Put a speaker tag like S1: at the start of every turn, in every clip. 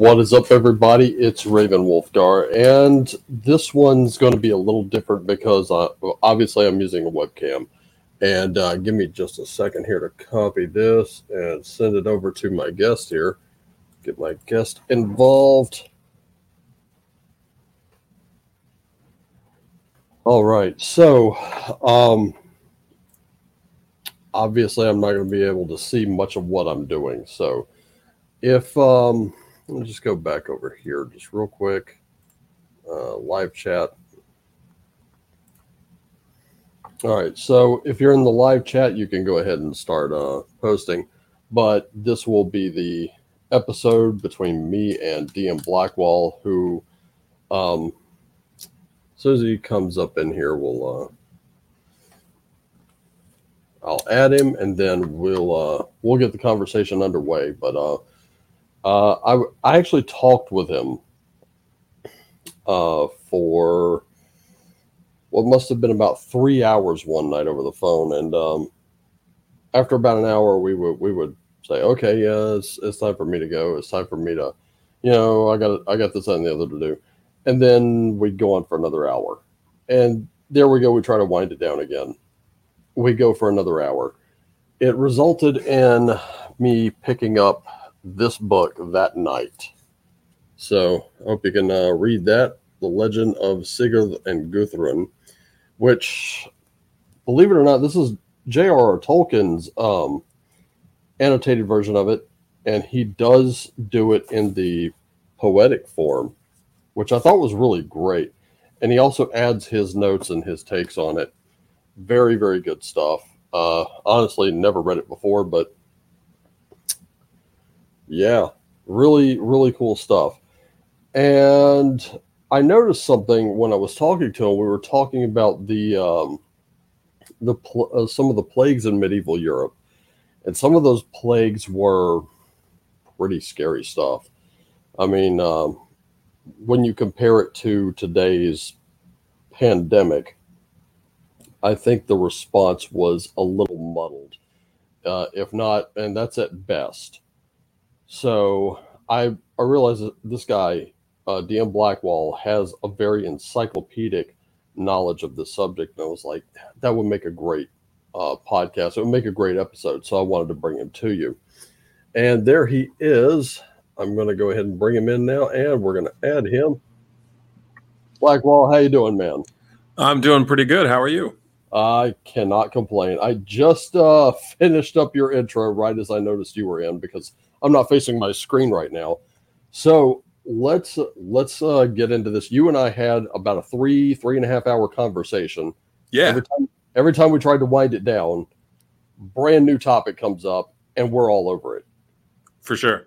S1: What is up, everybody? It's Raven Wolfgar, and this one's going to be a little different because uh, obviously I'm using a webcam. And uh, give me just a second here to copy this and send it over to my guest here. Get my guest involved. All right, so um, obviously I'm not going to be able to see much of what I'm doing. So if um, let me just go back over here just real quick. Uh, live chat. All right. So if you're in the live chat, you can go ahead and start uh, posting. But this will be the episode between me and DM Blackwall, who, um, as soon as he comes up in here, we'll uh, I'll add him, and then we'll uh, we'll get the conversation underway. But uh, uh, I I actually talked with him uh, for what must have been about three hours one night over the phone, and um, after about an hour, we would we would say, okay, yeah, it's, it's time for me to go. It's time for me to, you know, I got I got this and the other to do, and then we'd go on for another hour, and there we go. We try to wind it down again. We go for another hour. It resulted in me picking up this book that night. So I hope you can uh, read that, The Legend of Sigurd and Gudrún, which, believe it or not, this is J.R.R. Tolkien's um, annotated version of it, and he does do it in the poetic form, which I thought was really great. And he also adds his notes and his takes on it. Very, very good stuff. Uh, honestly, never read it before, but yeah, really, really cool stuff. And I noticed something when I was talking to him. We were talking about the um, the pl- uh, some of the plagues in medieval Europe, and some of those plagues were pretty scary stuff. I mean, um, when you compare it to today's pandemic, I think the response was a little muddled, uh, if not, and that's at best. So I I realized that this guy, uh, DM Blackwall, has a very encyclopedic knowledge of the subject, and I was like, that would make a great uh, podcast. It would make a great episode. So I wanted to bring him to you. And there he is. I'm going to go ahead and bring him in now, and we're going to add him. Blackwall, how you doing, man?
S2: I'm doing pretty good. How are you?
S1: I cannot complain. I just uh, finished up your intro right as I noticed you were in because I'm not facing my screen right now. So let's let's uh, get into this. You and I had about a three three and a half hour conversation.
S2: Yeah.
S1: Every time, every time we tried to wind it down, brand new topic comes up, and we're all over it.
S2: For sure.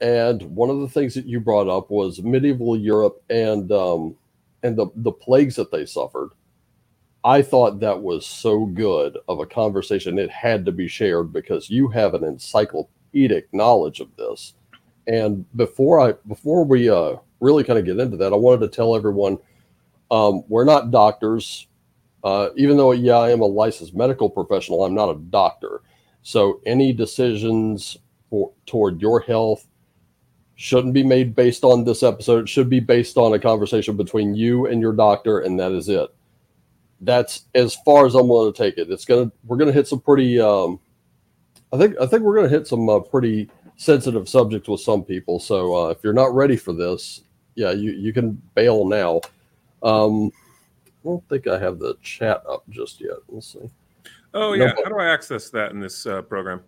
S1: And one of the things that you brought up was medieval Europe and um, and the the plagues that they suffered. I thought that was so good of a conversation. It had to be shared because you have an encyclopedic knowledge of this. And before I before we uh, really kind of get into that, I wanted to tell everyone um, we're not doctors. Uh, even though yeah, I am a licensed medical professional, I'm not a doctor. So any decisions for toward your health shouldn't be made based on this episode. It should be based on a conversation between you and your doctor, and that is it that's as far as I'm willing to take it. It's gonna we're gonna hit some pretty. Um, I think I think we're gonna hit some uh, pretty sensitive subjects with some people. So uh, if you're not ready for this, yeah, you you can bail now. Um, I don't think I have the chat up just yet. Let's see.
S2: Oh yeah, no, how do I access that in this uh, program?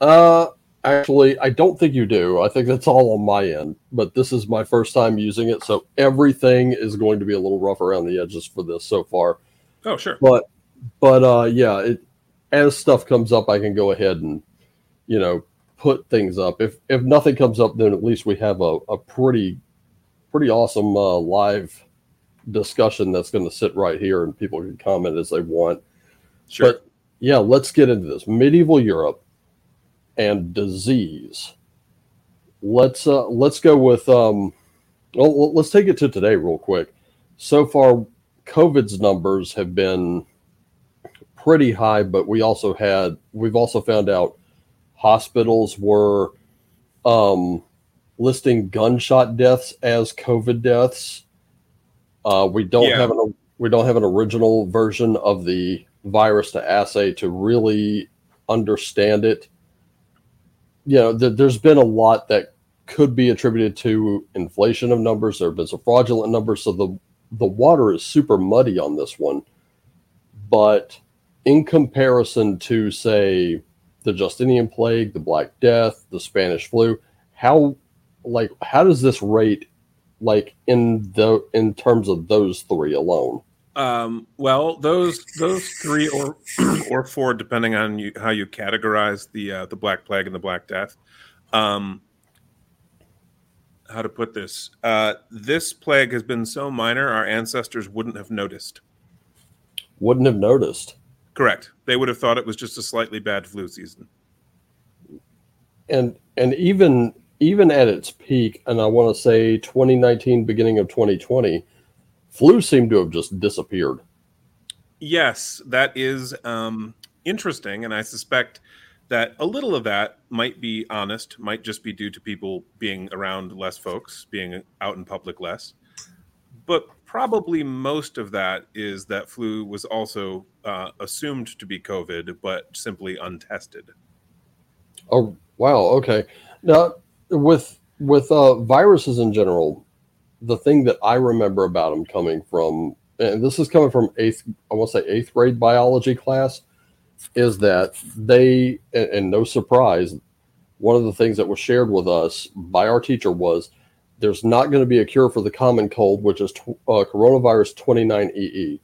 S1: Uh, actually, I don't think you do. I think that's all on my end. But this is my first time using it, so everything is going to be a little rough around the edges for this so far.
S2: Oh, sure.
S1: But but uh yeah, it as stuff comes up I can go ahead and you know put things up. If if nothing comes up then at least we have a, a pretty pretty awesome uh, live discussion that's going to sit right here and people can comment as they want.
S2: Sure.
S1: But yeah, let's get into this. Medieval Europe and disease. Let's uh let's go with um well, let's take it to today real quick. So far COVID's numbers have been pretty high, but we also had we've also found out hospitals were um, listing gunshot deaths as COVID deaths. Uh, we don't
S2: Yeah.
S1: have an we don't have an original version of the virus to assay to really understand it. You know, th- there's been a lot that could be attributed to inflation of numbers. There have been some fraudulent numbers, so the the water is super muddy on this one. But in comparison to, say, the Justinian plague, the Black Death, the Spanish flu, how like how does this rate like in the in terms of those three alone?
S2: Um, well, those those three or or four, depending on you, how you categorize the uh, the Black Plague and the Black Death. Um, how to put this? Uh, this plague has been so minor, our ancestors wouldn't have noticed.
S1: Wouldn't have noticed.
S2: Correct. They would have thought it was just a slightly bad flu season.
S1: And and even even at its peak, and I want to say 2019, beginning of 2020, flu seemed to have just disappeared.
S2: Yes, that is um, interesting, and I suspect that a little of that might be honest, might just be due to people being around less folks, being out in public less. But probably most of that is that flu was also uh, assumed to be COVID, but simply untested.
S1: Oh wow, okay. Now with with uh, viruses in general, the thing that I remember about them coming from, and this is coming from eighth, I want to say eighth grade biology class, is that they, and, and no surprise, one of the things that was shared with us by our teacher was there's not going to be a cure for the common cold, which is tw- uh, coronavirus 229E.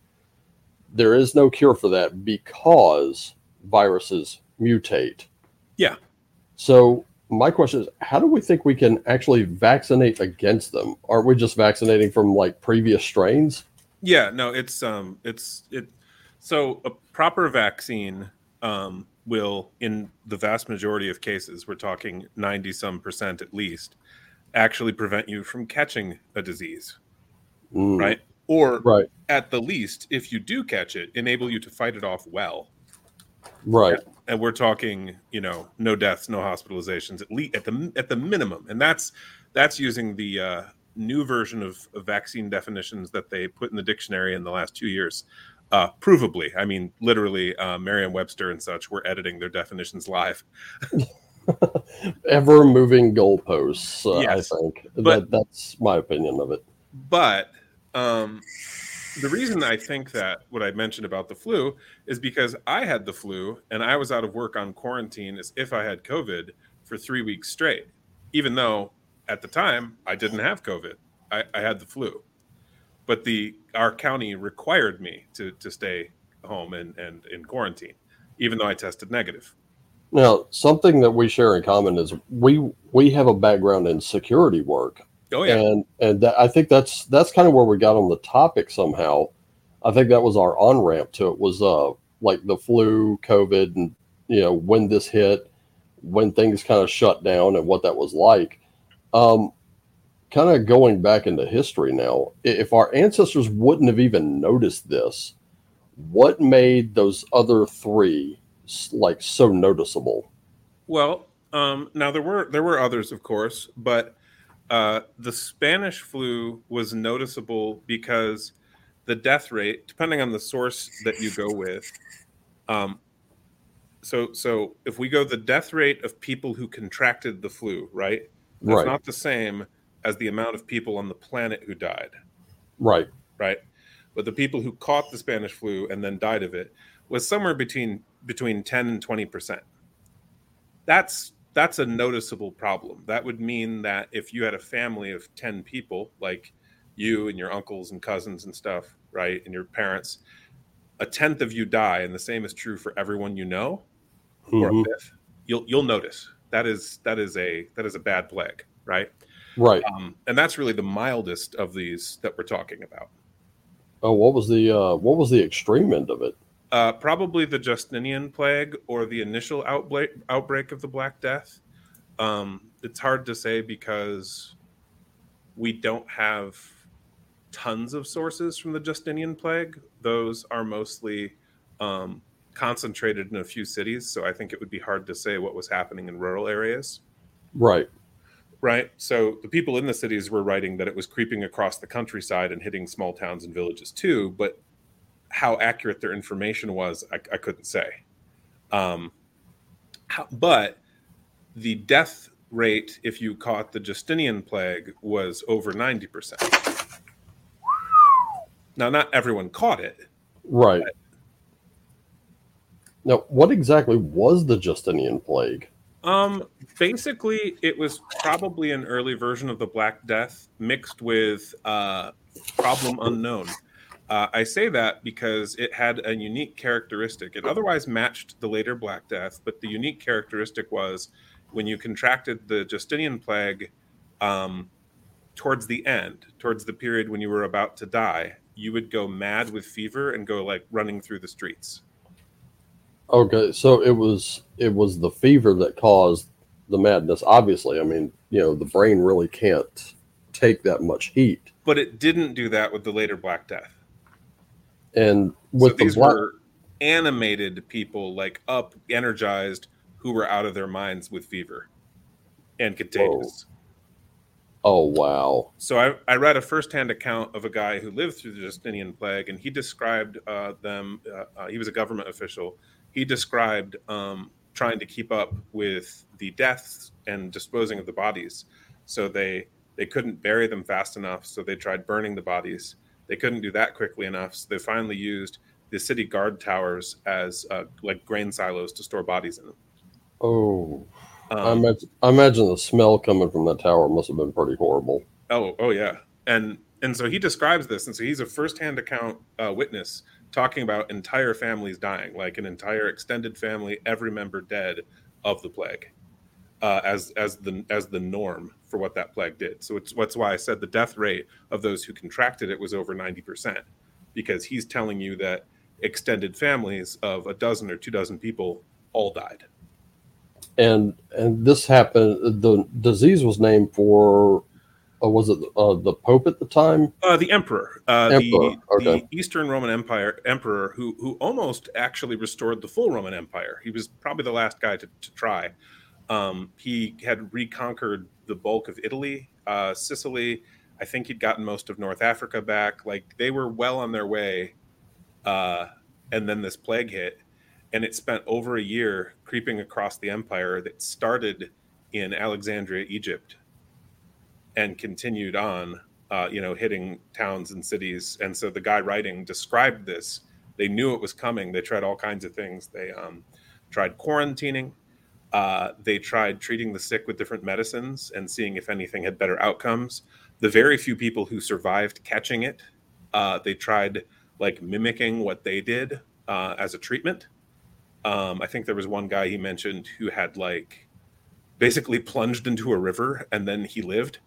S1: There is no cure for that because viruses mutate.
S2: Yeah.
S1: So my question is, how do we think we can actually vaccinate against them? Aren't we just vaccinating from like previous strains?
S2: Yeah, no, it's um, it's it. So a proper vaccine um, will, in the vast majority of cases, we're talking ninety some percent at least, actually prevent you from catching a disease, right? Or
S1: Right.
S2: at the least, if you do catch it, enable you to fight it off well.
S1: Right.
S2: And we're talking, you know, no deaths, no hospitalizations, at least at the at the minimum, and that's that's using the uh, new version of, of vaccine definitions that they put in the dictionary in the last two years. Uh, provably, I mean, literally, uh, Merriam-Webster and such were editing their definitions live.
S1: Ever moving goalposts, uh,
S2: Yes.
S1: I think.
S2: But-
S1: that, that's my opinion of it.
S2: But um, the reason I think that what I mentioned about the flu is because I had the flu and I was out of work on quarantine as if I had COVID for three weeks straight, even though at the time I didn't have COVID. I, I had the flu. But the our county required me to to stay home and, and in quarantine, even though I tested negative.
S1: Now, something that we share in common is we we have a background in security work,
S2: Oh yeah.
S1: and and that, I think that's that's kind of where we got on the topic somehow. I think that was our on ramp to it was uh like the flu, COVID, and you know when this hit, when things kind of shut down, and what that was like. Um, kind of going back into history now, if our ancestors wouldn't have even noticed this, what made those other three like so noticeable?
S2: Well, um, now there were there were others, of course, but uh, the Spanish flu was noticeable because the death rate, depending on the source that you go with, um, so so if we go the death rate of people who contracted the flu, right? That's
S1: Right.
S2: not the same as the amount of people on the planet who died,
S1: Right.
S2: right? But the people who caught the Spanish flu and then died of it was somewhere between between 10 and 20 percent. That's that's a noticeable problem. That would mean that if you had a family of 10 people, like you and your uncles and cousins and stuff, right, and your parents, a tenth of you die, and the same is true for everyone you know, or
S1: Mhm.
S2: a fifth, you'll you'll notice that is that is a that is a bad plague, right?
S1: Right.
S2: Um, and that's really the mildest of these that we're talking about.
S1: Oh, what was the uh, what was the extreme end of it?
S2: Uh, probably the Justinian plague or the initial outbreak outbreak of the Black Death. Um, it's hard to say because we don't have tons of sources from the Justinian plague. Those are mostly um, concentrated in a few cities, so I think it would be hard to say what was happening in rural areas.
S1: Right.
S2: right? So the people in the cities were writing that it was creeping across the countryside and hitting small towns and villages too. But how accurate their information was, I, I couldn't say. Um, how, but the death rate, if you caught the Justinian plague, was over 90%. Now, not everyone caught it.
S1: Right. But... Now, what exactly was the Justinian plague?
S2: Um, basically, it was probably an early version of the Black Death mixed with uh, Problem Unknown. Uh, I say that because it had a unique characteristic. It otherwise matched the later Black Death, but the unique characteristic was when you contracted the Justinian plague um, towards the end, towards the period when you were about to die, you would go mad with fever and go like running through the streets.
S1: Okay, so it was it was the fever that caused the madness. Obviously, I mean, you know, the brain really can't take that much heat.
S2: But it didn't do that with the later Black Death.
S1: And with
S2: so these the black... were animated people, like up, energized, who were out of their minds with fever and contagious.
S1: Whoa. Oh wow!
S2: So I, I read a firsthand account of a guy who lived through the Justinian plague, and he described uh, them. Uh, uh, he was a government official he described um, trying to keep up with the deaths and disposing of the bodies. So they they couldn't bury them fast enough, so they tried burning the bodies. They couldn't do that quickly enough, so they finally used the city guard towers as uh, like grain silos to store bodies in them.
S1: Oh, um, I, imagine, I imagine the smell coming from that tower must have been pretty horrible.
S2: Oh, oh yeah, and and so he describes this, and so he's a firsthand account uh, witness talking about entire families dying, like an entire extended family, every member dead of the plague, uh, as as the as the norm for what that plague did. So it's what's why I said the death rate of those who contracted it was over ninety percent, because he's telling you that extended families of a dozen or two dozen people all died.
S1: And and this happened. The disease was named for uh, was it uh, the Pope at the time?
S2: Uh, the Emperor, uh, emperor. The, okay. the, Eastern Roman Empire emperor, who who almost actually restored the full Roman Empire. He was probably the last guy to, to try. Um, he had reconquered the bulk of Italy, uh, Sicily. I think he'd gotten most of North Africa back. Like they were well on their way, uh, and then this plague hit, and it spent over a year creeping across the empire. That started in Alexandria, Egypt, and continued on, uh, you know, hitting towns and cities. And so the guy writing described this. They knew it was coming. They tried all kinds of things. They um, tried quarantining. Uh, they tried treating the sick with different medicines and seeing if anything had better outcomes. The very few people who survived catching it, uh, they tried like mimicking what they did uh, as a treatment. Um, I think there was one guy he mentioned who had like basically plunged into a river and then he lived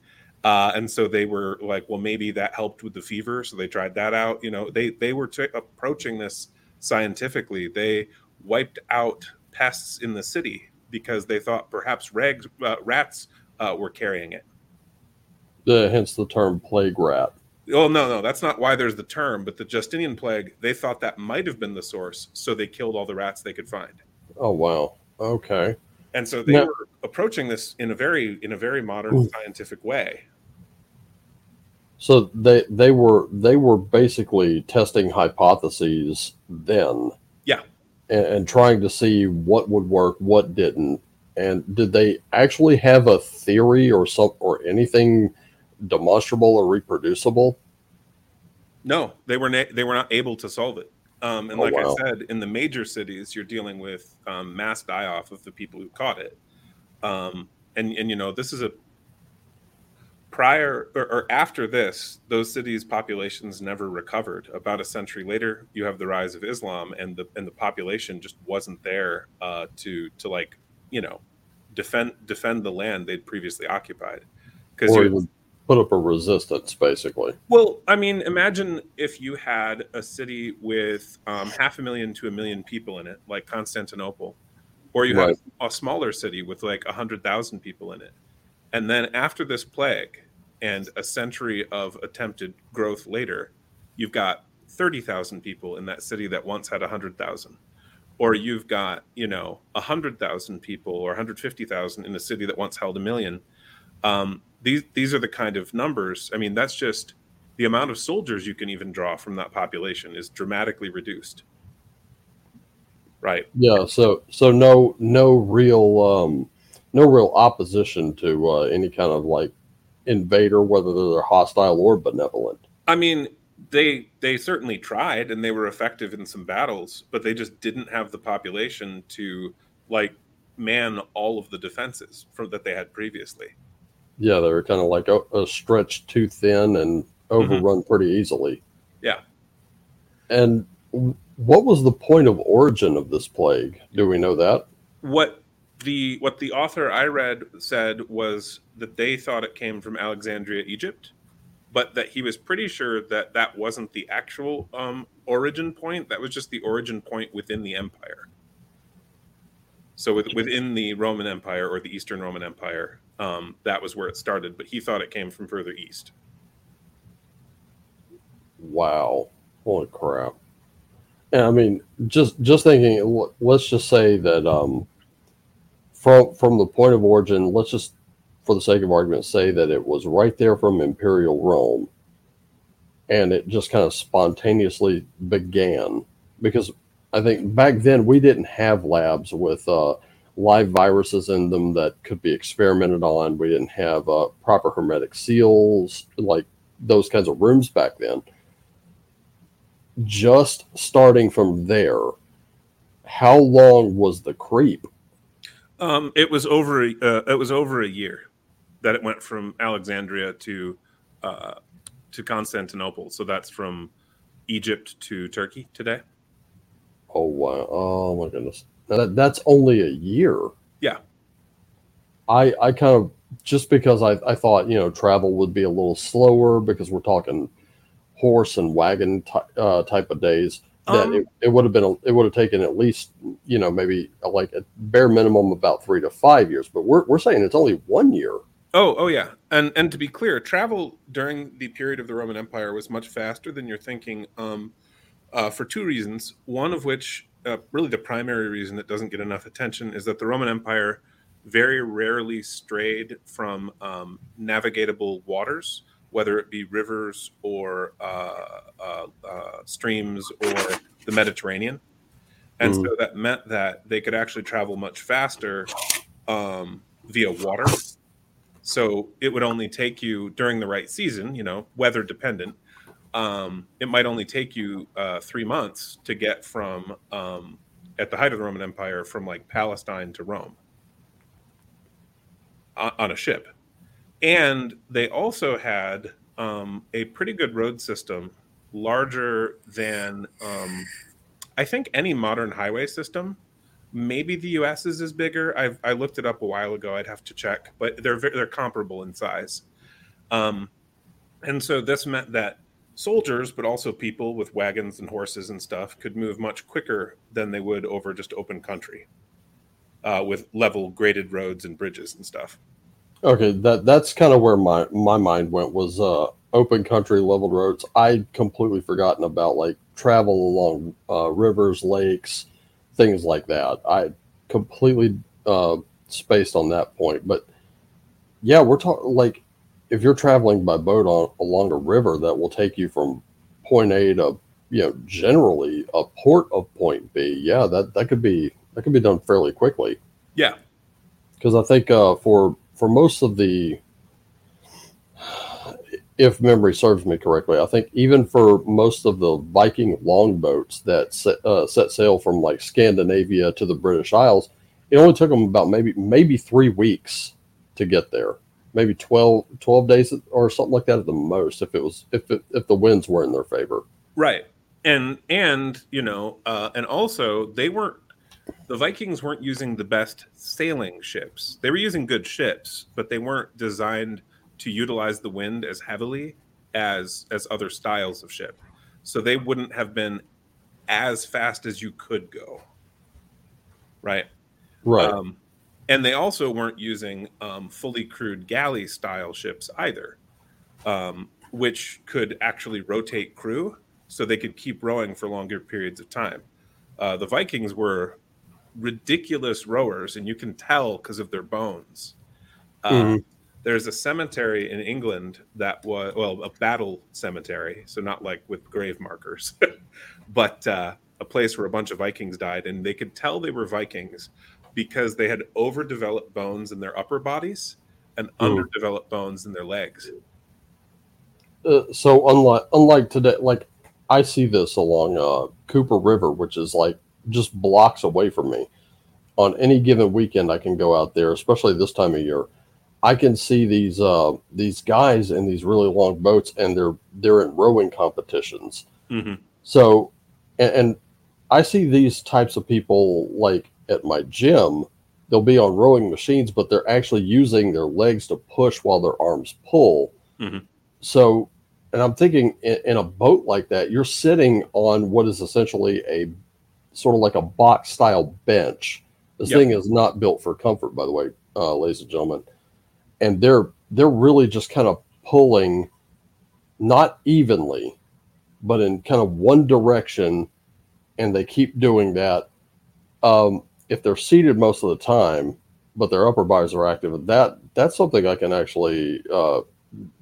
S2: uh, and so they were like, well, maybe that helped with the fever, so they tried that out. You know, they they were t- approaching this scientifically. They wiped out pests in the city because they thought perhaps rags, uh, rats uh, were carrying it.
S1: The, hence the term plague rat.
S2: Oh no, no, that's not why there's the term. But the Justinian plague, they thought that might have been the source, so they killed all the rats they could find.
S1: Oh wow, okay
S2: and so they now, were approaching this in a very in a very modern scientific way
S1: so they they were they were basically testing hypotheses then
S2: yeah
S1: and, and trying to see what would work what didn't and did they actually have a theory or some or anything demonstrable or reproducible
S2: no they were na- they were not able to solve it um, and oh, like wow. I said, in the major cities, you're dealing with um, mass die off of the people who caught it. Um, and and you know this is a prior or, or, after this, those cities' populations never recovered. About a century later, you have the rise of Islam, and the and the population just wasn't there uh, to to like you know defend defend the land they'd previously occupied.
S1: Because you put up a resistance, basically.
S2: Well, I mean, imagine if you had a city with um, half a million to a million people in it, like Constantinople, or you right. have a smaller city with like a hundred thousand people in it, and then after this plague and a century of attempted growth later, you've got thirty thousand people in that city that once had a hundred thousand. Or you've got, you know, a hundred thousand people or 150,000 in a city that once held a million Um, these these are the kind of numbers. I mean, that's just the amount of soldiers you can even draw from that population is dramatically reduced. Right.
S1: Yeah. So so no no real um, no real opposition to uh, any kind of like invader, whether they're hostile or benevolent.
S2: I mean, they they certainly tried and they were effective in some battles, but they just didn't have the population to like man all of the defenses for, that they had previously.
S1: Yeah, they were kind of like a, a stretched too thin and overrun mm-hmm. pretty easily.
S2: Yeah.
S1: And what was the point of origin of this plague? Do we know that?
S2: What the what the author I read said was that they thought it came from Alexandria, Egypt, but that he was pretty sure that that wasn't the actual um, origin point. That was just the origin point within the empire. So with, within the Roman Empire or the Eastern Roman Empire, um, that was where it started. But he thought it came from further east.
S1: Wow! Holy crap! And I mean, just just thinking. Let's just say that um, from from the point of origin, let's just, for the sake of argument, say that it was right there from Imperial Rome, and it just kind of spontaneously began because I think back then we didn't have labs with uh, live viruses in them that could be experimented on. We didn't have uh, proper hermetic seals, like those kinds of rooms back then. Just starting from there, how long was the creep?
S2: Um, it was over. Uh, it was over a year that it went from Alexandria to uh, to Constantinople. So that's from Egypt to Turkey today.
S1: Oh wow! Oh my goodness! That, that's only a year.
S2: Yeah.
S1: I I kind of just because I, I thought you know travel would be a little slower because we're talking horse and wagon ty- uh, type of days that um, it, it would have been a, it would have taken at least you know maybe like a bare minimum about three to five years but we're, we're saying it's only one year.
S2: Oh oh yeah. And and to be clear travel during the period of the roman empire was much faster than you're thinking um, uh, for two reasons. One of which, uh, really the primary reason that doesn't get enough attention, is that the Roman Empire very rarely strayed from um, navigatable waters, whether it be rivers or uh, uh, uh streams or the Mediterranean. And mm. so that meant that they could actually travel much faster um, via water. So it would only take you during the right season, you know, weather dependent um, it might only take you uh, three months to get from um, at the height of the Roman Empire from like Palestine to Rome on, a ship. And they also had um, a pretty good road system, larger than um, I think any modern highway system. Maybe the U.S.'s is bigger. I've, I looked it up a while ago. I'd have to check, but they're they're comparable in size. Um, and so this meant that soldiers, but also people with wagons and horses and stuff could move much quicker than they would over just open country uh, with level graded roads and bridges and stuff.
S1: Okay, that that's kind of where my my mind went was uh, open country leveled roads. I'd completely forgotten about like travel along uh, rivers, lakes, things like that. I completely uh, spaced on that point, but yeah, we're talking like if you're traveling by boat on along a river that will take you from point A to you know generally a port of point B, yeah, that that could be that could be done fairly quickly.
S2: Yeah,
S1: because I think uh, for for most of the if memory serves me correctly, I think even for most of the Viking longboats that set, uh, set sail from like Scandinavia to the British Isles, it only took them about maybe maybe three weeks to get there. Maybe 12, 12 days or something like that at the most if it was if it, if the winds were in their favor.
S2: Right. And and you know uh, and also they weren't the vikings weren't using the best sailing ships. They were using good ships but they weren't designed to utilize the wind as heavily as as other styles of ship. So they wouldn't have been as fast as you could go. Right?
S1: Right. Um,
S2: and they also weren't using um, fully crewed galley style ships either, um, which could actually rotate crew so they could keep rowing for longer periods of time. Uh, the Vikings were ridiculous rowers, and you can tell because of their bones. Uh, mm-hmm. there's a cemetery in England that was well a battle cemetery, so not like with grave markers, but uh, a place where a bunch of Vikings died, and they could tell they were Vikings because they had overdeveloped bones in their upper bodies and
S1: Ooh.
S2: underdeveloped bones in their legs.
S1: Uh, so unlike unlike today, like I see this along uh, Cooper River, which is like just blocks away from me. On any given weekend, I can go out there, especially this time of year. I can see these uh, these guys in these really long boats, and they're they're in rowing competitions.
S2: Mm-hmm.
S1: So, and, and I see these types of people like at my gym. They'll be on rowing machines, but they're actually using their legs to push while their arms pull.
S2: Mhm.
S1: So, and I'm thinking in, in a boat like that, you're sitting on what is essentially a sort of like a box style bench. This
S2: Yep.
S1: thing is not built for comfort, by the way, uh, ladies and gentlemen. And they're they're really just kind of pulling, not evenly, but in kind of one direction, and they keep doing that. Um, if they're seated most of the time, but their upper bodies are active, that that's something I can actually uh,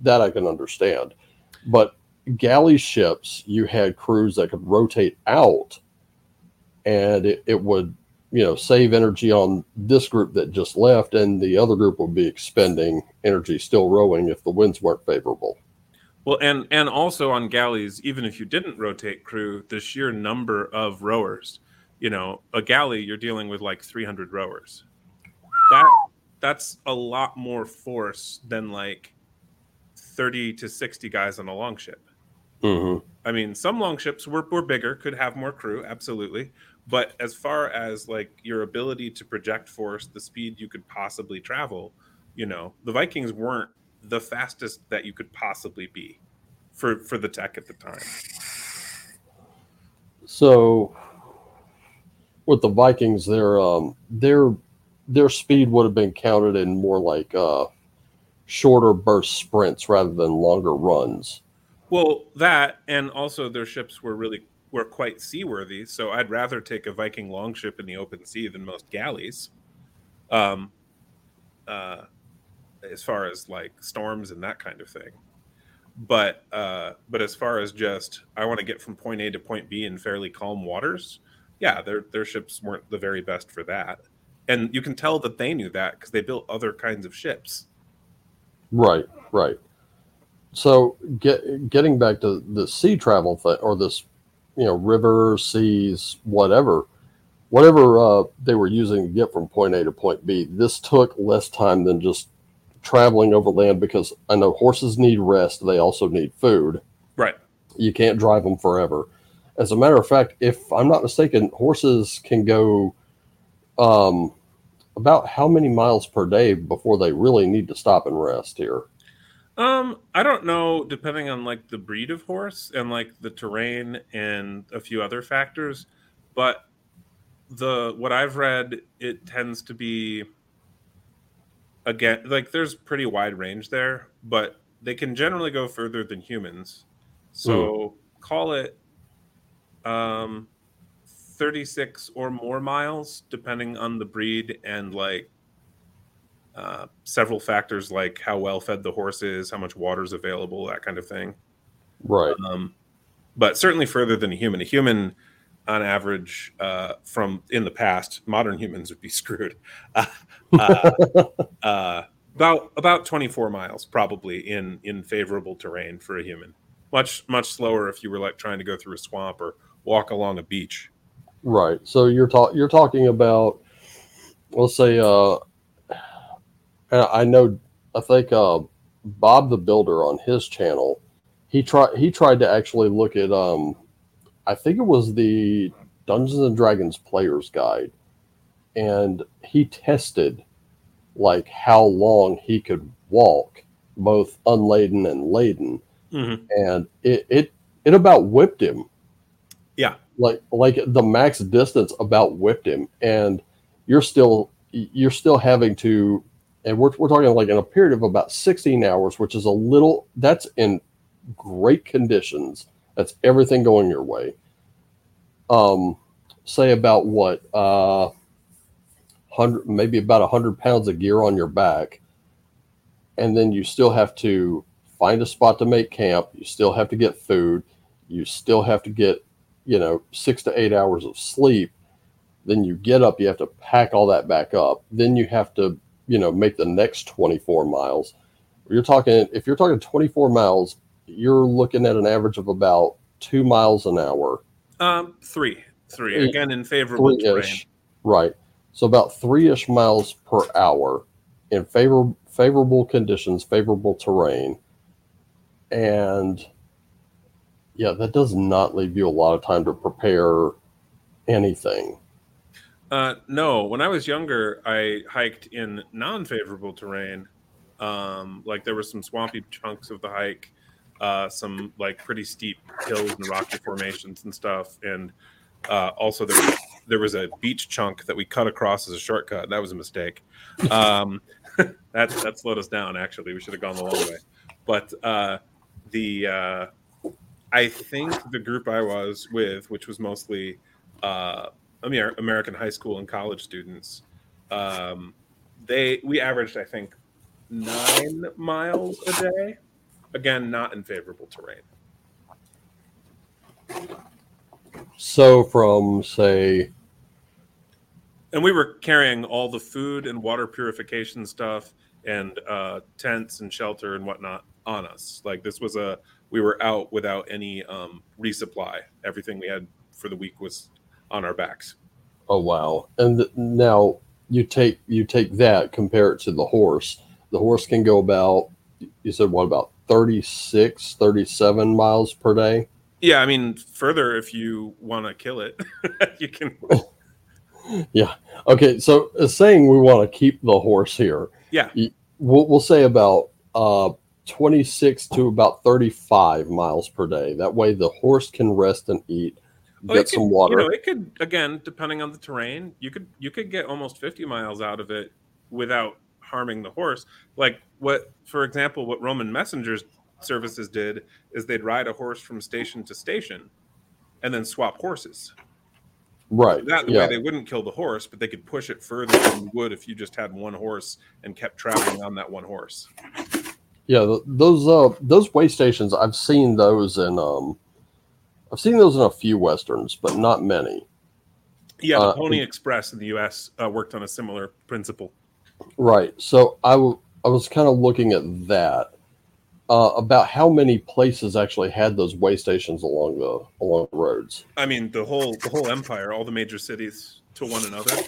S1: that I can understand. But galley ships, you had crews that could rotate out, and it, it would you know save energy on this group that just left, and the other group would be expending energy still rowing if the winds weren't favorable.
S2: Well, and and also on galleys, even if you didn't rotate crew, the sheer number of rowers, you know, a galley you're dealing with like 300 rowers. That that's a lot more force than like 30 to 60 guys on a longship.
S1: Mm-hmm.
S2: I mean, some longships were, were bigger, could have more crew, absolutely. But as far as like your ability to project force, the speed you could possibly travel, you know, the Vikings weren't the fastest that you could possibly be for for the tech at the time.
S1: So with the Vikings, their um their their speed would have been counted in more like uh shorter burst sprints rather than longer runs.
S2: Well, that and also their ships were really were quite seaworthy, so I'd rather take a Viking longship in the open sea than most galleys. Um, uh, as far as like storms and that kind of thing. But uh, but as far as just I want to get from point A to point B in fairly calm waters, yeah, their their ships weren't the very best for that, and you can tell that they knew that because they built other kinds of ships.
S1: Right, right. So get getting back to the sea travel thing or this, you know, river, seas, whatever, whatever uh, they were using to get from point A to point B. This took less time than just traveling over land because I know horses need rest. They also need food.
S2: Right.
S1: You can't drive them forever. As a matter of fact, if I'm not mistaken, horses can go um, about how many miles per day before they really need to stop and rest here?
S2: Um, I don't know, depending on like the breed of horse and like the terrain and a few other factors, but the what I've read, it tends to be again like there's pretty wide range there, but they can generally go further than humans. So call it um 36 or more miles depending on the breed and like uh, several factors like how well fed the horse is, how much water is available, that kind of thing.
S1: Right.
S2: Um, but certainly further than a human. A human, on average, uh, from in the past, modern humans would be screwed. Uh, uh, uh, about about 24 miles probably in in favorable terrain for a human. Much much slower if you were like trying to go through a swamp or walk along a beach.
S1: Right. So you're talking you're talking about let's say uh and I know I think uh Bob World Builder on his channel he tried he tried to actually look at um I think it was the Dungeons and Dragons player's guide and he tested like how long he could walk both unladen and laden
S2: Mm-hmm.
S1: and it it it about whipped him
S2: Yeah.
S1: like like the max distance about whipped him and you're still you're still having to and we're, we're talking like in a period of about 16 hours which is a little that's in great conditions that's everything going your way um say about what uh 100 maybe about 100 pounds of gear on your back and then you still have to find a spot to make camp. You still have to get food. You still have to get, you know, six to eight hours of sleep. Then you get up, you have to pack all that back up. Then you have to, you know, make the next 24 miles. You're talking, if you're talking 24 miles, you're looking at an average of about two miles an hour.
S2: Um, three, three again in favorable terrain.
S1: Right? So about three-ish miles per hour in favor favorable conditions, favorable terrain, and yeah, that does not leave you a lot of time to prepare anything.
S2: Uh, no, when I was younger, I hiked in non-favorable terrain. Um, like there were some swampy chunks of the hike, uh, some like pretty steep hills and rocky formations and stuff, and uh, also there was, there was a beach chunk that we cut across as a shortcut. That was a mistake. Um, that that slowed us down. Actually, we should have gone the long way. But uh, the uh, I think the group I was with, which was mostly uh, American high school and college students, um, they we averaged I think nine miles a day. Again, not in favorable terrain.
S1: So from say
S2: and we were carrying all the food and water purification stuff and uh, tents and shelter and whatnot on us. Like this was a we were out without any um, resupply. Everything we had for the week was on our backs.
S1: Oh wow! And now you take you take that compare it to the horse. The horse can go about you said what about 36 37 miles per day
S2: yeah i mean further if you want to kill it you can
S1: yeah. Okay. So uh, saying we want to keep the horse here.
S2: Yeah.
S1: We'll, we'll say about uh, 26 to about 35 miles per day. That way the horse can rest and eat, oh, get some water.
S2: You know, it could again, depending on the terrain, you could you could get almost 50 miles out of it without harming the horse. Like what, for example, what Roman messengers services did is they'd ride a horse from station to station and then swap horses.
S1: Right.
S2: That yeah. way they wouldn't kill the horse, but they could push it further than you would if you just had one horse and kept traveling on that one horse.
S1: Yeah, those uh those way stations I've seen those in um I've seen those in a few westerns, but not many.
S2: Yeah, the uh, Pony Express in the U.S. Uh, worked on a similar principle.
S1: Right. So I, w- I was kind of looking at that, uh, about how many places actually had those way stations along the along the roads.
S2: I mean, the whole the whole empire, all the major cities to one another,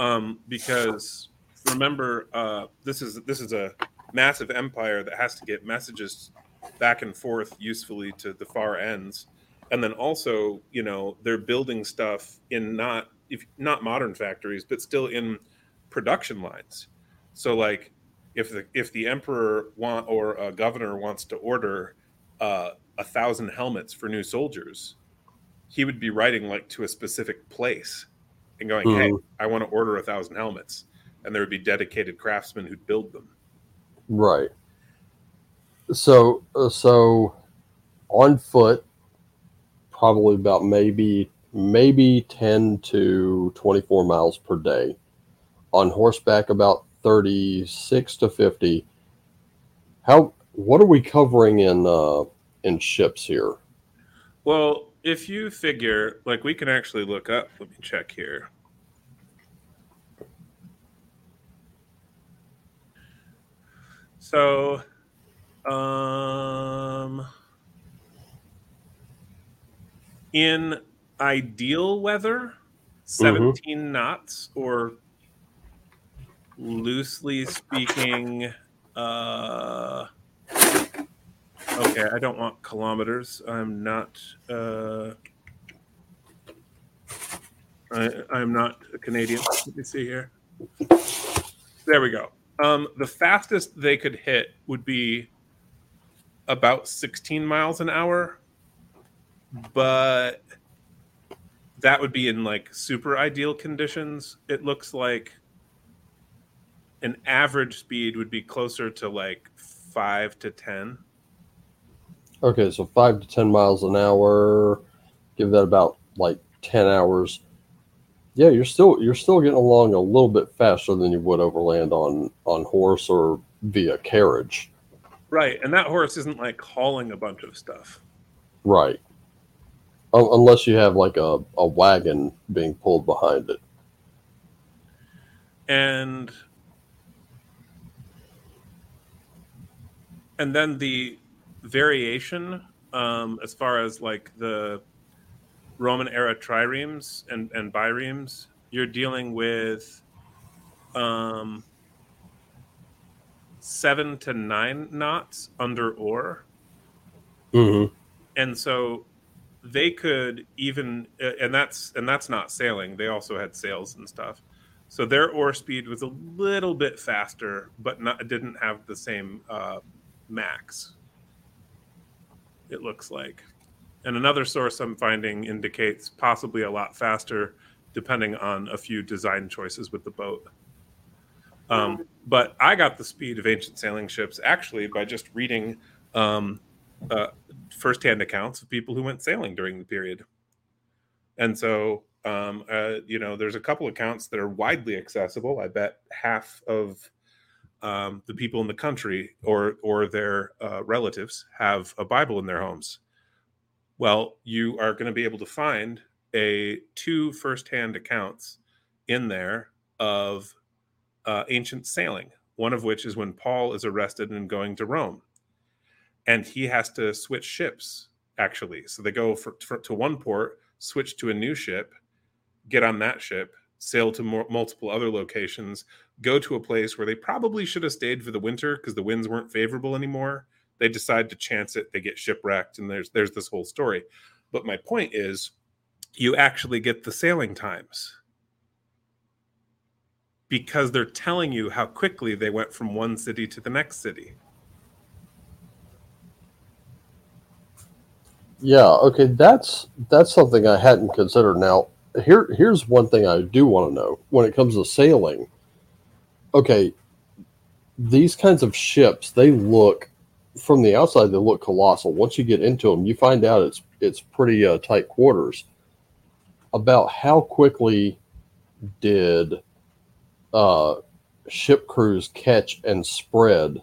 S2: um, because remember, uh, this is this is a massive empire that has to get messages back and forth usefully to the far ends, and then also, you know, they're building stuff in not if not modern factories, but still in production lines. So like if the if the emperor want or a governor wants to order uh, a thousand helmets for new soldiers, he would be writing like to a specific place and going, mm-hmm. "Hey, I want to order a thousand helmets," and there would be dedicated craftsmen who'd build them.
S1: Right. So uh, so on foot, probably about maybe maybe ten to twenty four miles per day. On horseback, about 36 to 50 how what are we covering in uh in ships here?
S2: Well if you figure like we can actually look up let me check here. So um in ideal weather 17 mm-hmm. knots or loosely speaking, uh, okay, I don't want kilometers. I'm not. Uh, I, I'm not a Canadian. Let me see here. There we go. Um, the fastest they could hit would be about 16 miles an hour, but that would be in like super ideal conditions. It looks like an average speed would be closer to like five to ten.
S1: Okay, so five to ten miles an hour. Give that about like ten hours. Yeah, you're still you're still getting along a little bit faster than you would overland on on horse or via carriage.
S2: Right, and that horse isn't like hauling a bunch of stuff.
S1: Right. Un- unless you have like a, a wagon being pulled behind it.
S2: And and then the variation um, as far as like the Roman era triremes and, and biremes, you're dealing with um, seven to nine knots under oar.
S1: Mm-hmm.
S2: And so they could even and that's and that's not sailing. They also had sails and stuff. So their oar speed was a little bit faster, but not didn't have the same uh, max. It looks like. And another source I'm finding indicates possibly a lot faster, depending on a few design choices with the boat. Um, but I got the speed of ancient sailing ships actually by just reading um, uh, firsthand accounts of people who went sailing during the period. And so, um, uh, you know, there's a couple accounts that are widely accessible. I bet half of um, the people in the country or or their uh, relatives have a Bible in their homes. Well, you are going to be able to find a two firsthand accounts in there of uh, ancient sailing. One of which is when Paul is arrested and going to Rome, and he has to switch ships. Actually, so they go for, for, to one port, switch to a new ship, get on that ship, sail to more, multiple other locations, go to a place where they probably should have stayed for the winter because the winds weren't favorable anymore. They decide to chance it, they get shipwrecked, and there's there's this whole story. But my point is, you actually get the sailing times because they're telling you how quickly they went from one city to the next city.
S1: Yeah, okay, that's that's something I hadn't considered. Now, here here's one thing I do want to know when it comes to sailing. Okay, these kinds of ships, they look from the outside they look colossal. Once you get into them, you find out it's it's pretty uh, tight quarters. About how quickly did uh, ship crews catch and spread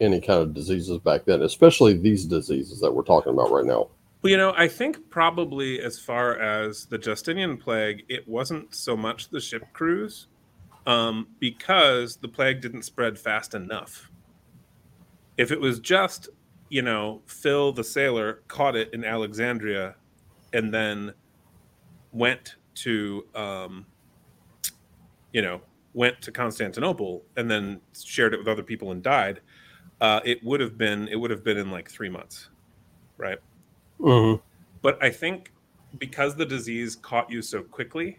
S1: any kind of diseases back then, especially these diseases that we're talking about right now?
S2: Well, you know, I think probably as far as the Justinian plague, it wasn't so much the ship crews um, because the plague didn't spread fast enough. If it was just, you know, Phil the sailor caught it in Alexandria and then went to, um, you know, went to Constantinople and then shared it with other people and died, uh, it would have been it would have been in like three months, right?
S1: Mm-hmm.
S2: But I think because the disease caught you so quickly,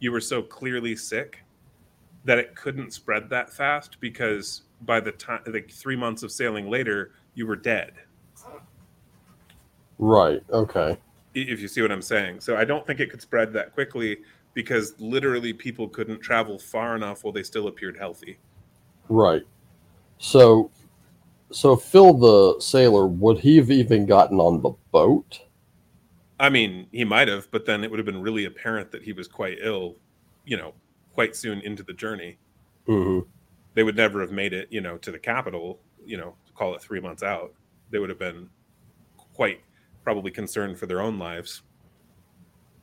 S2: you were so clearly sick that it couldn't spread that fast because by the time like three months of sailing later, you were dead.
S1: Right. Okay.
S2: If you see what I'm saying. So I don't think it could spread that quickly because literally people couldn't travel far enough while they still appeared healthy.
S1: Right. So so Phil the sailor, would he have even gotten on the boat?
S2: I mean, he might have, but then it would have been really apparent that he was quite ill, you know, quite soon into the journey.
S1: Mm-hmm.
S2: They would never have made it, you know, to the capital, you know, call it three months out. They would have been quite probably concerned for their own lives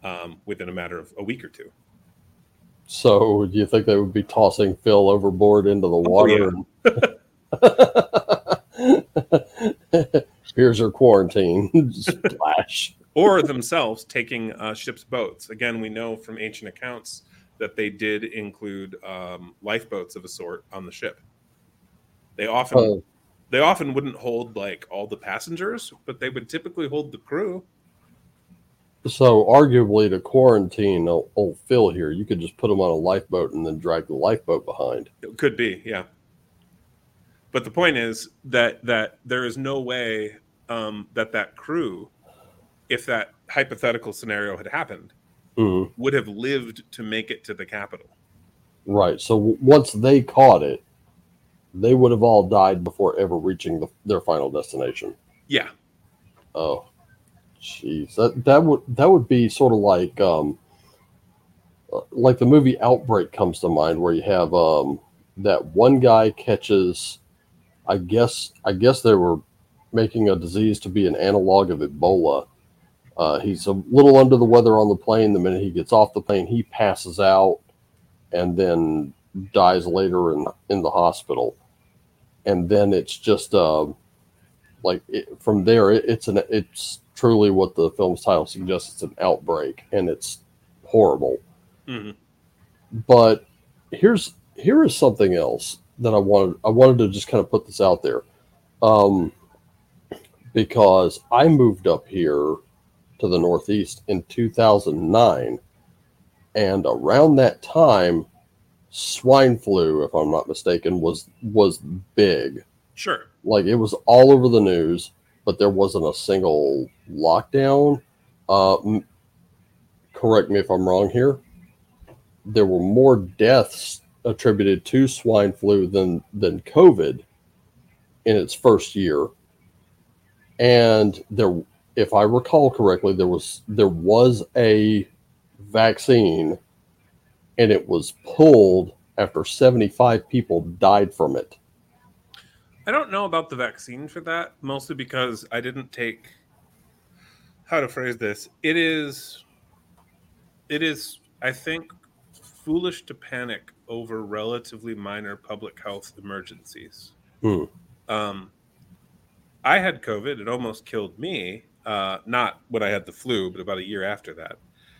S2: um, within a matter of a week or two.
S1: So, do you think they would be tossing Phil overboard into the water? and... Here's your quarantine. Splash.
S2: or themselves taking uh, ships' boats. Again, we know from ancient accounts that they did include um, lifeboats of a sort on the ship. They often
S1: Oh.
S2: they often wouldn't hold like all the passengers, but they would typically hold the crew.
S1: So, arguably, to quarantine old, old Phil here, you could just put him on a lifeboat and then drag the lifeboat behind.
S2: It could be, yeah. But the point is that that there is no way um, that that crew, if that hypothetical scenario had happened,
S1: Mhm.
S2: would have lived to make it to the capital.
S1: Right. So, w- once they caught it, they would have all died before ever reaching the, their final destination.
S2: Yeah,
S1: Oh, jeez, that that would that would be sort of like um, uh, like the movie Outbreak comes to mind, where you have um that one guy catches I guess I guess they were making a disease to be an analog of Ebola. Uh, he's a little under the weather on the plane. The minute he gets off the plane, he passes out and then dies later in in the hospital. And then it's just uh, like it, from there, it, it's an it's truly what the film's title suggests. It's an outbreak, and it's horrible.
S2: Mhm.
S1: But here's here is something else that I wanted I wanted to just kind of put this out there. Um, because I moved up here to the Northeast in 2009. And around that time, swine flu, if I'm not mistaken, was was big.
S2: Sure.
S1: Like it was all over the news, but there wasn't a single lockdown. Uh, m- correct me if I'm wrong here. There were more deaths attributed to swine flu than than COVID in its first year and there if i recall correctly there was there was a vaccine and it was pulled after 75 people died from it
S2: I don't know about the vaccine for that, mostly because I didn't take how to phrase this. It is it is, I think, foolish to panic over relatively minor public health emergencies.
S1: Hmm.
S2: Um, I had COVID; it almost killed me. Uh, not when I had the flu, but about a year after that.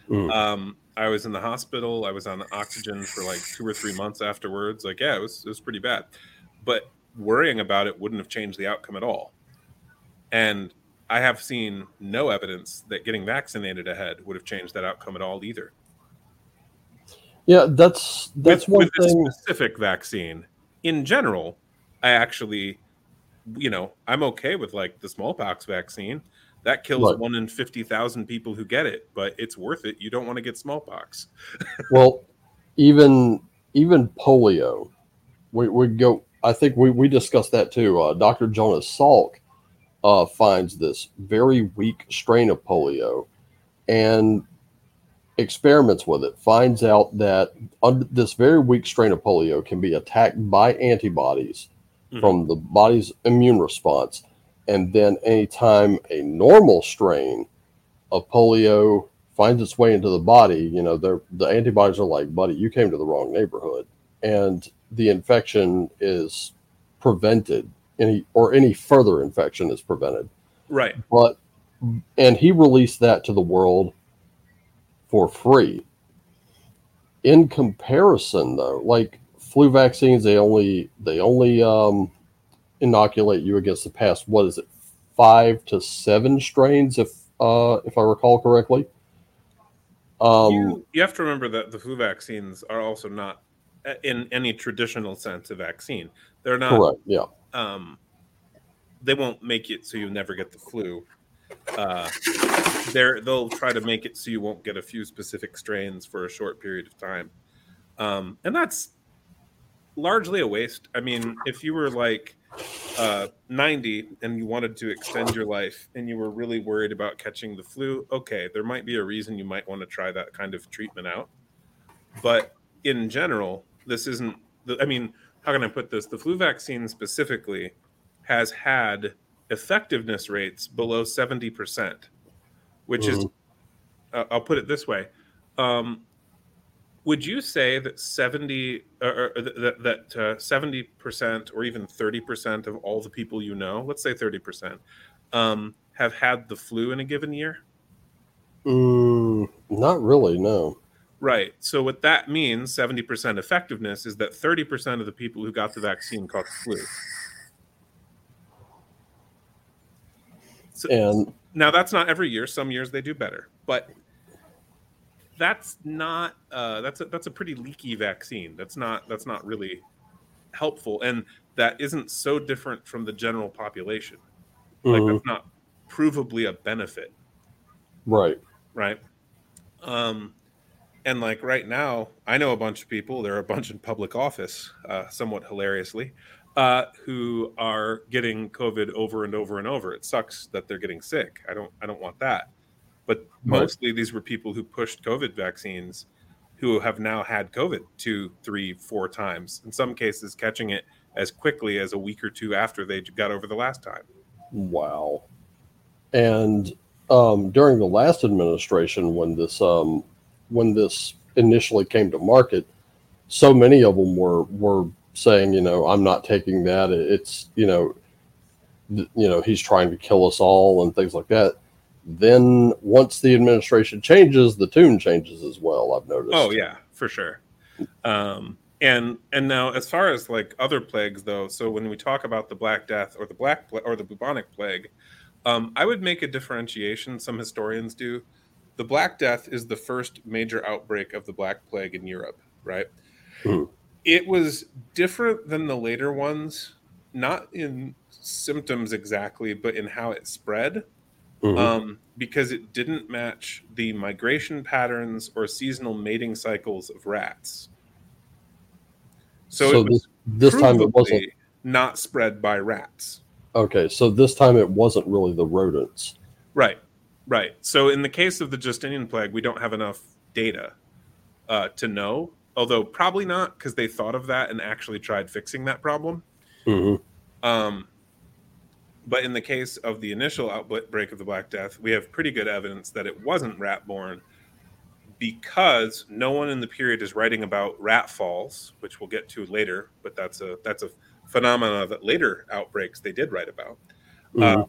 S1: Mm.
S2: Um, I was in the hospital. I was on oxygen for like two or three months afterwards. Like, yeah, it was it was pretty bad. But worrying about it wouldn't have changed the outcome at all. And I have seen no evidence that getting vaccinated ahead would have changed that outcome at all either.
S1: Yeah that's that's
S2: with,
S1: one
S2: with
S1: thing
S2: specific vaccine, in general, I actually, you know, I'm okay with like the smallpox vaccine. That kills
S1: Right.
S2: one in fifty thousand people who get it, but it's worth it. You don't want to get smallpox.
S1: well even even polio we, we go i think we, we discussed that too uh, dr jonas salk uh, finds this very weak strain of polio and experiments with it finds out that under this very weak strain of polio can be attacked by antibodies
S2: Mhm.
S1: from the body's immune response and then anytime a normal strain of polio finds its way into the body you know the antibodies are like buddy you came to the wrong neighborhood and the infection is prevented any or any further infection is prevented
S2: Right.
S1: but and he released that to the world for free in comparison though like flu vaccines they only they only um, inoculate you against the past what is it five to seven strains if uh, if i recall correctly um,
S2: you, you have to remember that the flu vaccines are also not, uh, in any traditional sense, a vaccine. They're not.
S1: correct yeah
S2: Um, they won't make it so you never get the flu. Uh, they're they'll try to make it so you won't get a few specific strains for a short period of time, um, and that's largely a waste. I mean, if you were like uh, 90 and you wanted to extend your life and you were really worried about catching the flu, okay, there might be a reason you might want to try that kind of treatment out. But in general, this isn't, the, I mean, how can I put this? The flu vaccine specifically has had effectiveness rates below 70%, which is,
S1: Mhm.
S2: uh, I'll put it this way. Um, would you say that 70 or, or that that uh, 70% or even 30% of all the people you know let's say 30% um, have had the flu in a given year
S1: Mm, not really no
S2: right so what that means 70% effectiveness is that 30% of the people who got the vaccine caught the flu so,
S1: and
S2: now that's not every year. Some years they do better. But that's not uh, that's a, that's a pretty leaky vaccine. That's not that's not really helpful. And that isn't so different from the general population. Like
S1: mhm,
S2: that's not provably a benefit.
S1: Right.
S2: Right? Um and like right now i know a bunch of people. There are a bunch in public office uh, somewhat hilariously uh, who are getting covid over and over and over it sucks that they're getting sick i don't i don't want that but
S1: Right.
S2: mostly these were people who pushed covid vaccines who have now had covid two three four times in some cases catching it as quickly as a week or two after they got over the last time.
S1: Wow. And um, during the last administration, when this um, when this initially came to market, so many of them were were saying, you know, I'm not taking that. It's you know, th- you know, he's trying to kill us all and things like that. Then once the administration changes, the tune changes as well. I've noticed.
S2: Oh yeah, for sure. Um, and and now as far as like other plagues though, so when we talk about the Black Death or the Black Pla- or the bubonic plague, um, I would make a differentiation. Some historians do. The Black Death is the first major outbreak of the Black Plague in Europe, right?
S1: Hmm.
S2: It was different than the later ones, not in symptoms exactly, but in how it spread
S1: Mhm.
S2: um, because it didn't match the migration patterns or seasonal mating cycles of rats. So,
S1: so this this time it wasn't
S2: not spread by rats.
S1: okay. So this time it wasn't really the rodents.
S2: Right, right. So in the case of the Justinian plague, we don't have enough data uh, to know, although probably not because they thought of that and actually tried fixing that problem.
S1: Mhm.
S2: Um, but in the case of the initial outbreak of the Black Death, we have pretty good evidence that it wasn't rat borne because no one in the period is writing about rat falls, which we'll get to later. But that's a that's a phenomena that later outbreaks they did write about,
S1: Mhm.
S2: Uh,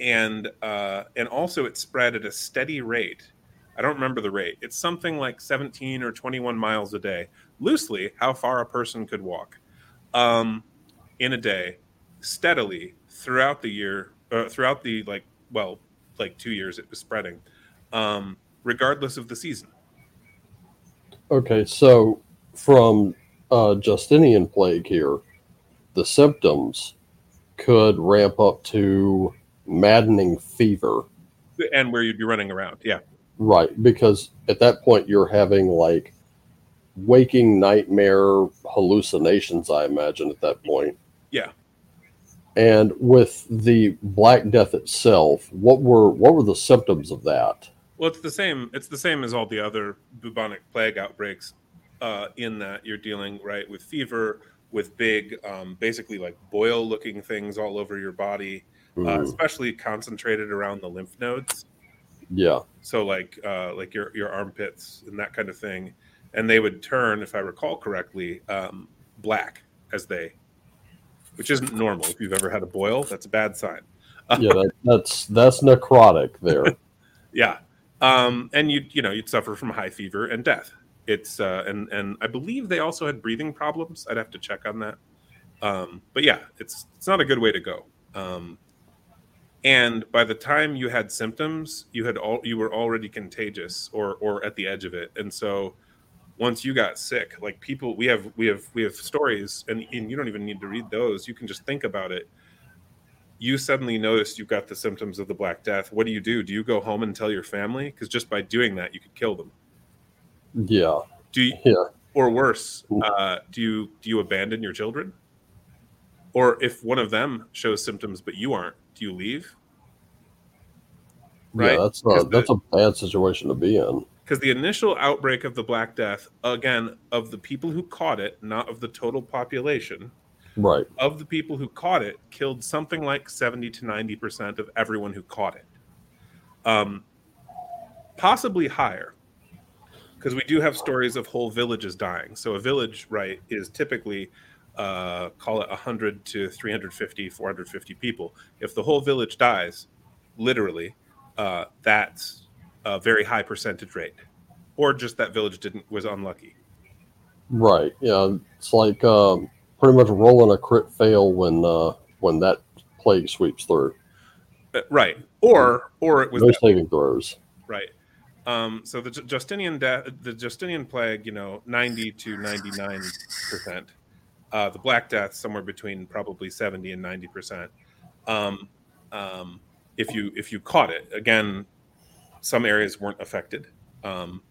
S2: and uh, and also it spread at a steady rate. I don't remember the rate. It's something like 17 or 21 miles a day, loosely how far a person could walk um, in a day, steadily throughout the year, uh, throughout the like, well, like two years it was spreading, um, regardless of the season.
S1: Okay, so from uh, Justinian plague here, the symptoms could ramp up to maddening fever,
S2: And where you'd be running around, yeah,
S1: right? Because at that point you're having like waking nightmare hallucinations, I imagine at that point.
S2: Yeah.
S1: And with the Black Death itself, what were what were the symptoms of that?
S2: Well, it's the same. It's the same as all the other bubonic plague outbreaks. Uh, in that you're dealing right with fever, with big, um, basically like boil-looking things all over your body, uh,
S1: Hmm,
S2: especially concentrated around the lymph nodes.
S1: Yeah.
S2: So like uh, like your your armpits and that kind of thing, and they would turn, if I recall correctly, um, black as they, which isn't normal. If you've ever had a boil, that's a bad sign.
S1: Yeah, that, that's that's necrotic there.
S2: Yeah, um, and you you know you'd suffer from high fever and death. It's uh, and and I believe they also had breathing problems. I'd have to check on that. Um, but yeah, it's it's not a good way to go. Um, and by the time you had symptoms, you had all you were already contagious or or at the edge of it. And so once you got sick, like people, we have we have we have stories, and, and you don't even need to read those. You can just think about it. You suddenly noticed you've got the symptoms of the black death. What do you do? Do you go home and tell your family? Because just by doing that you could kill them.
S1: Yeah,
S2: do you,
S1: yeah.
S2: or worse uh, do you do you abandon your children? Or if one of them shows symptoms but you aren't do you leave Right,
S1: Yeah, that's
S2: the-
S1: that's a bad situation to be in.
S2: because the initial outbreak of the black death again of the people who caught it not of the total population
S1: Right.
S2: of the people who caught it killed something like 70 to 90% of everyone who caught it um, possibly higher because we do have stories of whole villages dying so a village right is typically uh, call it 100 to 350 450 people if the whole village dies literally uh, that's a very high percentage rate or just that village didn't was unlucky
S1: Right. Yeah. It's like um, pretty much rolling a crit fail when uh, when that plague sweeps through.
S2: Uh, right or or it was
S1: No saving throws.
S2: Right. Um, so the Justinian death, the Justinian plague, you know, ninety to ninety nine percent. Uh, the Black Death somewhere between probably seventy and ninety percent. Um, um, if you if you caught it, again, some areas weren't affected. Um,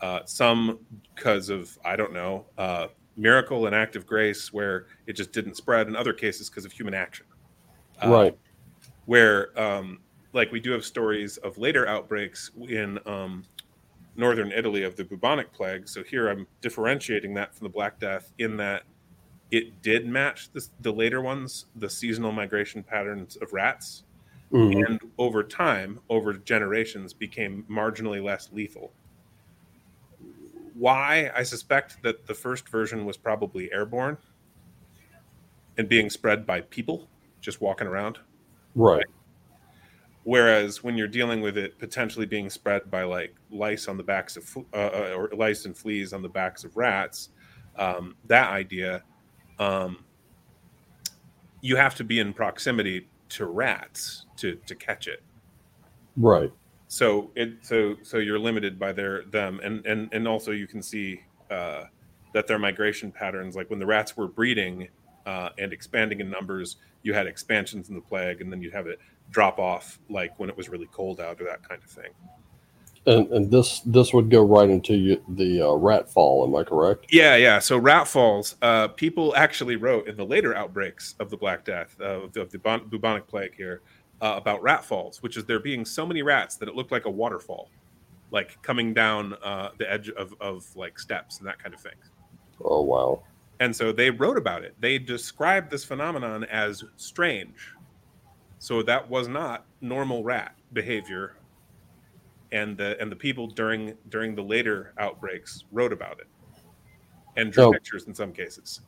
S2: uh, some because of I don't know uh, miracle and act of grace, where it just didn't spread. In other cases, because of human action. Uh,
S1: right.
S2: where um, like we do have stories of later outbreaks in um, northern Italy of the bubonic plague. So here I'm differentiating that from the Black Death in that it did match the, the later ones, the seasonal migration patterns of rats,
S1: Mhm.
S2: and over time, over generations, became marginally less lethal. Why? I suspect that the first version was probably airborne and being spread by people just walking around.
S1: Right.
S2: Whereas when you're dealing with it potentially being spread by like lice on the backs of uh, uh, or lice and fleas on the backs of rats, um, that idea, um, you have to be in proximity to rats to to catch it.
S1: Right.
S2: So it so so you're limited by their them and and and also you can see uh, that their migration patterns, like when the rats were breeding uh, and expanding in numbers, you had expansions in the plague, and then you'd have it drop off, like when it was really cold out or that kind of thing.
S1: And and this this would go right into you, the uh, rat fall. Am I correct?
S2: Yeah, yeah. So rat falls. Uh, people actually wrote in the later outbreaks of the Black Death uh, of the, of the bon- bubonic plague here uh, about rat falls, which is there being so many rats that it looked like a waterfall, like coming down uh, the edge of, of like steps and that kind of thing.
S1: Oh wow.
S2: And so they wrote about it. They described this phenomenon as strange. So that was not normal rat behavior. And the and the people during during the later outbreaks wrote about it and drew
S1: Oh.
S2: pictures in some cases.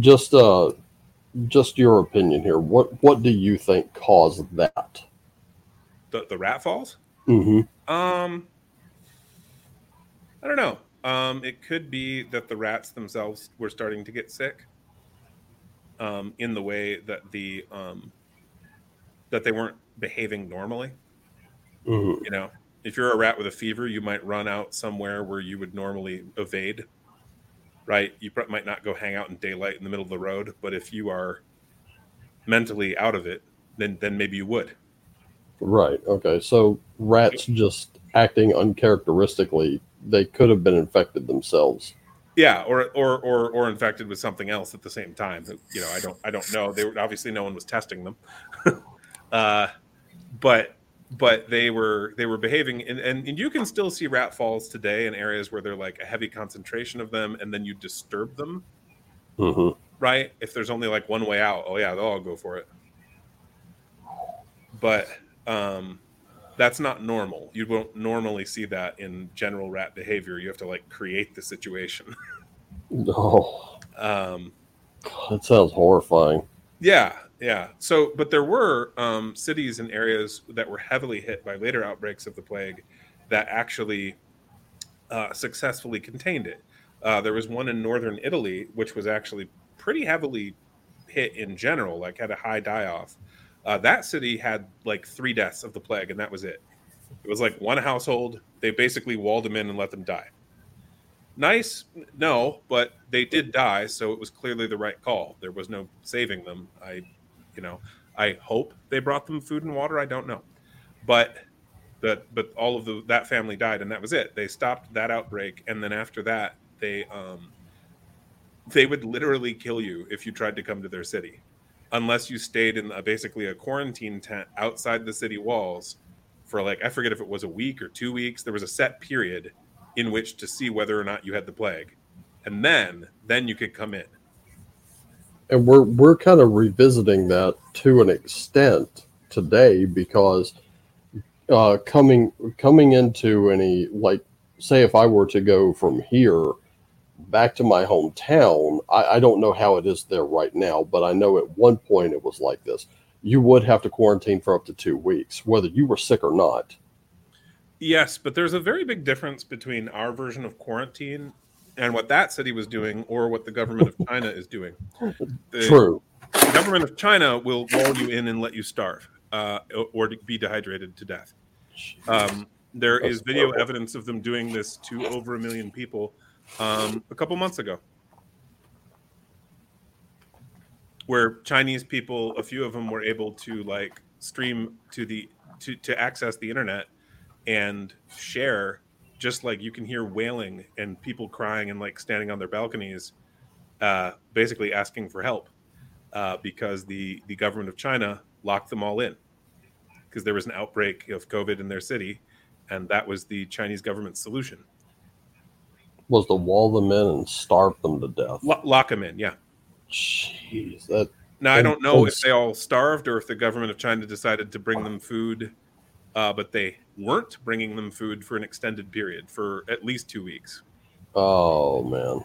S1: Just uh, just your opinion here. What what do you think caused that?
S2: The the rat falls?
S1: Mm-hmm.
S2: Um I don't know. Um it could be that the rats themselves were starting to get sick. Um in the way that the um that they weren't behaving normally.
S1: Mm-hmm.
S2: you know if you're a rat with a fever you might run out somewhere where you would normally evade right you pr- might not go hang out in daylight in the middle of the road but if you are mentally out of it then then maybe you would
S1: Right. Okay. So rats just acting uncharacteristically, they could have been infected themselves.
S2: yeah or or or or infected with something else at the same time you know i don't i don't know they were obviously no one was testing them uh but but they were they were behaving and, and and you can still see rat falls today in areas where they're like a heavy concentration of them and then you disturb them
S1: Mm-hmm.
S2: right? If there's only like one way out, oh yeah, they'll all go for it. But um, that's not normal. You won't normally see that in general rat behavior. You have to like create the situation.
S1: Oh,
S2: um,
S1: that sounds horrifying.
S2: yeah, yeah. So, but there were um, cities and areas that were heavily hit by later outbreaks of the plague that actually uh, successfully contained it. Uh, there was one in northern Italy, which was actually pretty heavily hit in general, like had a high die off. Uh, that city had like three deaths of the plague, and that was it. It was like one household. They basically walled them in and let them die. Nice, no, but they did die, so it was clearly the right call. There was no saving them. I, you know, I hope they brought them food and water. I don't know, but but but all of the that family died, and that was it. They stopped that outbreak, and then after that, they um they would literally kill you if you tried to come to their city, unless you stayed in a, basically a quarantine tent outside the city walls for like I forget if it was a week or two weeks. There was a set period in which to see whether or not you had the plague, and then then you could come in.
S1: And we're we're kind of revisiting that to an extent today because uh, coming coming into any like say if I were to go from here back to my hometown, I, I don't know how it is there right now, but I know at one point it was like this. You would have to quarantine for up to two weeks, whether you were sick or not.
S2: Yes, but there's a very big difference between our version of quarantine and what that city was doing, or what the government of China is doing. The,
S1: True.
S2: the government of China will wall you in and let you starve, uh, or be dehydrated to death. Um, there
S1: That's
S2: is video
S1: horrible.
S2: evidence of them doing this to over a million people um, a couple months ago, where Chinese people, a few of them, were able to like stream to the to to access the internet and share, just like you can hear wailing and people crying and like standing on their balconies, uh, basically asking for help uh, because the the government of China locked them all in because there was an outbreak of COVID in their city, and that was the Chinese government's solution.
S1: was to wall them in and starve them to death.
S2: Lo- lock them in, yeah.
S1: Jeez, that
S2: Now I don't know if they all starved or if the government of China decided to bring them food, uh, but they weren't bringing them food for an extended period for at least two weeks.
S1: oh man.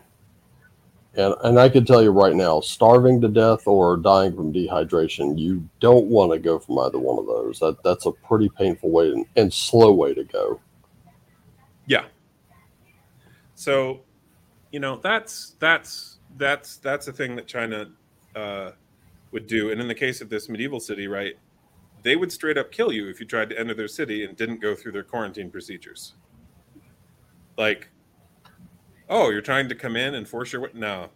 S1: And and I can tell you right now, starving to death or dying from dehydration, you don't want to go from either one of those. That that's a pretty painful way and, and slow way to go.
S2: Yeah. So, you know, that's that's that's that's a thing that China uh, would do. And in the case of this medieval city, right, they would straight up kill you if you tried to enter their city and didn't go through their quarantine procedures. Like, oh, you're trying to come in and force your way? No.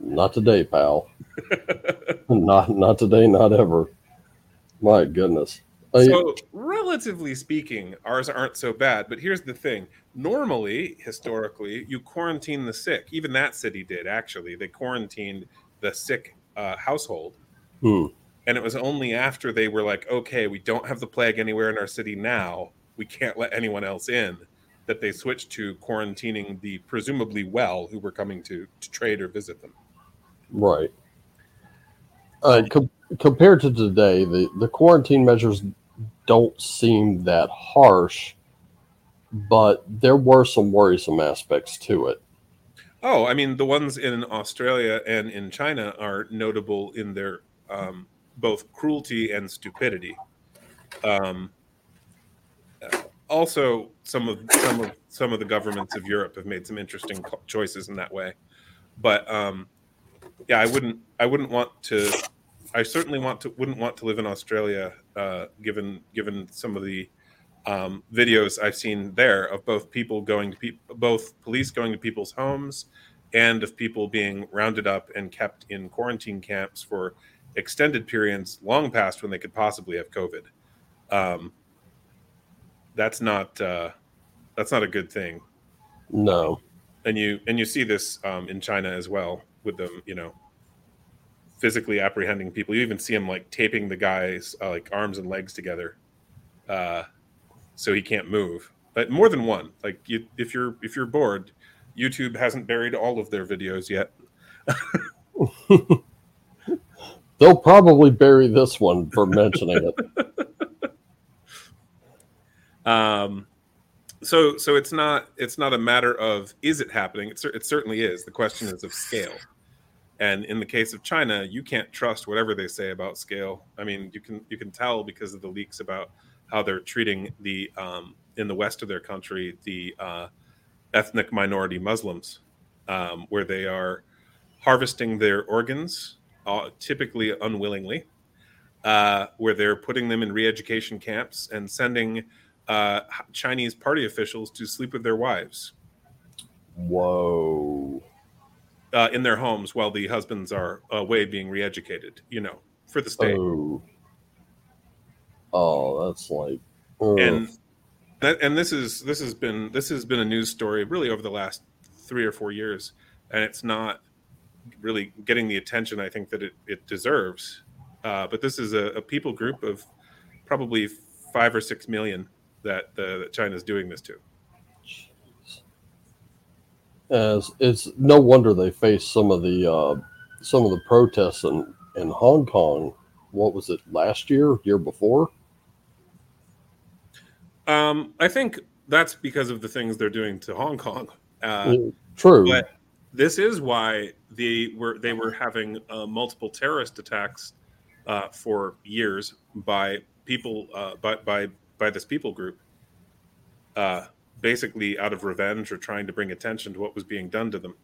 S1: Not today, pal. not not today, not ever. My goodness.
S2: So, relatively speaking, ours aren't so bad. But here's the thing: normally, historically, you quarantine the sick. Even that city did actually. They quarantined the sick uh, household,
S1: hmm.
S2: And it was only after they were like, "Okay, we don't have the plague anywhere in our city now. We can't let anyone else in." That they switched to quarantining the presumably well who were coming to to trade or visit them.
S1: Right. Uh, com- compared to today, the, the quarantine measures don't seem that harsh, but there were some worrisome aspects to it.
S2: Oh, I mean, the ones in Australia and in China are notable in their um, both cruelty and stupidity. Um, also, some of some of some of the governments of Europe have made some interesting choices in that way. But um, yeah, I wouldn't I wouldn't want to. I certainly want to wouldn't want to live in Australia, uh, given given some of the um, videos I've seen there of both people going to pe- both police going to people's homes and of people being rounded up and kept in quarantine camps for extended periods, long past when they could possibly have COVID. Um, that's not uh, that's not a good thing,
S1: No.
S2: and you and you see this um, in China as well with them, you know, physically apprehending people. You even see them like taping the guys uh, like arms and legs together, uh, so he can't move. But more than one. Like you, if you're if you're bored, YouTube hasn't buried all of their videos yet.
S1: They'll probably bury this one for mentioning it.
S2: Um, so so it's not it's not a matter of is it happening. It, it certainly is. The question is of scale. And in the case of China, you can't trust whatever they say about scale. I mean, you can you can tell because of the leaks about how they're treating the um, in the west of their country the uh, ethnic minority Muslims, um, where they are harvesting their organs, uh, typically unwillingly, uh, where they're putting them in re-education camps and sending uh, Chinese party officials to sleep with their wives
S1: Whoa.
S2: uh, in their homes while the husbands are away being re-educated. You know, for the state.
S1: Oh. Oh, that's like.
S2: and that, and this is this has been this has been a news story really over the last three or four years, and it's not really getting the attention I think that it, it deserves. Uh, but this is a, a people group of probably five or six million that, uh, that China's doing this to.
S1: As it's no wonder they face some of the uh, some of the protests in in Hong Kong. What was it last year? Year before?
S2: Um, I think that's because of the things they're doing to Hong Kong. Uh,
S1: True.
S2: but this is why they were they were having uh, multiple terrorist attacks uh, for years by people uh, by by by this people group, uh, basically out of revenge or trying to bring attention to what was being done to them.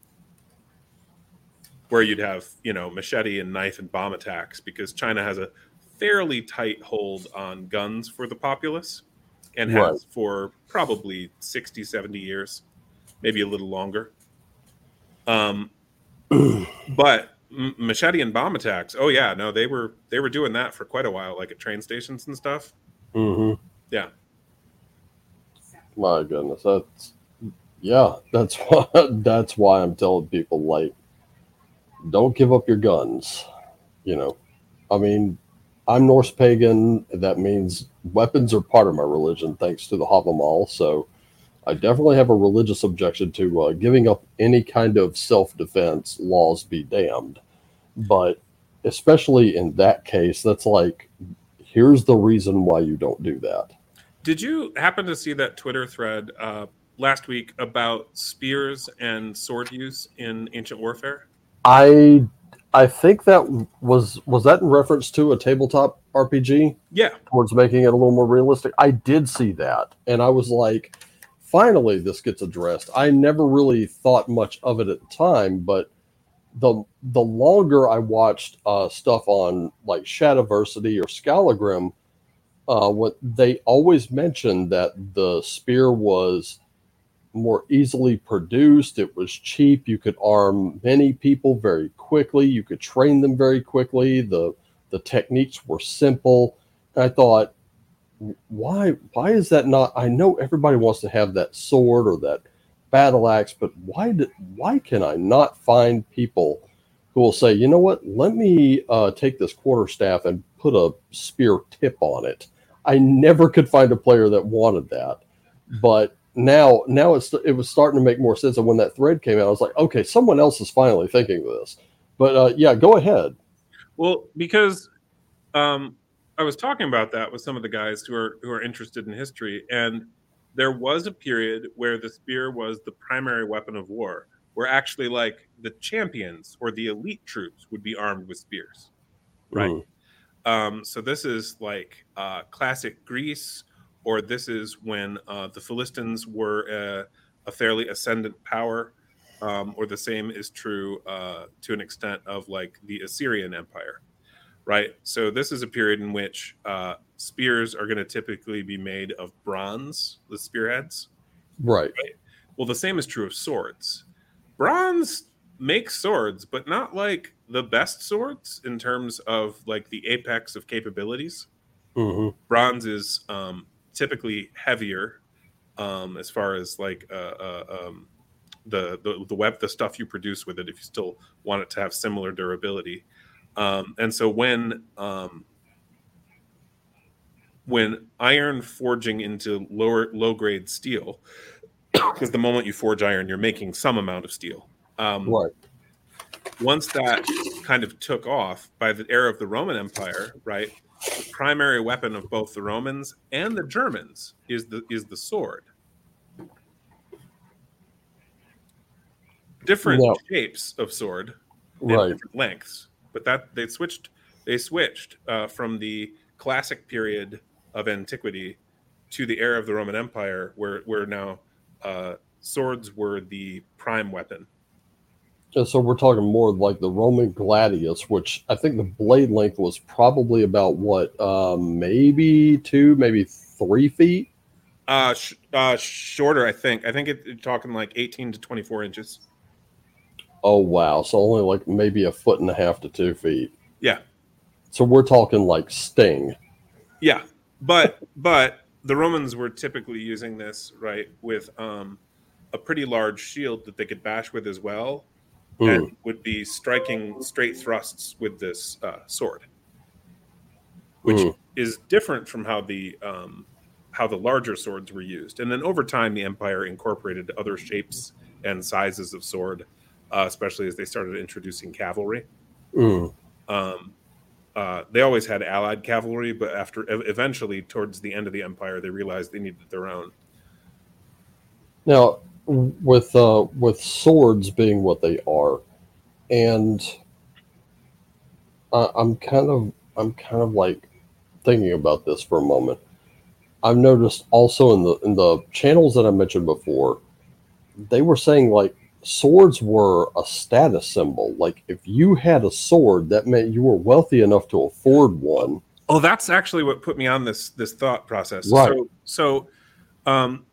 S2: Where you'd have you know machete and knife and bomb attacks because China has a fairly tight hold on guns for the populace and has
S1: Right.
S2: for probably 60 70 years maybe a little longer um, but m- machete and bomb attacks. Oh yeah, no, they were they were doing that for quite a while, like at train stations and stuff.
S1: hmm
S2: Yeah.
S1: My goodness, that's yeah. That's why that's why I'm telling people like, don't give up your guns. You know, I mean, I'm Norse pagan. That means weapons are part of my religion, thanks to the Havamal. So, I definitely have a religious objection to uh, giving up any kind of self defense. Laws be damned, but especially in that case, that's like, here's the reason why you don't do that.
S2: Did you happen to see that Twitter thread uh, last week about spears and sword use in ancient warfare?
S1: I I think that was was that in reference to a tabletop RPG?
S2: Yeah,
S1: towards making it a little more realistic. I did see that, and I was like, finally, this gets addressed. I never really thought much of it at the time, but the the longer I watched uh, stuff on like Shadiversity or Skallagrim, uh, what they always mentioned that the spear was more easily produced. It was cheap. You could arm many people very quickly. You could train them very quickly. The the techniques were simple. And I thought, why why is that not? I know everybody wants to have that sword or that battle axe, but why did why can I not find people who will say, you know what? Let me uh, take this quarter staff and put a spear tip on it. I never could find a player that wanted that, but now now it's it was starting to make more sense. And when that thread came out, I was like, okay, someone else is finally thinking of this. But uh, yeah, go ahead.
S2: Well, because um, I was talking about that with some of the guys who are who are interested in history, and there was a period where the spear was the primary weapon of war, where actually like the champions or the elite troops would be armed with spears, right? Mm. Um, so this is like uh, classic Greece or this is when uh, the Philistines were a, a fairly ascendant power, um, or the same is true uh, to an extent of like the Assyrian Empire, right? So this is a period in which uh, spears are going to typically be made of bronze, the spearheads,
S1: right. right?
S2: Well, the same is true of swords. Bronze makes swords, but not like the best swords in terms of like the apex of capabilities.
S1: Mm-hmm.
S2: Bronze is um, typically heavier um, as far as like uh, uh, um, the, the the web the stuff you produce with it if you still want it to have similar durability um, and so when um, when iron forging into lower low grade steel because the moment you forge iron you're making some amount of steel
S1: um, right
S2: once that kind of took off by the era of the roman empire right the primary weapon of both the Romans and the Germans is the is the sword. Different no. shapes of sword,
S1: right?
S2: Different lengths, but that they switched. They switched uh, from the classic period of antiquity to the era of the Roman Empire, where where now uh, swords were the prime weapon And
S1: so we're talking more like the Roman gladius, which I think the blade length was probably about what, um, maybe two, maybe three feet.
S2: Uh, sh- uh, shorter, I think. I think it, it's talking like eighteen to twenty-four inches.
S1: Oh wow! So only like maybe a foot and a half to two feet.
S2: Yeah.
S1: So we're talking like Sting.
S2: Yeah, but but the Romans were typically using this right with um, a pretty large shield that they could bash with as well mm. and would be striking straight thrusts with this uh, sword, which mm. is different from how the um, how the larger swords were used. And then over time, the empire incorporated other shapes and sizes of sword, uh, especially as they started introducing cavalry.
S1: Mm.
S2: Um, uh, they always had allied cavalry, but after eventually, towards the end of the empire, they realized they needed their own.
S1: Now, with uh, with swords being what they are, and uh, I'm kind of I'm kind of like thinking about this for a moment. I've noticed also in the in the channels that I mentioned before, they were saying like swords were a status symbol. Like if you had a sword, that meant you were wealthy enough to afford one.
S2: Oh, that's actually what put me on this this thought process.
S1: Right.
S2: So, so um,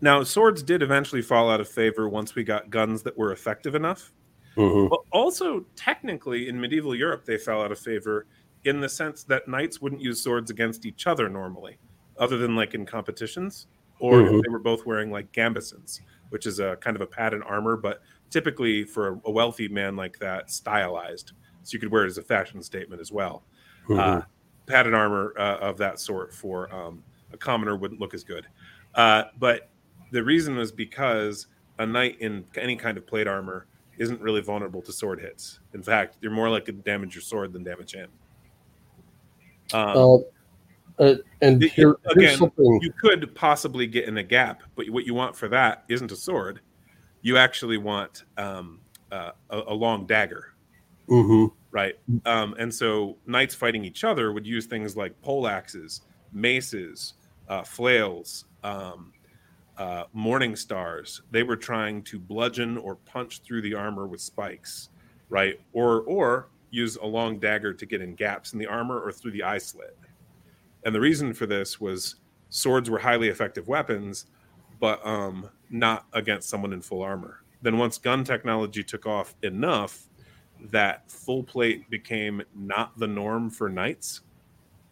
S2: now, swords did eventually fall out of favor once we got guns that were effective enough.
S1: Mm-hmm.
S2: But also, technically, in medieval Europe, they fell out of favor in the sense that knights wouldn't use swords against each other normally, other than like in competitions, or mm-hmm. they were both wearing like gambesons, which is a kind of a padded armor, but typically for a wealthy man like that, stylized. So you could wear it as a fashion statement as well. Mm-hmm. Uh, padded armor uh, of that sort for um, a commoner wouldn't look as good. Uh, but the reason was because a knight in any kind of plate armor isn't really vulnerable to sword hits. In fact, you're more likely to damage your sword than damage him. Um,
S1: Uh, and
S2: it-
S1: here,
S2: again,
S1: something.
S2: you could possibly get in a gap, but what you want for that isn't a sword. You actually want um, uh, a, a long dagger,
S1: Mhm.
S2: right? Um, and so knights fighting each other would use things like pole axes, maces, uh, flails, um, uh, morning stars. They were trying to bludgeon or punch through the armor with spikes, right? Or or use a long dagger to get in gaps in the armor or through the eye slit. And the reason for this was swords were highly effective weapons, but um, not against someone in full armor. Then once gun technology took off enough that full plate became not the norm for knights,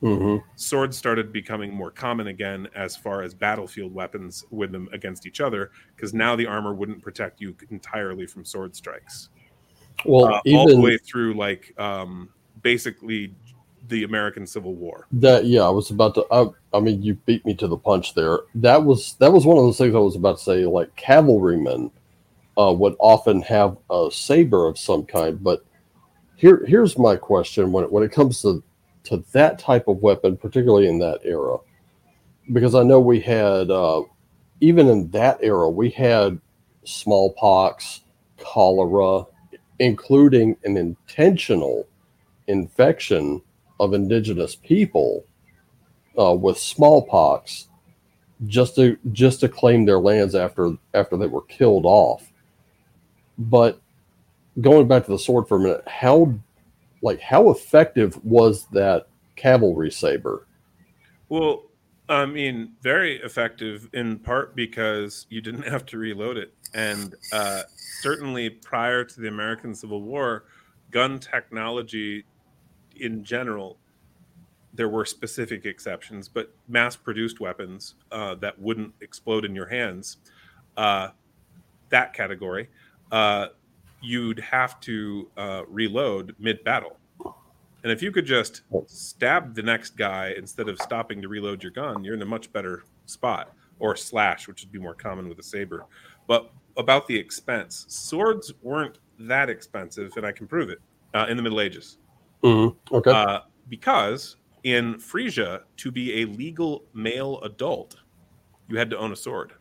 S1: Mhm.
S2: swords started becoming more common again as far as battlefield weapons with them against each other because now the armor wouldn't protect you entirely from sword strikes
S1: Well,
S2: uh, all the way through like um, basically the American Civil War.
S1: that, yeah, I was about to. I, I mean, you beat me to the punch there. That was that was one of those things I was about to say. Like cavalrymen uh, would often have a saber of some kind, but here here's my question when it, when it comes to to that type of weapon, particularly in that era, because I know we had uh, even in that era we had smallpox, cholera, including an intentional infection of indigenous people uh, with smallpox just to just to claim their lands after after they were killed off. But going back to the sword for a minute, how like how effective was that cavalry saber?
S2: Well, I mean, very effective in part because you didn't have to reload it. And uh, certainly prior to the American Civil War, gun technology in general, there were specific exceptions, but mass produced weapons uh, that wouldn't explode in your hands, uh, that category, uh, you'd have to uh, reload mid battle. And if you could just stab the next guy instead of stopping to reload your gun, you're in a much better spot. Or slash, which would be more common with a saber. But about the expense, swords weren't that expensive, and I can prove it uh, in the Middle Ages.
S1: Mm-hmm. Okay.
S2: Uh, because in Frisia, to be a legal male adult, you had to own a sword,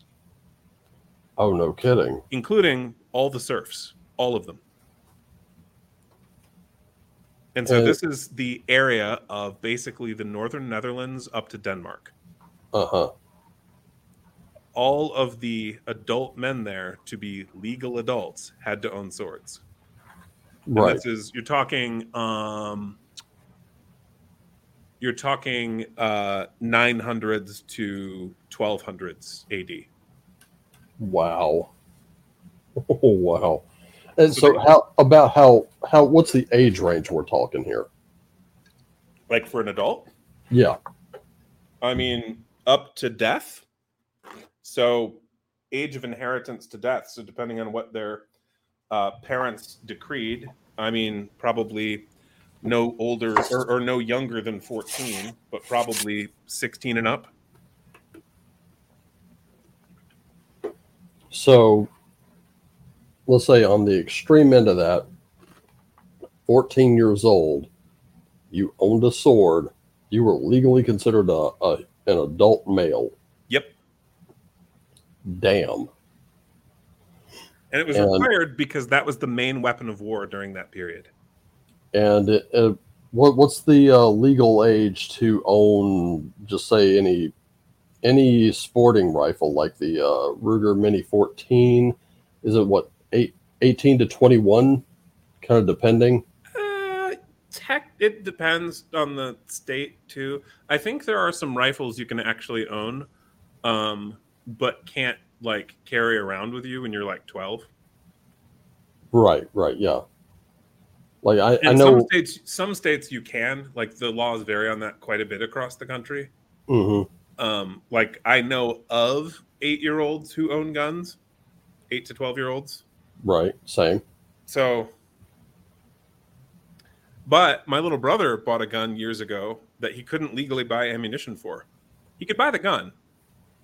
S1: oh no, kidding.
S2: including all the serfs, all of them. And so
S1: Uh,
S2: this is the area of basically the northern Netherlands up to Denmark.
S1: Uh huh.
S2: All of the adult men there to be legal adults had to own swords. And
S1: Right.
S2: This is you're talking um you're talking uh 900s to 1200s AD.
S1: Wow. Oh wow. And
S2: So
S1: how about how how what's the age range we're talking here?
S2: Like for an adult?
S1: Yeah.
S2: I mean, up to death. So, age of inheritance to death. So, depending on what their uh, parents decreed, I mean, probably no older or, or no younger than 14, but probably 16 and up.
S1: So let's say on the extreme end of that, 14 years old, you owned a sword, you were legally considered a, a an adult male.
S2: Yep.
S1: Damn.
S2: And it was
S1: And-
S2: required because that was the main weapon of war during that period.
S1: And it, it, what what's the uh, legal age to own just say any any sporting rifle like the uh, Ruger Mini 14? Is it what eight, 18 to 21 kind of depending?
S2: Uh, tech, it depends on the state too. I think there are some rifles you can actually own, um, but can't like carry around with you when you're like 12.
S1: Right, right, yeah. Like I,
S2: In
S1: I
S2: some states, some states you can. Like the laws vary on that quite a bit across the country.
S1: Mhm.
S2: Um, like I know of eight year olds who own guns, eight to 12 year olds.
S1: Right, same.
S2: So, but my little brother bought a gun years ago that he couldn't legally buy ammunition for. He could buy the gun,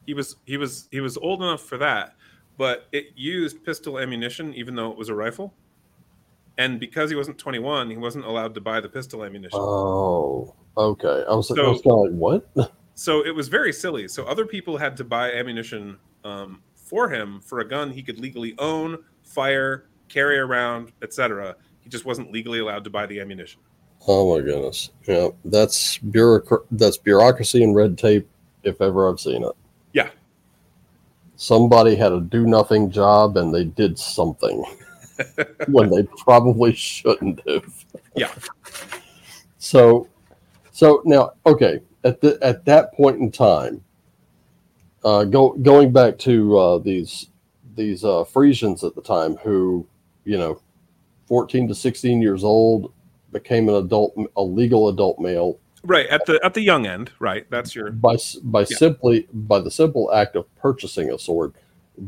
S2: he was he was he was old enough for that, but it used pistol ammunition even though it was a rifle. And because he wasn't 21, he wasn't allowed to buy the pistol ammunition.
S1: Oh, okay. I was,
S2: So-
S1: I was like, what?
S2: So it was very silly. So other people had to buy ammunition um, for him for a gun he could legally own, fire, carry around, etc. He just wasn't legally allowed to buy the ammunition.
S1: Oh my goodness. Yeah, that's bureaucra- that's bureaucracy and red tape if ever I've seen it. Somebody had a do nothing job and they did something when they probably shouldn't have.
S2: Yeah.
S1: So so now okay, at the at that point in time, uh go going back to uh these these uh Frisians at the time who, you know, 14 to 16 years old became an adult a legal adult male
S2: Right at the at the young end. Right. That's your
S1: by by
S2: Yeah.
S1: simply by the simple act of purchasing a sword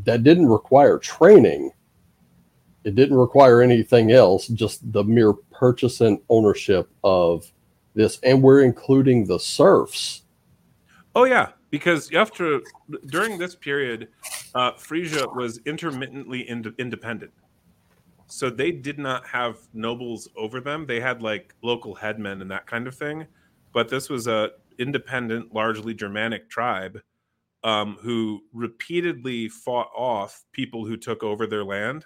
S1: that didn't require training it didn't require anything else just the mere purchase and ownership of this and we're including the serfs
S2: Oh yeah, because you have to during this period, uh, Frisia was intermittently ind- independent, so they did not have nobles over them. They had like local headmen and that kind of thing, but this was a independent, largely Germanic tribe um, who repeatedly fought off people who took over their land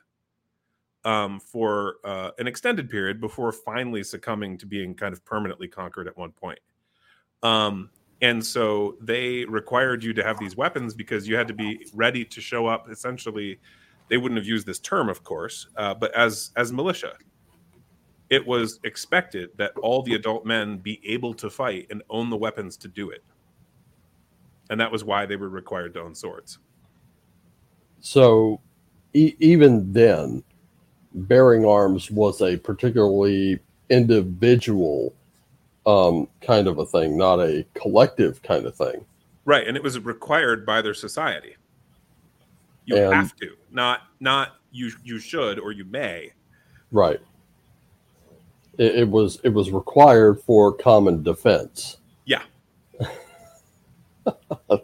S2: um, for uh, an extended period before finally succumbing to being kind of permanently conquered at one point. Um, and so they required you to have these weapons because you had to be ready to show up. Essentially, they wouldn't have used this term, of course, uh, but as as militia, it was expected that all the adult men be able to fight and own the weapons to do it. And that was why they were required to own swords.
S1: so e- even then bearing arms was a particularly individual um, kind of a thing not a collective kind of thing
S2: Right, and it was required by their society. You
S1: And-
S2: have to, not not you you should or you may.
S1: Right. It, it was it was required for common defense.
S2: Yeah.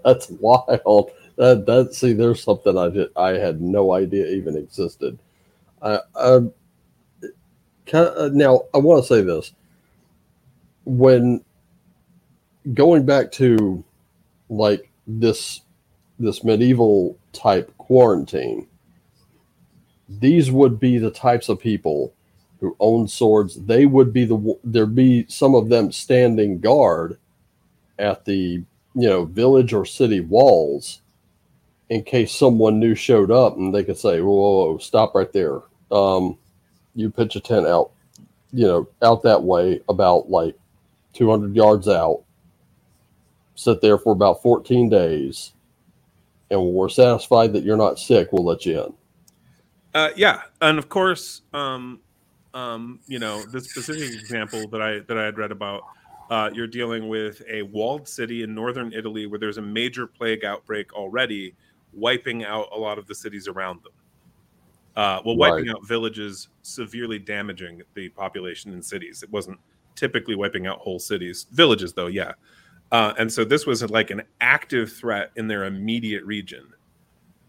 S1: That's wild. That that see, there's something I did I had no idea even existed. I, I of, uh, now I want to say this. When going back to like this this medieval type quarantine, these would be the types of people who own swords. They would be the there'd be some of them standing guard at the you know village or city walls in case someone new showed up and they could say, "Whoa, whoa, whoa stop right there! Um, you pitch a tent out, you know, out that way, about like 200 yards out. Sit there for about 14 days, and when we're satisfied that you're not sick, we'll let you in."
S2: Uh, yeah, and of course, um, um, you know, this specific example that I that I had read about, uh, you're dealing with a walled city in northern Italy where there's a major plague outbreak already, wiping out a lot of the cities around them. Uh, well, wiping
S1: Right.
S2: out villages, severely damaging the population in cities. It wasn't typically wiping out whole cities, villages though, yeah. Uh, and so this was like an active threat in their immediate region,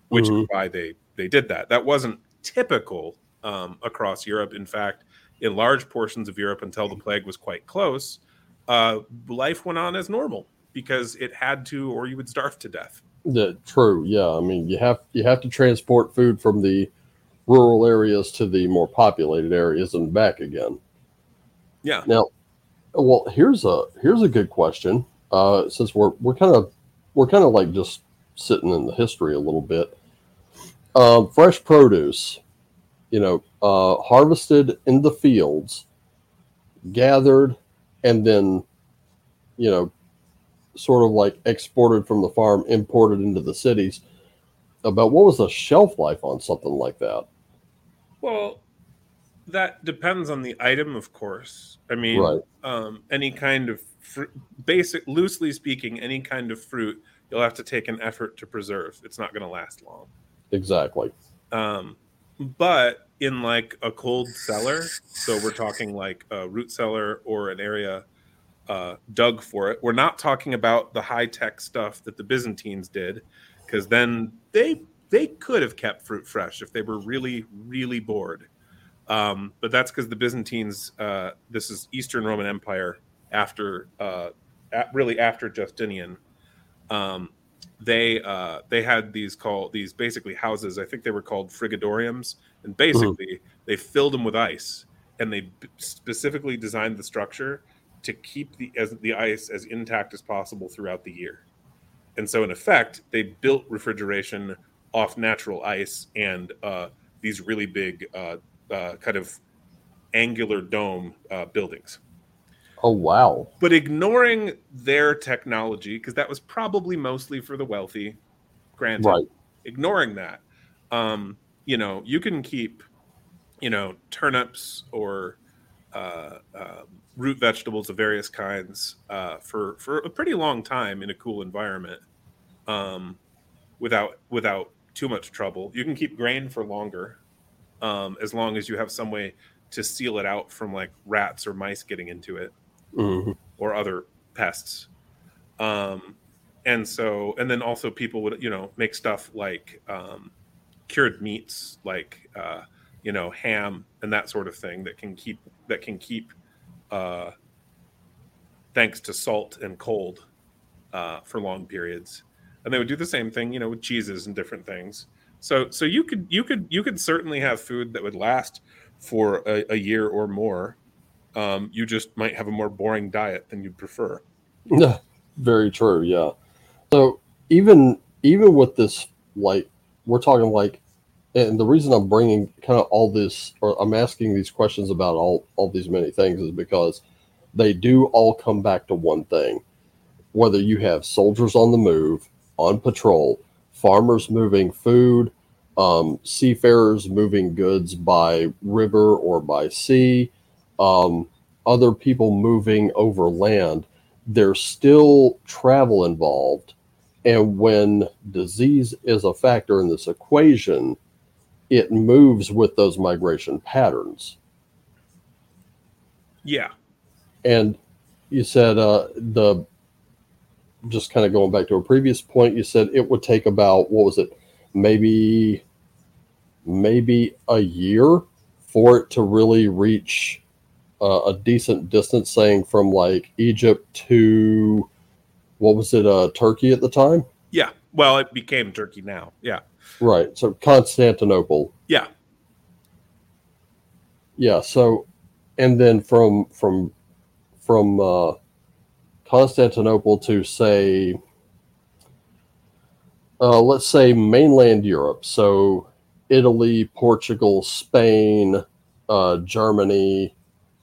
S2: which
S1: Mhm.
S2: is why they they did that. That wasn't typical um, across Europe. In fact, in large portions of Europe, until the plague was quite close, uh, life went on as normal because it had to, or you would starve to death.
S1: Yeah, true. Yeah, I mean, you have you have to transport food from the rural areas to the more populated areas and back again.
S2: Yeah.
S1: Now, well, here's a here's a good question. Uh, since we're we're kind of we're kind of like just sitting in the history a little bit. Um, fresh produce, you know, uh, harvested in the fields, gathered, and then, you know, sort of like exported from the farm, imported into the cities. About what was the shelf life on something like that?
S2: Well, that depends on the item, of course. I mean,
S1: Right.
S2: um, any kind of fr- basic, loosely speaking, any kind of fruit, you'll have to take an effort to preserve. It's not going to last long.
S1: Exactly.
S2: Um, but in like a cold cellar, so we're talking like a root cellar or an area uh, dug for it. We're not talking about the high tech stuff that the Byzantines did. because then they they could have kept fruit fresh if they were really really bored. Um, but that's because the Byzantines. Uh, this is Eastern Roman Empire after uh, at, really after Justinian. Um, they uh, they had these called these basically houses. I think they were called frigidoriums, and basically mm-hmm. they filled them with ice, and they specifically designed the structure to keep the as the ice as intact as possible throughout the year. And so, in effect, they built refrigeration off natural ice and uh, these really big, uh, uh, kind of angular dome uh, buildings.
S1: Oh wow!
S2: But ignoring their technology, because that was probably mostly for the wealthy. Granted, right. ignoring that, um, you know, you can keep, you know, turnips or uh, uh, root vegetables of various kinds uh, for for a pretty long time in a cool environment, um, without without too much trouble. You can keep grain for longer, um, as long as you have some way to seal it out from like rats or mice getting into it mm-hmm. or other pests. Um, and so, and then also people would, you know, make stuff like um, cured meats, like, uh, you know, ham and that sort of thing that can keep, that can keep, uh, thanks to salt and cold uh, for long periods. And they would do the same thing, you know, with cheeses and different things. So, so you could, you could, you could certainly have food that would last for a, a year or more um, you just might have a more boring diet than you'd prefer.
S1: Yeah, very true. Yeah. So even even with this, like we're talking like, and the reason I'm bringing kind of all this, or I'm asking these questions about all all these many things, is because they do all come back to one thing. Whether you have soldiers on the move, on patrol, farmers moving food, um, seafarers moving goods by river or by sea, um, other people moving over land, there's still travel involved. And when disease is a factor in this equation, it moves with those migration patterns.
S2: Yeah.
S1: And you said uh, the just kind of going back to a previous point, you said it would take about what was it, maybe maybe a year for it to really reach uh, a decent distance, saying from like Egypt to what was it, uh, Turkey at the time?
S2: Yeah. Well, it became Turkey now. Yeah.
S1: Right. So Constantinople.
S2: Yeah.
S1: Yeah. So, and then from from from uh, Constantinople to say, uh, let's say mainland Europe. So Italy, Portugal, Spain, uh, Germany,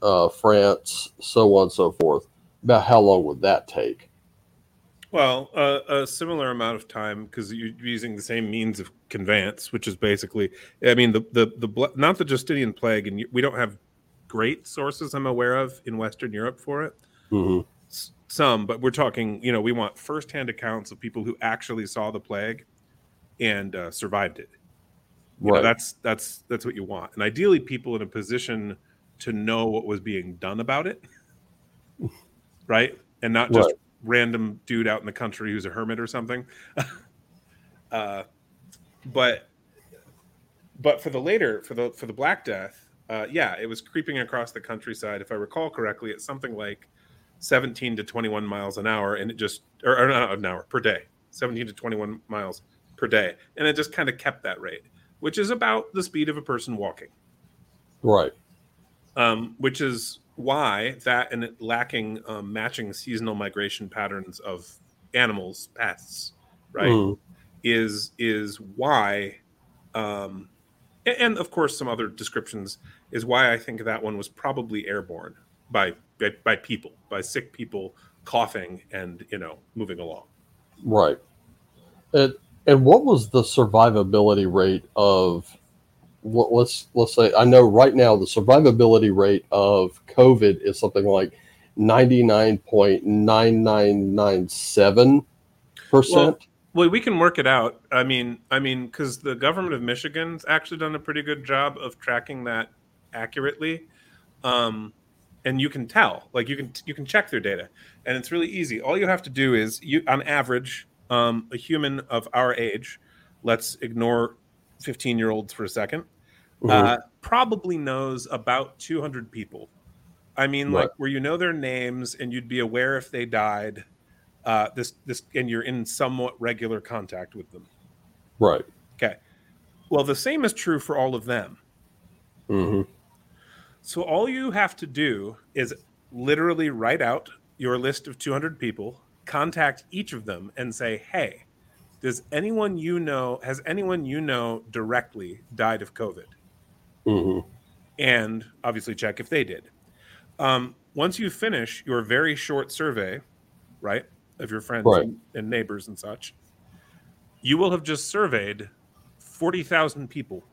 S1: uh, France, so on and so forth. About how long would that take?
S2: Well, uh, a similar amount of time because you're using the same means of conveyance, which is basically, I mean, the the the not the Justinian plague, and we don't have great sources I'm aware of in Western Europe for it. Mm-hmm. Some, but we're talking, you know, we want firsthand accounts of people who actually saw the plague and uh, survived it. You right. Know, that's that's that's what you want, and ideally, people in a position to know what was being done about it, right? And not just right. random dude out in the country who's a hermit or something. uh, but but for the later for the for the Black Death, uh, yeah, it was creeping across the countryside. If I recall correctly, it's something like 17 to 21 miles an hour, and it just or, or not an hour per day, 17 to 21 miles per day, and it just kind of kept that rate, which is about the speed of a person walking.
S1: Right
S2: um, which is why that and lacking um, matching seasonal migration patterns of animals, pests, right, mm. is is why, um, and, and of course some other descriptions is why I think that one was probably airborne by by, by people, by sick people coughing and you know moving along.
S1: Right. And and what was the survivability rate of let's let's say I know right now the survivability rate of COVID is something like ninety nine point nine nine nine seven percent.
S2: Well, we can work it out. I mean, I mean, because the government of Michigan's actually done a pretty good job of tracking that accurately, um, and you can tell. Like you can you can check their data, and it's really easy. All you have to do is you on average um, a human of our age, let's ignore 15 year olds for a 2nd
S1: Mhm.
S2: uh, probably knows about 200 people. I mean, like where you know their names and you'd be aware if they died. Uh, this this and you're in somewhat regular contact with them.
S1: right.
S2: Okay. Well, the same is true for all of them.
S1: hmm
S2: So all you have to do is literally write out your list of 200 people, contact each of them and say, "Hey, does anyone you know has anyone you know directly died of COVID?"
S1: hmm
S2: And obviously check if they did. Um, once you finish your very short survey, right, of your friends
S1: Right.
S2: and, and neighbors and such, you will have just surveyed 40,000 people,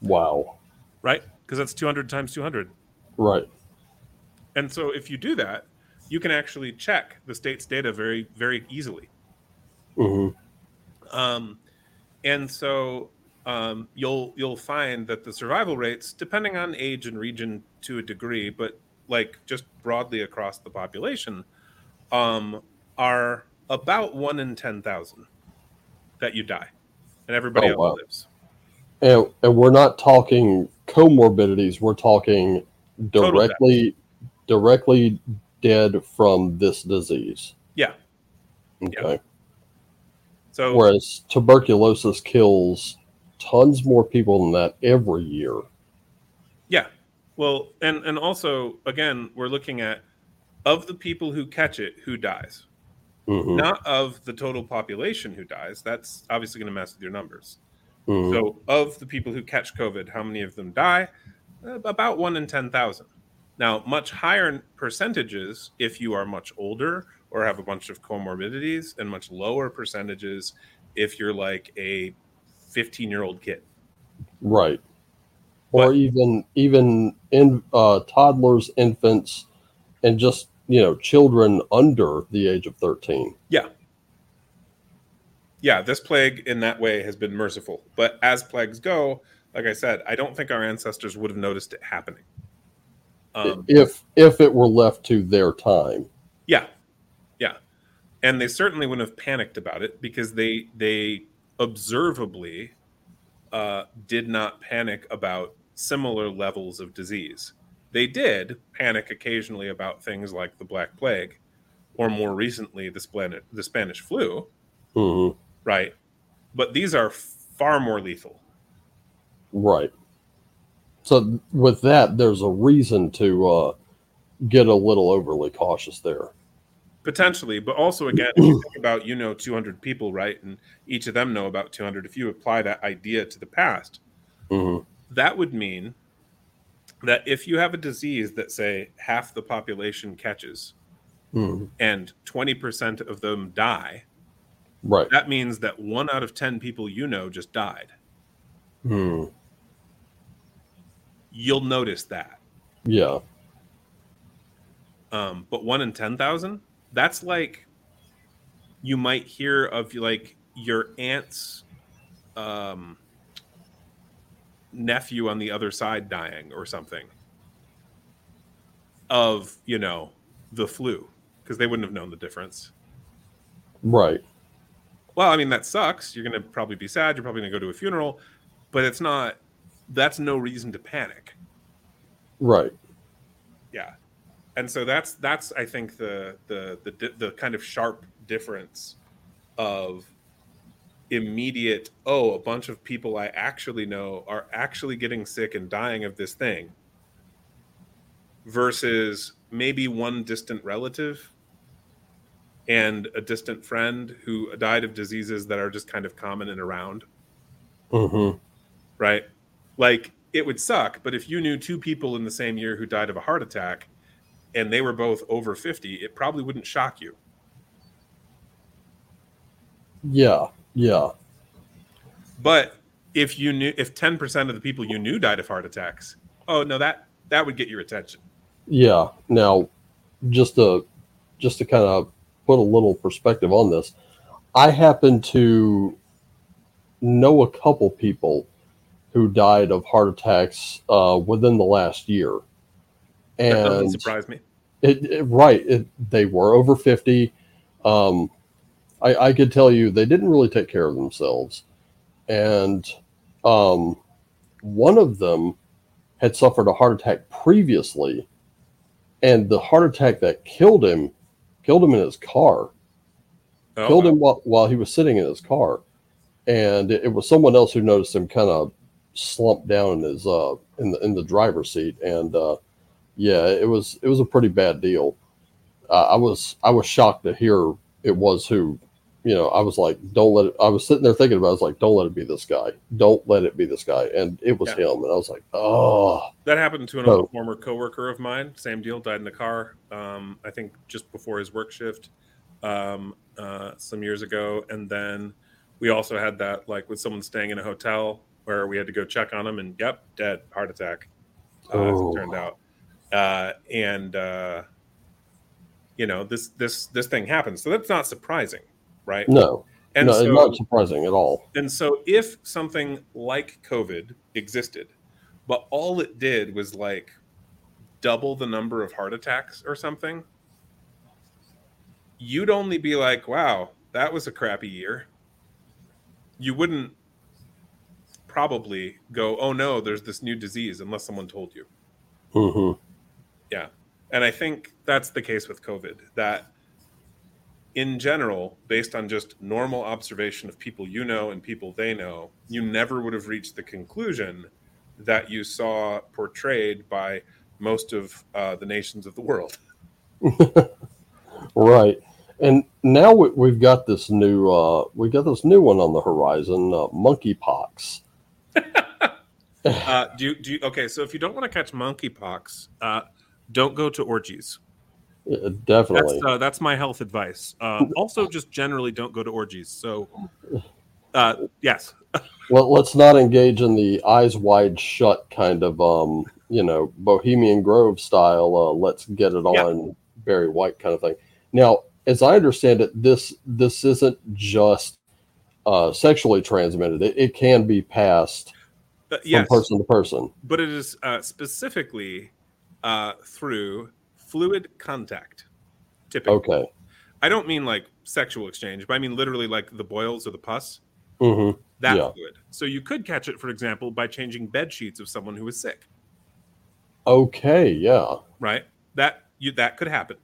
S1: Wow.
S2: right? Because that's 200 times 200.
S1: Right.
S2: And so if you do that, you can actually check the state's data very, very easily.
S1: hmm
S2: Um, and so um, you'll you'll find that the survival rates, depending on age and region to a degree, but like just broadly across the population, um, are about one in ten thousand that you die, and everybody
S1: Oh,
S2: else
S1: wow.
S2: lives.
S1: And and we're not talking comorbidities. We're talking directly directly dead from this disease.
S2: Yeah.
S1: Okay.
S2: So
S1: Whereas tuberculosis kills tons more people than that every year.
S2: Yeah. Well, and and also again, we're looking at of the people who catch it, who dies,
S1: Mhm.
S2: not of the total population who dies. That's obviously going to mess with your numbers.
S1: Mhm.
S2: So, of the people who catch COVID, how many of them die? About one in 10,000. Now, much higher percentages if you are much older or have a bunch of comorbidities, and much lower percentages if you're like a 15 year old kid.
S1: Right. Or
S2: But-
S1: even even in uh, toddlers, infants, and just you know children under the age of thirteen.
S2: Yeah. Yeah, this plague in that way has been merciful. But as plagues go, like I said, I don't think our ancestors would have noticed it happening. Um,
S1: if if it were left to their time.
S2: Yeah, yeah, and they certainly wouldn't have panicked about it because they they observably uh, did not panic about similar levels of disease. They did panic occasionally about things like the Black Plague, or more recently the Spanish the Spanish flu,
S1: Mhm.
S2: right? But these are far more lethal.
S1: Right. So with that, there's a reason to uh, get a little overly cautious there.
S2: Potentially, but also again, if you think about you know 200 people, right, and each of them know about 200. If you apply that idea to the past,
S1: hmm
S2: that would mean that if you have a disease that say half the population catches
S1: hmm
S2: and 20% of them die,
S1: Right.
S2: that means that one out of 10 people you know just died.
S1: Hmm.
S2: You'll notice that.
S1: Yeah.
S2: Um, but one in 10,000, that's like you might hear of like your aunt's um, nephew on the other side dying or something of, you know, the flu because they wouldn't have known the difference.
S1: Right.
S2: Well, I mean, that sucks. You're going to probably be sad. You're probably going to go to a funeral, but it's not, that's no reason to panic.
S1: Right.
S2: yeah and so that's that's i think the the the, the kind of sharp difference of immediate oh a bunch of people i actually know are actually getting sick and dying of this thing versus maybe one distant relative and a distant friend who died of diseases that are just kind of common and around
S1: hmm
S2: right? Like it would suck, but if you knew two people in the same year who died of a heart attack and they were both over 50, it probably wouldn't shock you.
S1: Yeah. Yeah.
S2: But if you knew if 10% of the people you knew died of heart attacks, oh no, that that would get your attention.
S1: Yeah. Now, just to just to kind of put a little perspective on this, I happen to know a couple people who died of heart attacks uh, within the last year,
S2: That doesn't surprise me.
S1: It, it right. It, they were over fifty. Um, I, I could tell you they didn't really take care of themselves, and um, one of them had suffered a heart attack previously, and the heart attack that killed him killed him in his car.
S2: Oh,
S1: killed him while, while he was sitting in his car, and it, it was someone else who noticed him kind of slump down in his uh in the in the driver's seat, and uh, yeah, it was it was a pretty bad deal. Uh, I was I was shocked to hear it was who, you know. I was like, don't let it. I was sitting there thinking about. it. I was like, don't let it be this guy. Don't let it be this guy, and it was
S2: Yeah.
S1: him. And I was like, oh,
S2: That happened to an
S1: Oh.
S2: former coworker of mine. Same deal. Died in the car. Um, I think just before his work shift, um, uh, some years ago. And then we also had that like with someone staying in a hotel where we had to go check on him, and yep, dead, heart attack. Uh, as
S1: Oh.
S2: it turned out, uh, and uh, you know this this this thing happens. So that's not surprising, right?
S1: no,
S2: And
S1: no,
S2: so,
S1: not surprising at all.
S2: and so, if something like COVID existed, but all it did was like double the number of heart attacks or something, you'd only be like, wow, that was a crappy year. You wouldn't probably go, oh no, there's this new disease unless someone told you.
S1: hmm
S2: Yeah. And I think that's the case with COVID, that in general, based on just normal observation of people you know and people they know, you never would have reached the conclusion that you saw portrayed by most of uh, the nations of the world.
S1: Right. And now we, we've got this new uh, we got this new one on the horizon, uh, monkeypox.
S2: Uh, do you, do you, okay, so if you don't want to catch monkeypox, uh, don't go to orgies.
S1: Yeah,
S2: That's
S1: definitely.
S2: uh, that's my health advice. Uh, also, just generally don't go to orgies. So, uh, yes,
S1: Well, let's not engage in the eyes wide shut kind of um, you know, Bohemian Grove style. Uh, let's get it
S2: Yeah.
S1: on Barry White kind of thing. Now, as I understand it, this this isn't just uh, sexually transmitted. It, it can be passed
S2: Uh,
S1: from person to person.
S2: but it is uh, specifically uh, through fluid contact. Typically,
S1: Okay.
S2: I don't mean like sexual exchange, but I mean literally like the boils or the pus.
S1: hmm
S2: That
S1: Yeah.
S2: fluid. So you could catch it, for example, by changing bed sheets of someone who is sick.
S1: Okay. Yeah.
S2: Right? That you that could happen.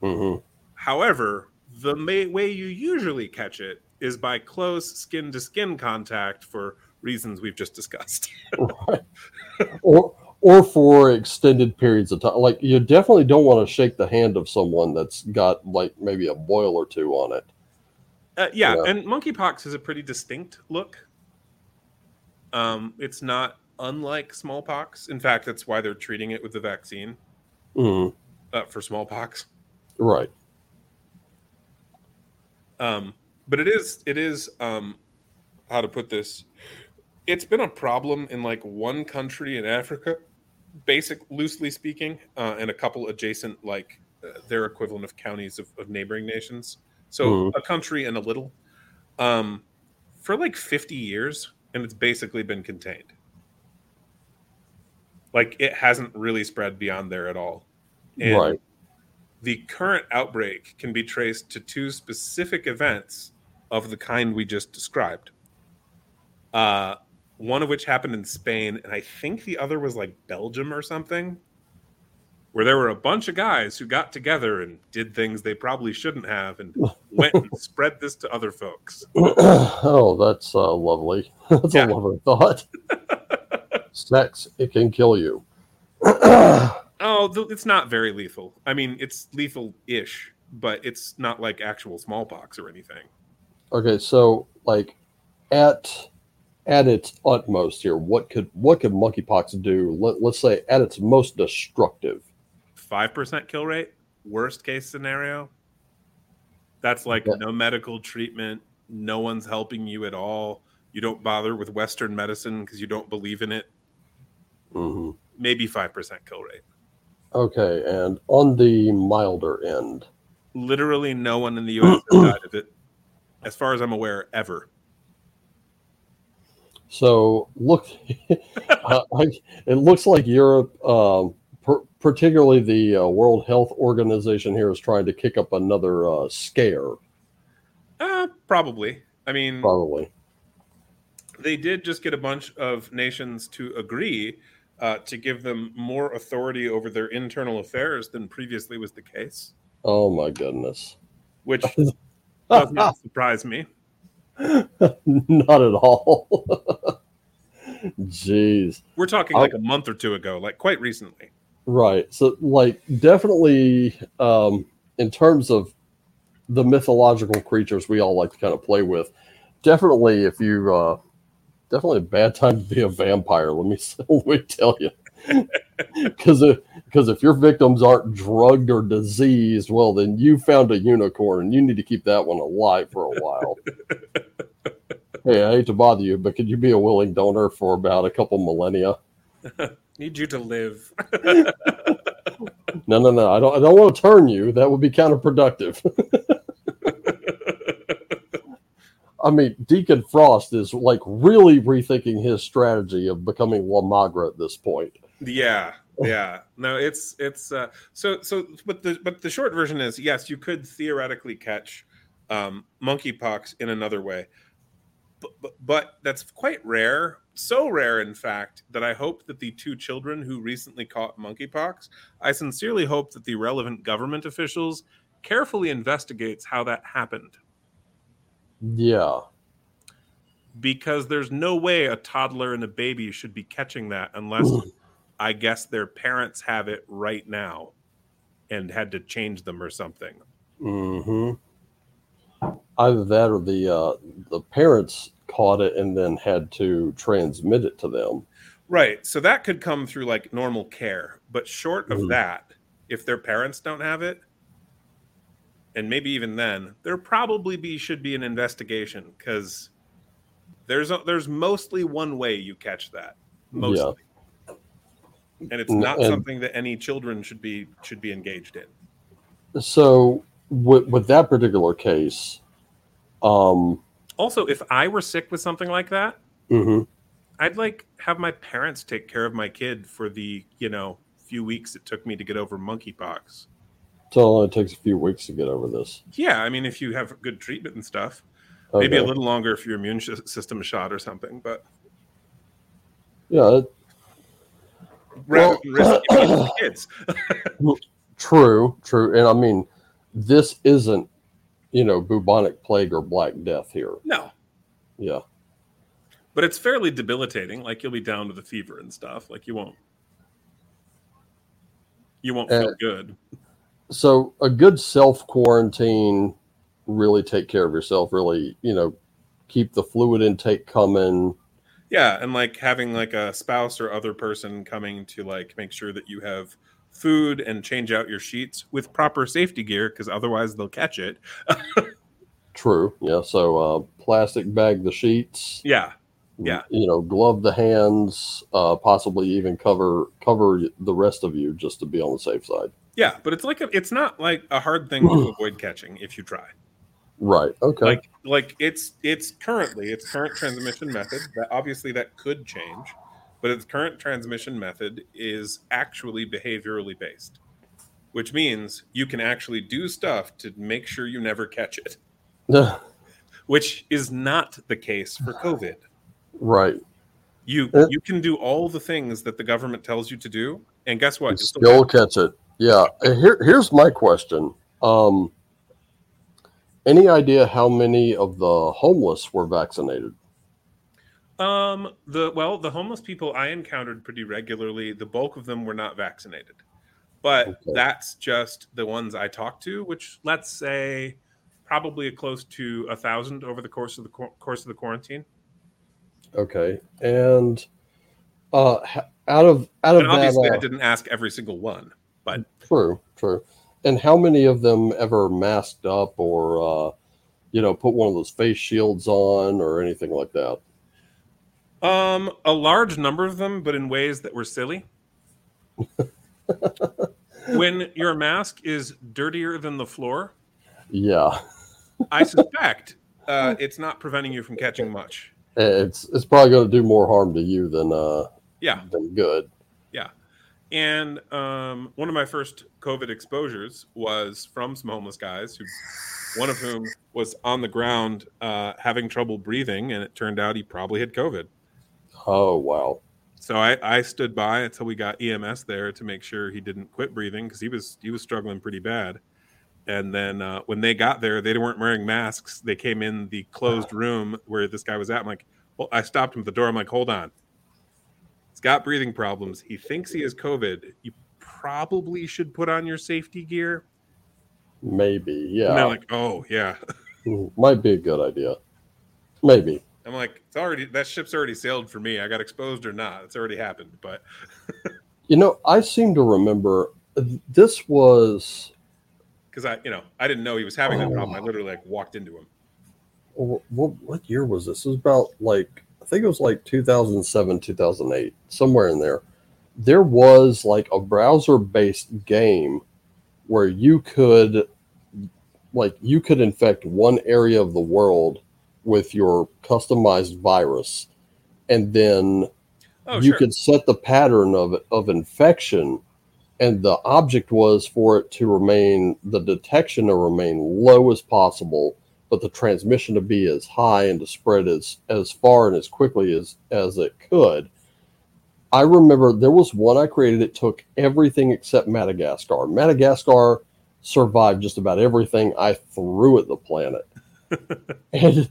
S1: hmm
S2: However, the ma- way you usually catch it is by close skin to skin contact for reasons we've just discussed.
S1: right. or or for extended periods of time. Like you definitely don't want to shake the hand of someone that's got like maybe a boil or two on it.
S2: Uh, yeah, and monkeypox is a pretty distinct look. Um, it's not unlike smallpox. In fact, that's why they're treating it with the vaccine
S1: Mhm.
S2: uh, for smallpox.
S1: Right.
S2: Um, but it is it is um, how to put this. It's been a problem in like one country in Africa, basic loosely speaking, uh, and a couple adjacent like uh, their equivalent of counties of, of neighboring nations. So
S1: Mhm.
S2: a country and a little, um, for like fifty years, and it's basically been contained. Like it hasn't really spread beyond there at all. And
S1: Right.
S2: the current outbreak can be traced to two specific events of the kind we just described. Uh, one of which happened in Spain, and I think the other was like Belgium or something, where there were a bunch of guys who got together and did things they probably shouldn't have and went and spread this to other folks.
S1: oh, that's uh, lovely. That's
S2: Yeah.
S1: a lovely thought. Sex, it can kill you.
S2: Oh, th- it's not very lethal. I mean, it's lethal ish, but it's not like actual smallpox or anything.
S1: Okay, so like at at its utmost here, what could what could monkeypox do? Let, let's say at its most destructive.
S2: 5% kill rate, worst case scenario. That's like
S1: Yeah.
S2: no medical treatment, no one's helping you at all. You don't bother with Western medicine because you don't believe in it.
S1: hmm
S2: Maybe 5% kill rate.
S1: Okay, and on the milder end,
S2: Literally no one in the US has died of it, as far as I'm aware, ever.
S1: so look, uh, it looks like Europe um, per, particularly the uh, World Health Organization here is trying to kick up another uh, scare.
S2: Uh, probably. I mean,
S1: Probably.
S2: they did just get a bunch of nations to agree uh, to give them more authority over their internal affairs than previously was the case,
S1: Oh my goodness.
S2: which does not surprise me.
S1: Not at all. Jeez.
S2: We're talking like a month or two ago, like quite recently.
S1: Right. So, like, definitely, um, in terms of the mythological creatures we all like to kind of play with, definitely, if you, uh, definitely a bad time to be a vampire. Let me let me tell you, because because if your victims aren't drugged or diseased, well, then you found a unicorn, and you need to keep that one alive for a while. hey, I hate to bother you, but could you be a willing donor for about a couple millennia?
S2: Need you to live.
S1: No, no, no. I don't. I don't want to turn you. That would be counterproductive. I mean, Deacon Frost is like really rethinking his strategy of becoming La Magra at this point.
S2: Yeah, yeah. No, it's it's uh, so so. But the but the short version is yes, you could theoretically catch um, monkeypox in another way, but, but but that's quite rare. So rare, in fact, that I hope that the two children who recently caught monkeypox, I sincerely hope that the relevant government officials carefully investigates how that happened
S1: Yeah,
S2: because there's no way a toddler and a baby should be catching that unless I guess their parents have it right now and had to change them or something.
S1: hmm Either that or the uh, the parents caught it and then had to transmit it to them.
S2: Right. So that could come through like normal care, but short of
S1: Mhm.
S2: that, if their parents don't have it, and maybe even then, there probably be should be an investigation because there's a, there's mostly one way you catch that. Mostly. And it's not
S1: and-
S2: something that any children should be should be engaged in.
S1: So with, with that particular case, um,
S2: Also, if I were sick with something like that,
S1: mhm.
S2: I'd like have my parents take care of my kid for the, you know, few weeks it took me to get over monkeypox.
S1: so it takes a few weeks to get over this.
S2: Yeah, I mean, if you have good treatment and stuff, maybe a little longer if your immune system is shot or something, but
S1: Yeah, it-
S2: rather
S1: Well-
S2: than risk the kids.
S1: True, true. And I mean, this isn't, you know, bubonic plague or black death here.
S2: No,
S1: Yeah.
S2: but it's fairly debilitating. Like you'll be down with a fever and stuff. Like you won't, you won't feel
S1: Uh,
S2: good.
S1: So a good self quarantine, really take care of yourself, really, you know, keep the fluid intake coming.
S2: Yeah, and like having like a spouse or other person coming to like make sure that you have food and change out your sheets with proper safety gear because otherwise they'll catch it.
S1: True. Yeah. So uh, plastic bag the sheets.
S2: Yeah, Yeah.
S1: You know, glove the hands, uh, possibly even cover cover the rest of you just to be on the safe side.
S2: yeah, but it's like a, it's not like a hard thing to avoid catching if you try.
S1: Right. Okay.
S2: Like like it's it's currently its current transmission method that obviously that could change, but its current transmission method is actually behaviorally based, which means you can actually do stuff to make sure you never catch it, which is not the case for COVID.
S1: right.
S2: You
S1: Uh,
S2: you can do all the things that the government tells you to do, and guess what?
S1: You
S2: You'll still
S1: still
S2: catch
S1: catch it. Yeah. Here, here's my question. Um, any idea how many of the homeless were vaccinated?
S2: Um, the well, the homeless people I encountered pretty regularly, the bulk of them were not vaccinated, but
S1: Okay.
S2: that's just the ones I talked to, which let's say probably close to a thousand over the course of the course of the quarantine.
S1: Okay. And uh, out of out of
S2: And
S1: that,
S2: obviously,
S1: uh,
S2: I didn't ask every single one, but
S1: True, true. And how many of them ever masked up or, uh, you know, put one of those face shields on or anything like that?
S2: um, a large number of them, but in ways that were silly. when your mask is dirtier than the floor,
S1: Yeah,
S2: I suspect uh, it's not preventing you from catching much.
S1: it's it's probably going to do more harm to you than uh
S2: Yeah,
S1: than good.
S2: And um, one of my first COVID exposures was from some homeless guys, who, one of whom was on the ground uh, having trouble breathing, and it turned out he probably had COVID.
S1: Oh wow!
S2: So I, I stood by until we got EMS there to make sure he didn't quit breathing because he was he was struggling pretty bad. And then uh, when they got there, they weren't wearing masks. They came in the closed room where this guy was at. I'm like, well, I stopped him at the door. I'm like, hold on. He's got breathing problems. He thinks he has COVID. You probably should put on your safety gear.
S1: Maybe, yeah.
S2: And they're like, oh yeah, hmm,
S1: might be a good idea. Maybe.
S2: I'm like, it's already that ship's already sailed for me. I got exposed or not, it's already happened. But
S1: you know, I seem to remember this was
S2: because I, you know, I didn't know he was having that problem. I oh. literally like walked into him.
S1: What what year was this? It was about like think it was like 2007, 2008, somewhere in there. There was like a browser based game where you could like you could infect one area of the world with your customized virus and then oh, you sure. could set the pattern of of infection and the object was for it to remain the detection to remain low as possible but the transmission to be as high and to spread as as far and as quickly as as it could. I remember there was one i created it took everything except madagascar. Madagascar survived just about everything. I threw at the planet. And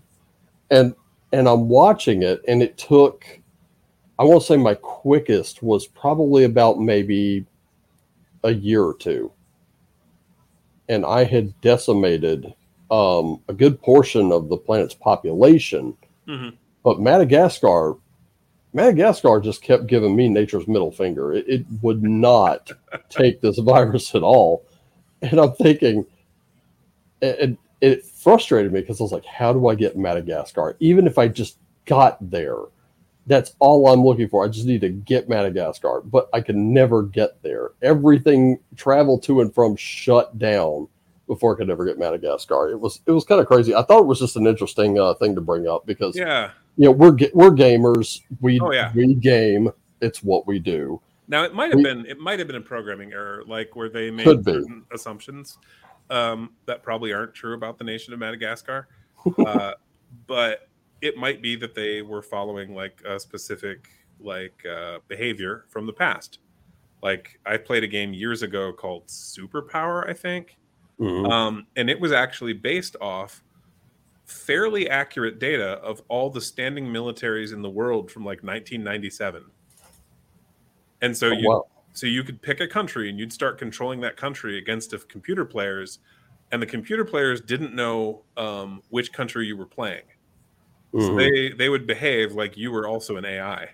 S1: and and i'm watching it and it took i won't say my quickest was probably about maybe a year or two, and I had decimated um, a good portion of the planet's population. Mm-hmm. But Madagascar, Madagascar just kept giving me nature's middle finger. It, it would not take this virus at all, and I'm thinking, it, it frustrated me because I was like, how do I get Madagascar? Even if I just got there, that's all I'm looking for. I just need to get Madagascar, but I can never get there. Everything travel to and from shut down before I could ever get Madagascar. It was it was kind of crazy. I thought it was just an interesting uh, thing to bring up because
S2: yeah,
S1: you know we're we're gamers. We oh, yeah. we game. It's what we do.
S2: Now it might have we, been it might have been a programming error, like where they made certain be. assumptions um, that probably aren't true about the nation of Madagascar. Uh, but it might be that they were following like a specific like uh, behavior from the past. Like I played a game years ago called Superpower, I think, mm-hmm. um, and it was actually based off fairly accurate data of all the standing militaries in the world from like 1997. And so oh, you wow. so you could pick a country and you'd start controlling that country against the computer players, and the computer players didn't know um, which country you were playing. Mm-hmm. So they they would behave like you were also an AI.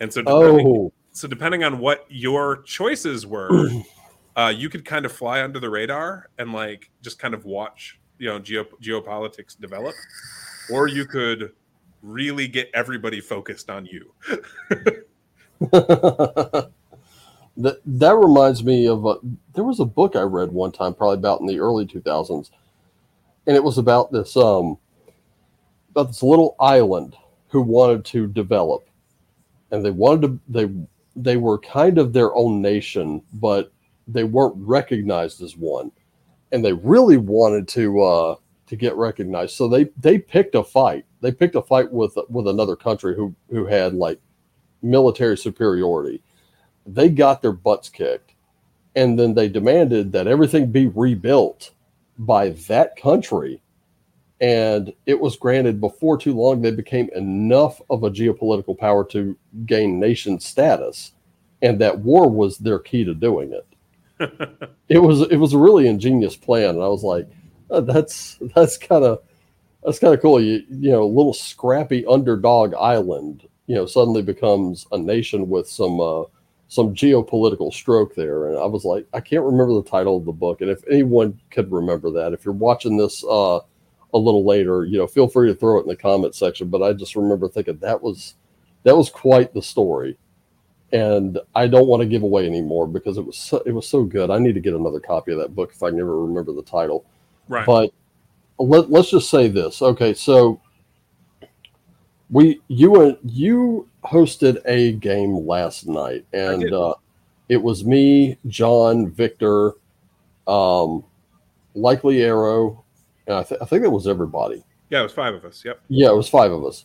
S2: And so depending, oh. so depending on what your choices were, uh, you could kind of fly under the radar and like just kind of watch, you know, geo- geopolitics develop, or you could really get everybody focused on you.
S1: that that reminds me of a, there was a book I read one time, probably about in the early 2000s, and it was about this um about this little island who wanted to develop, and they wanted to they they were kind of their own nation, but they weren't recognized as one, and they really wanted to uh, to get recognized. So they they picked a fight. They picked a fight with with another country who who had like military superiority. They got their butts kicked, and then they demanded that everything be rebuilt by that country and it was granted before too long they became enough of a geopolitical power to gain nation status and that war was their key to doing it it was it was a really ingenious plan. And i was like oh, that's that's kind of that's kind of cool. You you know a little scrappy underdog island you know suddenly becomes a nation with some uh, some geopolitical stroke there. And i was like i can't remember the title of the book. And if anyone could remember that if you're watching this uh a little later, you know, feel free to throw it in the comment section. But I just remember thinking that was that was quite the story, and I don't want to give away anymore because it was so, it was so good. I need to get another copy of that book if I never remember the title.
S2: Right.
S1: But let, let's just say this. Okay, so we you and you hosted a game last night, and uh, it was me, John, Victor, um, likely Arrow, and I, th- I think that was everybody.
S2: Yeah, it was five of us. Yep.
S1: Yeah, it was five of us.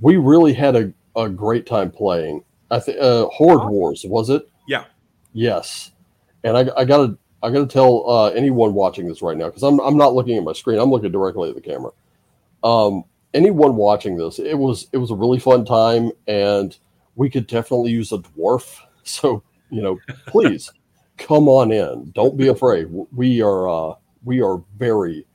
S1: We really had a, a great time playing. I think uh, Horde Wars was it?
S2: Yeah.
S1: Yes, and I, I gotta I gotta tell uh, anyone watching this right now because I'm I'm not looking at my screen. I'm looking directly at the camera. Um, anyone watching this, it was it was a really fun time, and we could definitely use a dwarf. So you know, please come on in. Don't be afraid. We are uh, we are very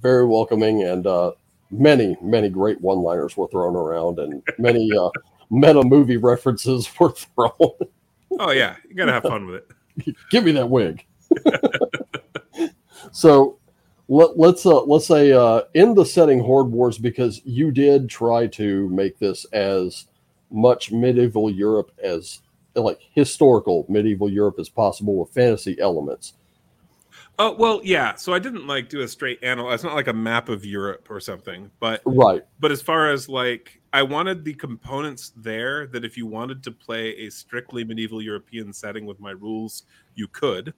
S1: very welcoming, and uh, many many great one liners were thrown around, and many uh, meta movie references were thrown.
S2: Oh yeah, you gotta have fun with it.
S1: Give me that wig. so let, let's uh, let's say uh, in the setting Horde Wars because you did try to make this as much medieval Europe as like historical medieval Europe as possible with fantasy elements.
S2: Oh well, yeah. So I didn't like do a straight analyze. It's not like a map of Europe or something, but
S1: right.
S2: But as far as like, I wanted the components there that if you wanted to play a strictly medieval European setting with my rules, you could.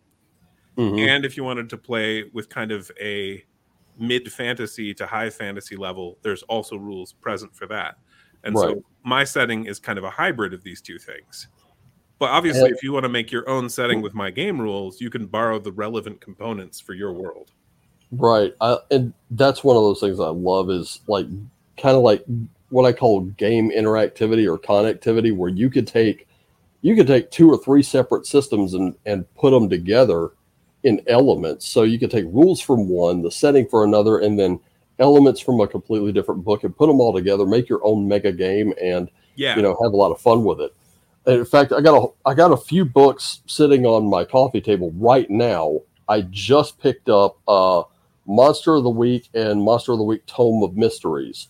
S2: Mm-hmm. And if you wanted to play with kind of a mid fantasy to high fantasy level, there's also rules present for that. And right. so my setting is kind of a hybrid of these two things. But obviously, if you want to make your own setting with my game rules, you can borrow the relevant components for your world.
S1: Right. I, and that's one of those things I love is like kind of like what I call game interactivity or connectivity, where you could take you could take two or three separate systems and, and put them together in elements. So you could take rules from one, the setting for another, and then elements from a completely different book and put them all together, make your own mega game, and yeah. you know have a lot of fun with it. In fact, I got a I got a few books sitting on my coffee table right now. I just picked up uh, Monster of the Week and Monster of the Week Tome of Mysteries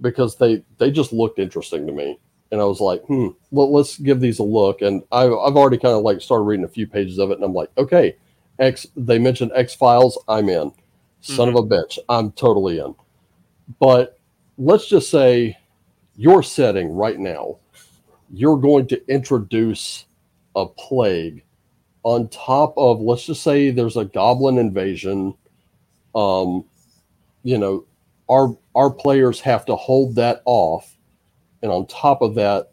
S1: because they they just looked interesting to me, and I was like, hmm, well, let's give these a look. And I, I've already kind of like started reading a few pages of it, and I'm like, okay, X. They mentioned X Files. I'm in. Son mm-hmm. of a bitch, I'm totally in. But let's just say your setting right now, you're going to introduce a plague on top of let's just say there's a goblin invasion um you know our our players have to hold that off and on top of that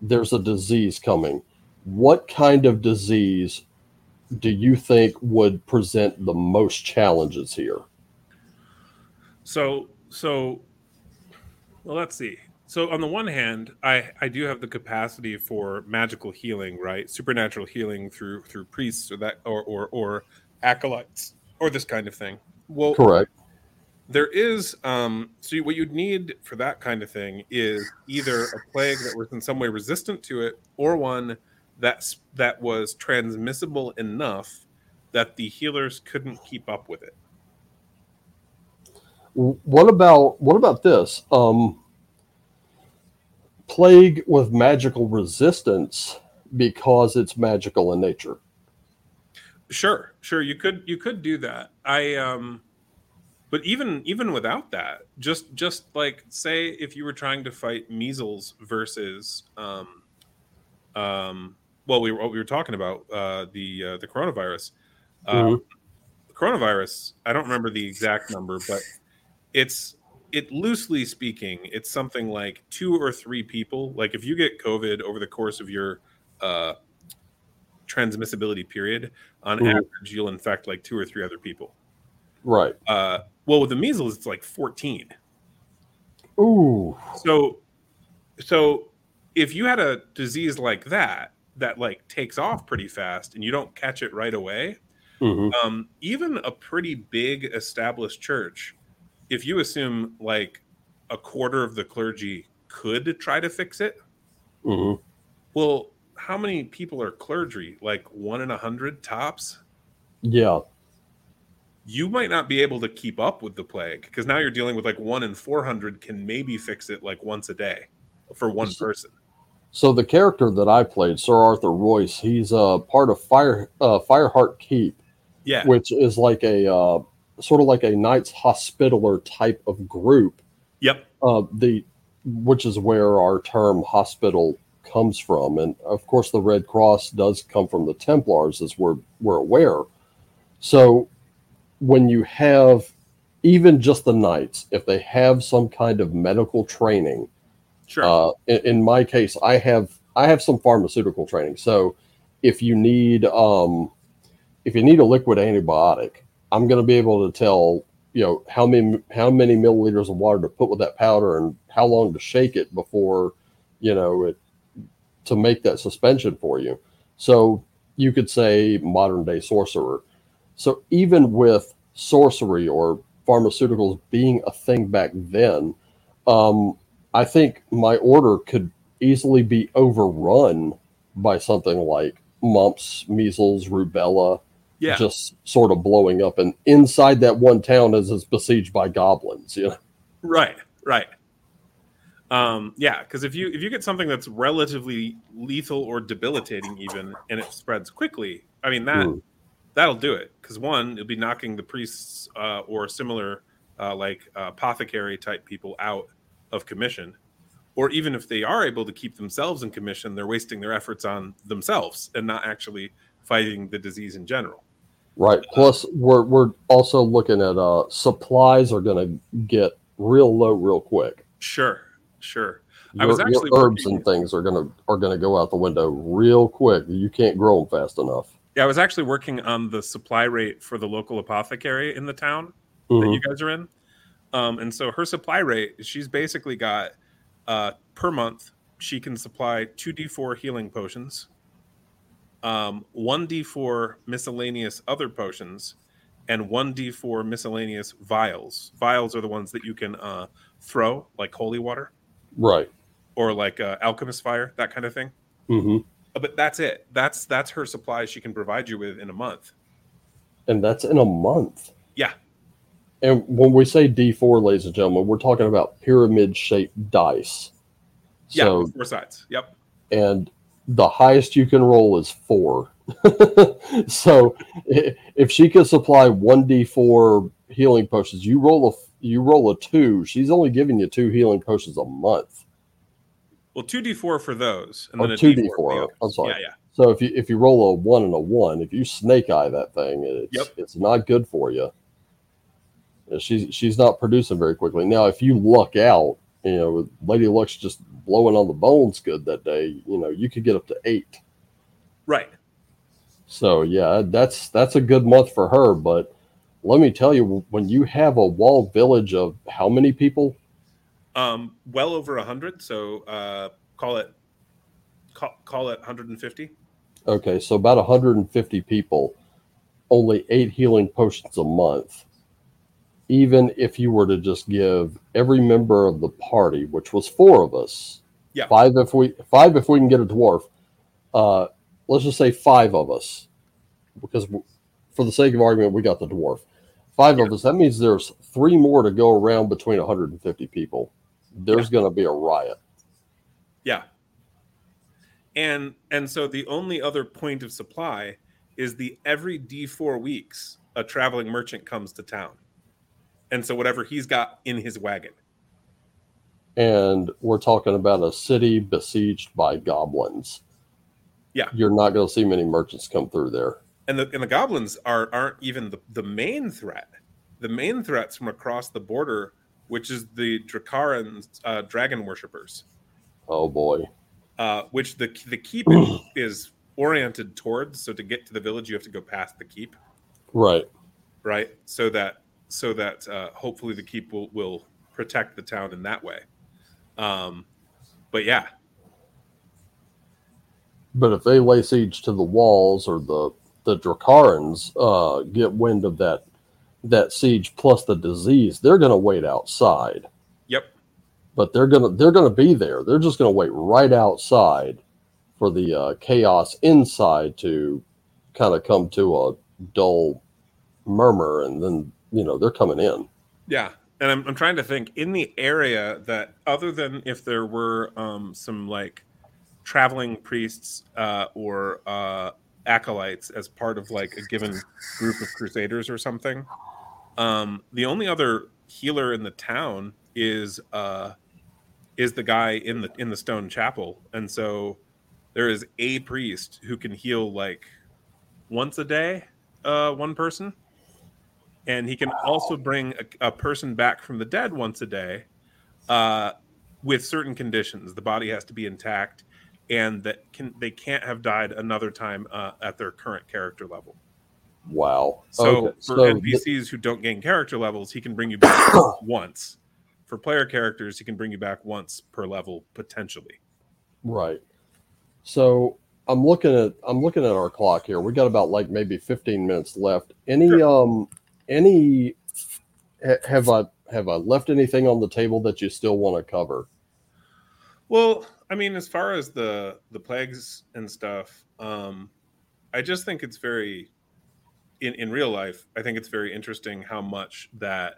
S1: there's a disease coming what kind of disease do you think would present the most challenges here?
S2: So, so, well, let's see. So, on the one hand, I I do have the capacity for magical healing, right? Supernatural healing through through priests or that or or or acolytes or this kind of thing.
S1: Well, correct.
S2: There is um so what you'd need for that kind of thing is either a plague that was in some way resistant to it or one that that was transmissible enough that the healers couldn't keep up with it.
S1: What about what about this? Um, plague with magical resistance because it's magical in nature.
S2: Sure, sure, you could you could do that. I um but even even without that, just just like say if you were trying to fight measles versus um um well, we were what we were talking about uh, the uh, the coronavirus. Um, mm-hmm. coronavirus. I don't remember the exact number, but it's it loosely speaking, it's something like two or three people. Like if you get COVID over the course of your uh, transmissibility period, on mm-hmm. average, you'll infect like two or three other people.
S1: Right.
S2: Uh, well, with the measles, it's like fourteen.
S1: Ooh.
S2: So, so if you had a disease like that, that like takes off pretty fast and you don't catch it right away, mm-hmm. um, even a pretty big established church, if you assume like a quarter of the clergy could try to fix it,
S1: mm-hmm.
S2: well, how many people are clergy? Like one in a hundred tops?
S1: Yeah.
S2: You might not be able to keep up with the plague because now you're dealing with like one in 400 can maybe fix it like once a day for one person.
S1: So the character that I played, Sir Arthur Royce, he's a uh, part of Fire uh, Fireheart Keep,
S2: yeah,
S1: which is like a uh, sort of like a Knights Hospitaller type of group.
S2: Yep.
S1: Uh, the which is where our term hospital comes from. And of course, the Red Cross does come from the Templars, as we're, we're aware. So when you have even just the knights, if they have some kind of medical training,
S2: Sure.
S1: uh, in, in my case, I have I have some pharmaceutical training. So if you need um, if you need a liquid antibiotic, I'm going to be able to tell you know how many how many milliliters of water to put with that powder and how long to shake it before you know it to make that suspension for you. So you could say modern day sorcerer. So even with sorcery or pharmaceuticals being a thing back then, um, I think my order could easily be overrun by something like mumps, measles, rubella,
S2: yeah.
S1: just sort of blowing up. And inside that one town is, is besieged by goblins. You know,
S2: Right, right. Um, yeah, because if you if you get something that's relatively lethal or debilitating, even and it spreads quickly, I mean that
S1: Mm.
S2: that'll do it. Because one, it'll be knocking the priests uh, or similar uh, like uh, apothecary type people out of commission, or even if they are able to keep themselves in commission, they're wasting their efforts on themselves and not actually fighting the disease in general.
S1: right? Plus, we're we're also looking at uh, supplies are going to get real low real quick.
S2: Sure, sure. I
S1: Your,
S2: was
S1: your
S2: actually
S1: herbs
S2: working-
S1: and things are gonna are gonna go out the window real quick. You can't grow them fast enough.
S2: Yeah, I was actually working on the supply rate for the local apothecary in the town that
S1: Mhm.
S2: you guys are in. Um, and so her supply rate, she's basically got uh, per month, she can supply 2d4 healing potions, um, 1d4 miscellaneous other potions, and 1d4 miscellaneous vials. Vials are the ones that you can uh, throw, like holy water
S1: Right.
S2: or like uh, alchemist fire, that kind of thing.
S1: hmm
S2: Uh, But that's it. That's that's her supply she can provide you with in a month.
S1: And that's in a month.
S2: Yeah.
S1: And when we say D4, ladies and gentlemen, we're talking about pyramid shaped dice.
S2: Yeah,
S1: So,
S2: four sides. Yep.
S1: and the highest you can roll is four. so if she could supply one D4 healing potions, you roll a you roll a two. She's only giving you two healing potions a month.
S2: Well, two d four for those, and
S1: Oh,
S2: then a
S1: 2d4,
S2: D4 for the
S1: I'm sorry.
S2: Yeah, yeah,
S1: So if you if you roll a one and a one, if you snake eye that thing, it's
S2: Yep.
S1: it's not good for you. She's she's not producing very quickly. Now, if you luck out, you know, Lady Luck's just blowing on the bones good that day. You know, you could get up to eight.
S2: right.
S1: So yeah, that's that's a good month for her. But let me tell you, when you have a wall village of how many people?
S2: Um, well over a hundred. So uh, call it call, call it 150.
S1: Okay, so about 150 people, only eight healing potions a month. Even if you were to just give every member of the party, which was four of us,
S2: Yeah.
S1: five if we five if we can get a dwarf, uh, let's just say five of us, because for the sake of argument, we got the dwarf. Five of us. That means there's three more to go around between 150 people. There's going to be a riot.
S2: Yeah. And and so the only other point of supply is the every D4 weeks a traveling merchant comes to town. And so whatever he's got in his wagon.
S1: and we're talking about a city besieged by goblins.
S2: Yeah.
S1: You're not going to see many merchants come through there.
S2: And the and the goblins are aren't even the, the main threat. The main threats from across the border, which is the Dracaran uh, dragon worshippers.
S1: Oh boy.
S2: uh, which the the keep is oriented towards. So to get to the village, you have to go past the keep,
S1: Right.
S2: right? So that so that uh, hopefully the keep will will protect the town in that way. Um, but yeah,
S1: But if they lay siege to the walls or the the Dracarans uh, get wind of that that siege plus the disease, they're going to wait outside.
S2: yep,
S1: But they're gonna they're gonna be there. They're just gonna wait right outside for the uh, chaos inside to kind of come to a dull murmur, and then you know they're coming in.
S2: yeah. And I'm I'm trying to think in the area that other than if there were um, some like traveling priests uh, or uh, acolytes as part of like a given group of crusaders or something. Um, the only other healer in the town is uh, is the guy in the in the stone chapel, and so there is a priest who can heal like once a day, uh, one person, and he can also bring a, a person back from the dead once a day, uh, with certain conditions. The body has to be intact, and that can they can't have died another time uh, at their current character level.
S1: Wow.
S2: So
S1: Okay,
S2: for
S1: so
S2: NPCs who don't gain character levels, he can bring you back once. For player characters, he can bring you back once per level potentially.
S1: Right. So I'm looking at I'm looking at our clock here. We got about like maybe 15 minutes left. Any um any have I have I left anything on the table that you still want to cover?
S2: Well, I mean, as far as the the plagues and stuff, um, I just think it's very in in real life. I think it's very interesting how much that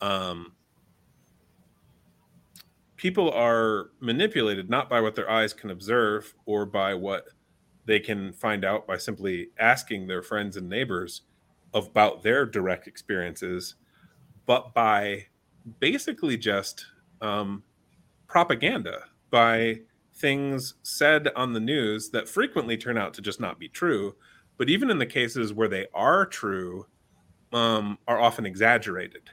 S2: um, people are manipulated not by what their eyes can observe or by what they can find out by simply asking their friends and neighbors about their direct experiences, but by basically just um, propaganda by things said on the news that frequently turn out to just not be true but even in the cases where they are true um, are often exaggerated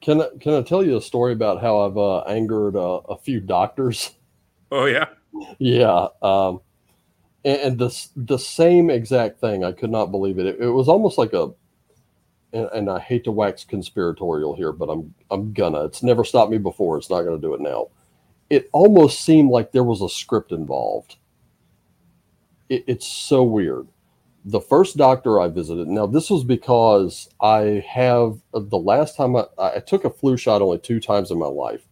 S1: Can I, can I tell you a story about how I've uh, angered uh, a few doctors?
S2: oh yeah
S1: Yeah. Um, and, and the the same exact thing. I could not believe it. It, it was almost like a, and, and I hate to wax conspiratorial here, but I'm I'm gonna. It's never stopped me before. It's not gonna do it now. It almost seemed like there was a script involved. It, it's so weird. The first doctor I visited. Now this was because I have the last time I, I took a flu shot only two times in my life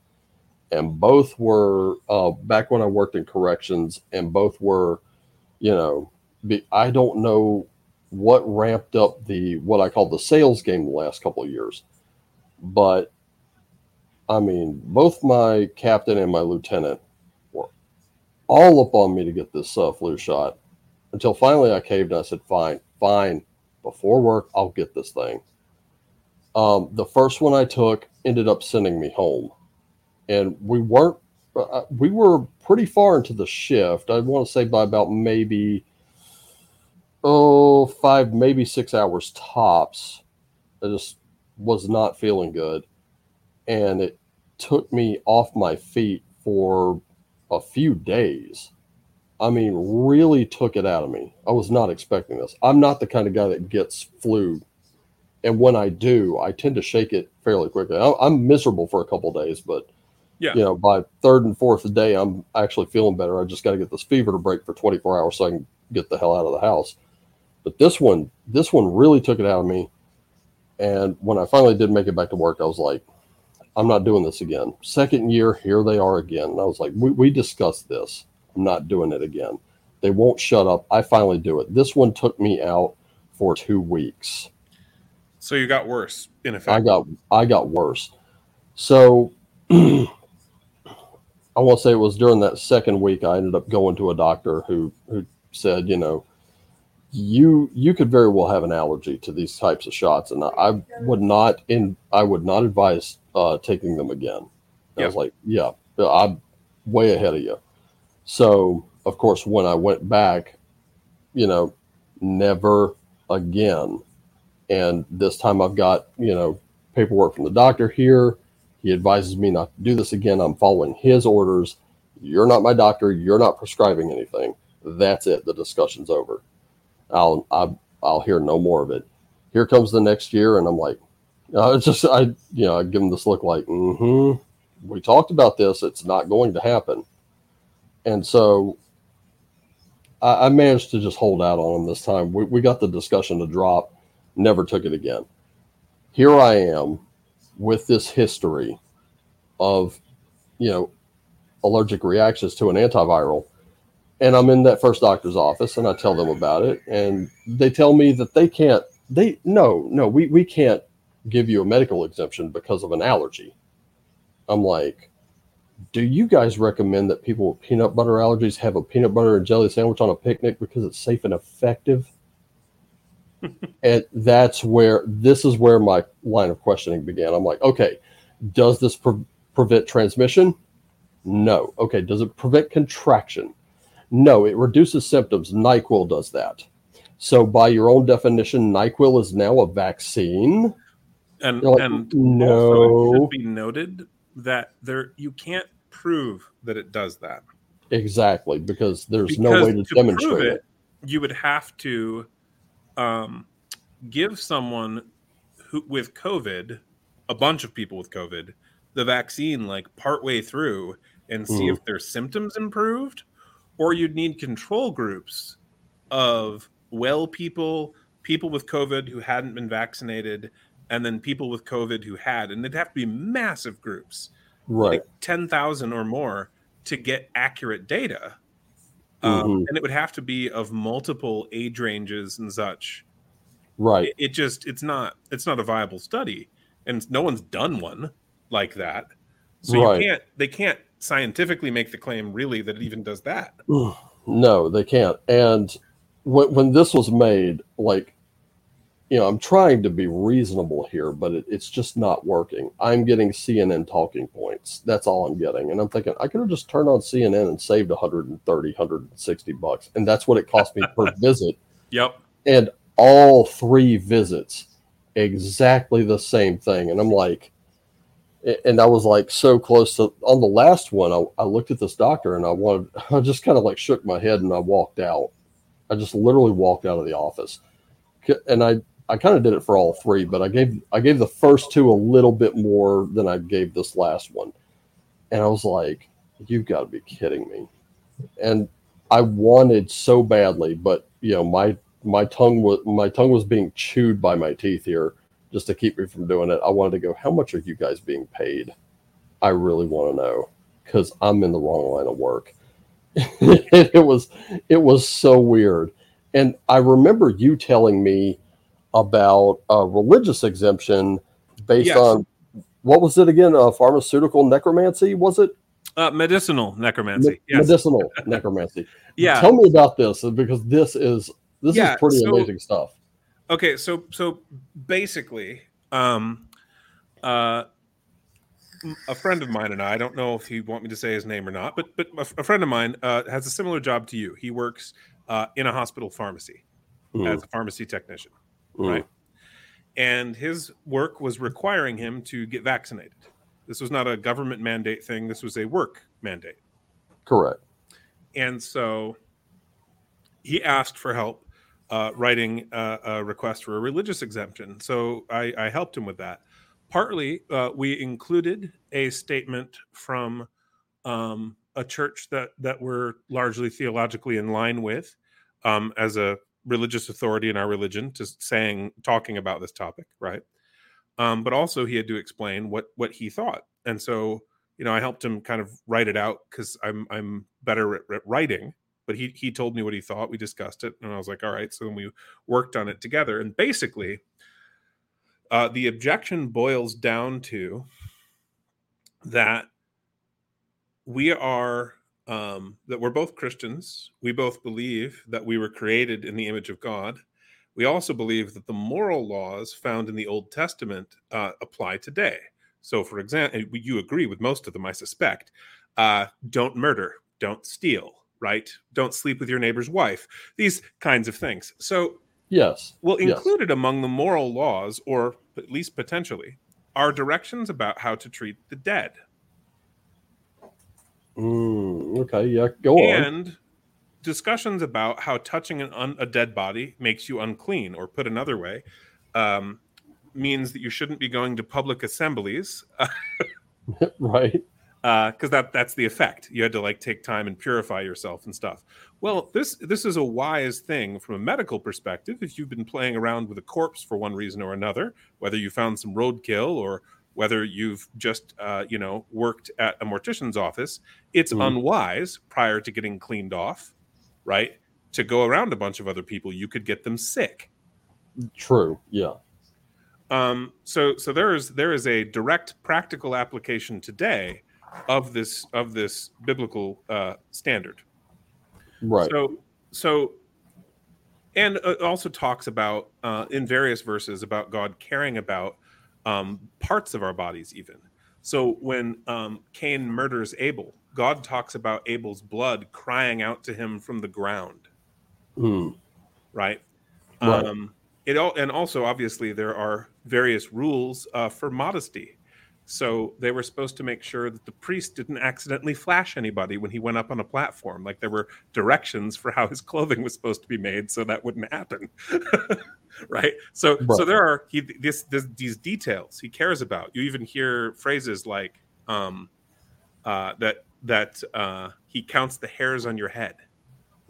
S1: and both were uh, back when I worked in corrections, and both were, you know, be, I don't know what ramped up the what I call the sales game the last couple of years, but I mean, both my captain and my lieutenant were all up on me to get this uh, flu shot until finally I caved and I said, "Fine, fine, before work I'll get this thing." Um, the first one I took ended up sending me home and we weren't uh, we were pretty far into the shift. I want to say by about maybe oh five maybe six hours tops. I just was not feeling good. And it took me off my feet for a few days. I mean really took it out of me. I was not expecting this. I'm not the kind of guy that gets flu. And when i do i tend to shake it fairly quickly. I'm miserable for a couple days but
S2: Yeah.
S1: you know, by third and fourth day, I'm actually feeling better. I just got to get this fever to break for 24 hours so I can get the hell out of the house. But this one, this one really took it out of me. And when I finally did make it back to work, I was like, I'm not doing this again. Second year, here they are again. And I was like, we, we discussed this. I'm not doing it again. They won't shut up. I finally do it. This one took me out for two weeks.
S2: so you got worse in effect
S1: I got I got worse. So I want to say it was during that second week I ended up going to a doctor who who said, you know, you you could very well have an allergy to these types of shots, and I, I would not in I would not advise uh, taking them again. And I was like, yeah, I'm way ahead of you. So of course, when I went back, you know, never again. And this time I've got you know paperwork from the doctor here. He advises me not to do this again. I'm following his orders. You're not my doctor. You're not prescribing anything. That's it. The discussion's over. I'll I'll, I'll hear no more of it. Here comes the next year, and I'm like, uh, it's just I you know I give him this look like, mm-hmm. We talked about this. It's not going to happen. And so I, I managed to just hold out on him this time. We, we got the discussion to drop. Never took it again. Here I am with this history of, you know, allergic reactions to an antiviral. And I'm in that first doctor's office and I tell them about it. And they tell me that they can't, they, no, no, we, we can't give you a medical exemption because of an allergy. I'm like, do you guys recommend that people with peanut butter allergies have a peanut butter and jelly sandwich on a picnic because it's safe and effective? And that's where this is where my line of questioning began. I'm like, okay, Does this pre- prevent transmission? No. Okay. Does it prevent contraction? No. It reduces symptoms. NyQuil does that. So, by your own definition, NyQuil is now a vaccine.
S2: And,
S1: like,
S2: and
S1: no.
S2: also it should be noted that there you can't prove that it does that.
S1: Exactly, because there's no way to,
S2: prove
S1: demonstrate it.
S2: you would have to um, give someone who with COVID, a bunch of people with COVID, the vaccine like partway through and see
S1: Mhm.
S2: if their symptoms improved, or you'd need control groups of well people, people with COVID who hadn't been vaccinated, and then people with COVID who had, and it'd have to be massive groups
S1: Right.
S2: like 10,000 or more to get accurate data. Um,
S1: Mhm.
S2: And it would have to be of multiple age ranges and such.
S1: Right.
S2: It, it just, it's not, it's not a viable study. And no one's done one like that. So
S1: Right.
S2: you can't, they can't scientifically make the claim really that it even does that.
S1: No, they can't. And when, when this was made, like, you know, I'm trying to be reasonable here, but it, it's just not working. I'm getting CNN talking points. That's all I'm getting. And I'm thinking, I could have just turned on CNN and saved 130, 160 bucks. And that's what it cost me per visit.
S2: Yep.
S1: And all three visits, exactly the same thing. And I'm like, and I was like so close to on the last one. I, I looked at this doctor and I wanted, I just kind of like shook my head and I walked out. I just literally walked out of the office, and I I kind of did it for all three, but I gave I gave the first two a little bit more than I gave this last one, and I was like, "You've got to be kidding me!" And I wanted so badly, but you know my my tongue was my tongue was being chewed by my teeth here just to keep me from doing it. I wanted to go, how much are you guys being paid? I really want to know because I'm in the wrong line of work. it was it was so weird. And I remember you telling me about a religious exemption based
S2: Yes.
S1: on what was it again? Uh, pharmaceutical necromancy, was it?
S2: Uh, medicinal necromancy.
S1: Me-
S2: yes.
S1: Medicinal necromancy.
S2: Yeah.
S1: Tell me about this because this is this
S2: Yeah,
S1: is pretty
S2: so-
S1: amazing stuff.
S2: Okay, so so basically, um, uh, a friend of mine and I, I don't know if he want me to say his name or not, but but a, a friend of mine uh, has a similar job to you. He works uh, in a hospital pharmacy
S1: Mm,
S2: as a pharmacy technician,
S1: mm,
S2: right? And his work was requiring him to get vaccinated. This was not a government mandate thing. This was a work mandate.
S1: Correct.
S2: And so he asked for help uh, writing a, a request for a religious exemption. So I, I helped him with that. Partly, uh, we included a statement from um, a church that that we're largely theologically in line with, um, as a religious authority in our religion, to saying talking about this topic, right? Um, but also, he had to explain what what he thought, and so you know, I helped him kind of write it out because I'm I'm better at, at writing. But he he told me what he thought. We discussed it, and I was like, all right. So then we worked on it together. And basically, uh, the objection boils down to that we are um, that we're both Christians. We both believe that we were created in the image of God. We also believe that the moral laws found in the Old Testament uh, apply today. So, for example, you agree with most of them, I suspect. Uh, don't murder, don't steal, right? Don't sleep with your neighbor's wife. These kinds of things. So,
S1: Yes.
S2: well,
S1: Yes.
S2: included among the moral laws, or at least potentially, are directions about how to treat the dead.
S1: Mm, okay. Yeah. Go on.
S2: and discussions about how touching an un- a dead body makes you unclean, or put another way, um, means that you shouldn't be going to public assemblies
S1: right.
S2: because that that's the effect. You had to like take time and purify yourself and stuff. Well, this this is a wise thing from a medical perspective. If you've been playing around with a corpse for one reason or another, whether you found some roadkill or whether you've just uh, you know worked at a mortician's office, it's
S1: Mhm.
S2: unwise prior to getting cleaned off, right? To go around a bunch of other people, you could get them sick.
S1: True. Yeah.
S2: Um, so so there is there is a direct practical application today of this of this biblical uh, standard.
S1: Right.
S2: So so and it also talks about uh, in various verses about God caring about um, parts of our bodies, even So when um, Cain murders Abel, God talks about Abel's blood crying out to him from the ground,
S1: Mm.
S2: right?
S1: Right.
S2: Um, it all, and also obviously there are various rules uh, for modesty. So they were supposed to make sure that the priest didn't accidentally flash anybody when he went up on a platform. Like there were directions for how his clothing was supposed to be made, so that wouldn't happen. right. So so there are he, this, this these details he cares about. You even hear phrases like um, uh, that that uh, he counts the hairs on your head.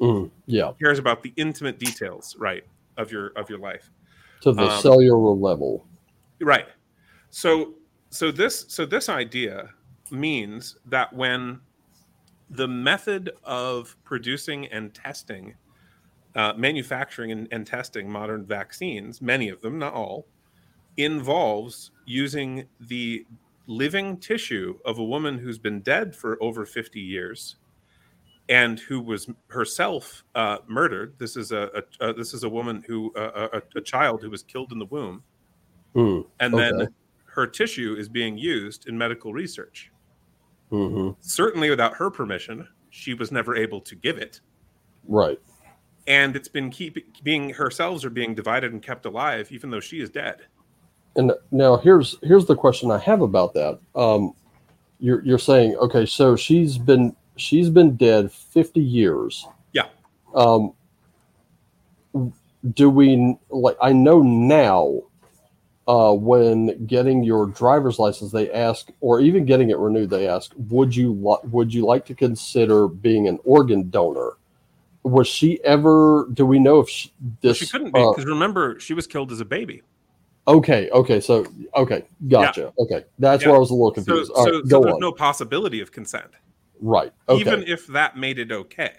S1: Mm. Yeah.
S2: He cares about the intimate details, right, of your of your life.
S1: To the
S2: Um,
S1: cellular level.
S2: Right. So so this so this idea means that when the method of producing and testing uh, manufacturing and, and testing modern vaccines many of them not all involves using the living tissue of a woman who's been dead for over 50 years and who was herself uh, murdered this is a, a, a this is a woman who uh, a, a child who was killed in the womb and
S1: Okay.
S2: then her tissue is being used in medical research.
S1: hmm
S2: Certainly, without her permission, she was never able to give it,
S1: Right.
S2: And it's been keep being her cells are being divided and kept alive, even though she is dead.
S1: And now here's here's the question I have about that. Um, you're you're saying okay, so she's been she's been dead 50 years.
S2: Yeah.
S1: Um, do we like? I know now. Uh, when getting your driver's license, they ask, or even getting it renewed, they ask, would you li- would you like to consider being an organ donor? Was she ever? Do we know if she, this?
S2: she couldn't be
S1: uh,
S2: because remember she was killed as a baby.
S1: Okay, okay, so okay, gotcha. Okay, that's
S2: Yeah.
S1: where I was a little confused.
S2: so,
S1: right,
S2: so
S1: go
S2: there's
S1: on.
S2: no possibility of consent,
S1: right. Okay.
S2: even if that made it okay.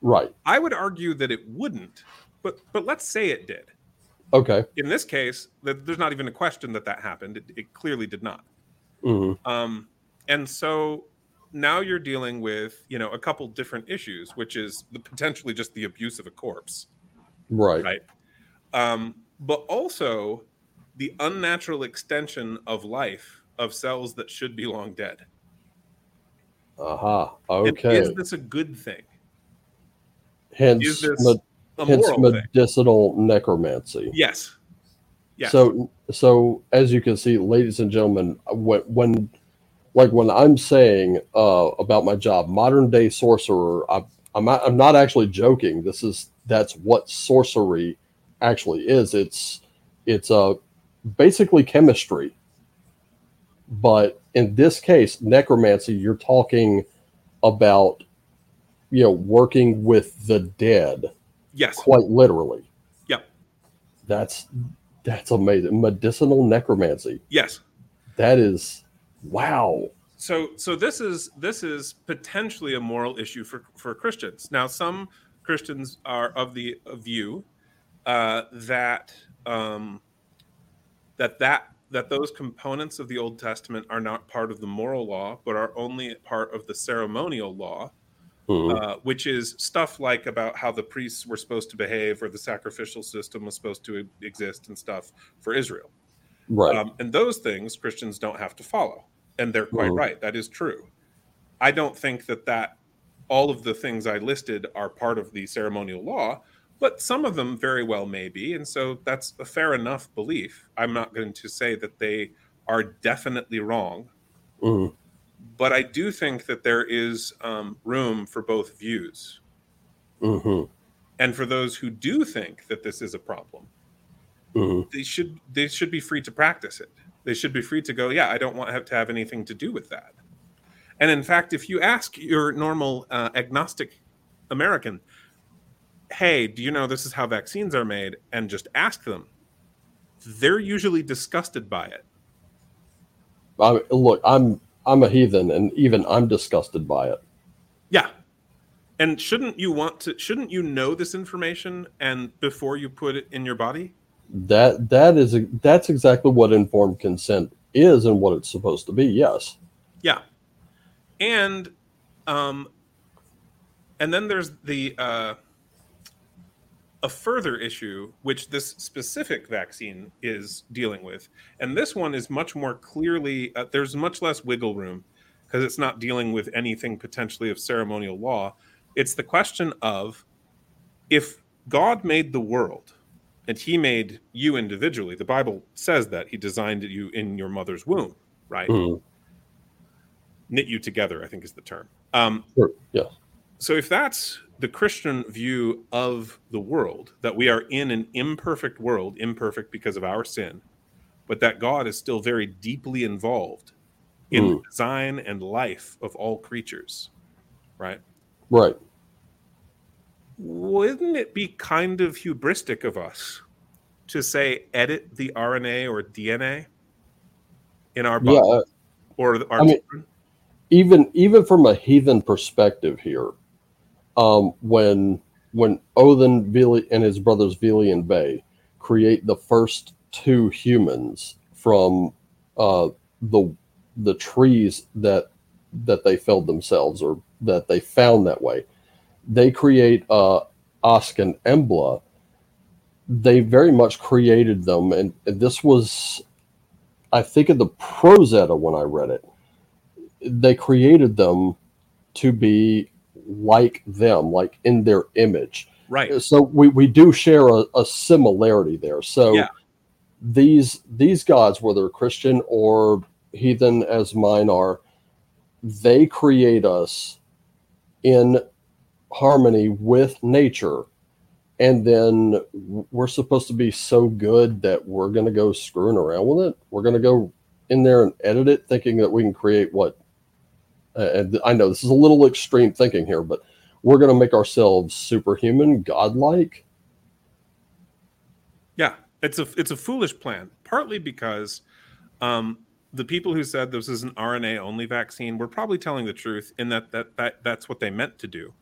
S1: right.
S2: I would argue that it wouldn't, but but let's say it did.
S1: Okay.
S2: In this case, th- there's not even a question that that happened. It, it clearly did not.
S1: hmm
S2: Um, and so now you're dealing with, you know, a couple different issues, which is the potentially just the abuse of a corpse,
S1: Right.
S2: right? Um, but also the unnatural extension of life of cells that should be long dead.
S1: Aha.
S2: And
S1: Okay.
S2: is this a good thing?
S1: hence, me- hence
S2: moral thing?
S1: medicinal necromancy.
S2: Yes. Yes.
S1: So, so as you can see, ladies and gentlemen, when, when like when I'm saying uh, about my job, modern day sorcerer, I, I'm not, I'm not actually joking. This is that's what sorcery actually is. It's it's uh, basically chemistry, but in this case, necromancy, you're talking about you know working with the dead
S2: yes.
S1: quite literally.
S2: Yep.
S1: That's that's amazing. Medicinal necromancy.
S2: Yes.
S1: That is wow.
S2: so so this is this is potentially a moral issue for for Christians. Now, some Christians are of the view uh, that um, that that that those components of the Old Testament are not part of the moral law, but are only part of the ceremonial law,
S1: Mhm.
S2: uh, which is stuff like about how the priests were supposed to behave or the sacrificial system was supposed to exist and stuff for Israel.
S1: right.
S2: Um, and those things Christians don't have to follow, and they're quite
S1: Mhm.
S2: right. That is true. I don't think that that all of the things I listed are part of the ceremonial law, but some of them very well may be, and so that's a fair enough belief. I'm not going to say that they are definitely wrong,
S1: Mhm.
S2: but I do think that there is um, room for both views.
S1: Mhm.
S2: And for those who do think that this is a problem,
S1: Mhm.
S2: they should they should be free to practice it. They should be free to go, yeah, I don't want to have to have anything to do with that. And in fact, if you ask your normal uh, agnostic American, hey, do you know this is how vaccines are made, and just ask them, they're usually disgusted by it.
S1: I, look, I'm I'm a heathen, and even I'm disgusted by it.
S2: Yeah. And shouldn't you want to? Shouldn't you know this information and before you put it in your body?
S1: That that is that's exactly what informed consent is and what it's supposed to be. Yes.
S2: Yeah, and um, and then there's the uh, a further issue, which this specific vaccine is dealing with. And this one is much more clearly, uh, there's much less wiggle room because it's not dealing with anything potentially of ceremonial law. It's the question of if God made the world and he made you individually, the Bible says that he designed you in your mother's womb, right?
S1: Mhm.
S2: Knit you together, I think is the term. Um,
S1: Sure. Yeah.
S2: so if that's the Christian view of the world, that we are in an imperfect world, imperfect because of our sin, but that God is still very deeply involved in the design and life of all creatures, right?
S1: Right.
S2: Wouldn't it be kind of hubristic of us to say edit the RNA or DNA in our body
S1: Yeah.
S2: or our
S1: I mean- even even from a heathen perspective here, um, when when Odin Vili and his brothers Vili and Vé create the first two humans from uh, the the trees that that they felled themselves or that they found that way, they create uh, Ask and Embla. They very much created them, and, and this was, I think, in the Prose Edda when I read it they created them to be like them, like in their image.
S2: Right.
S1: So we, we do share a, a similarity there. So
S2: Yeah.
S1: these these gods, whether Christian or heathen as mine are, they create us in harmony with nature. And then we're supposed to be so good that we're going to go screwing around with it. We're going to go in there and edit it, thinking that we can create what uh, and I know this is a little extreme thinking here, but we're going to make ourselves superhuman, godlike.
S2: Yeah, it's a it's a foolish plan. Partly because um, the people who said this is an RNA only vaccine were probably telling the truth in that that, that that's what they meant to do,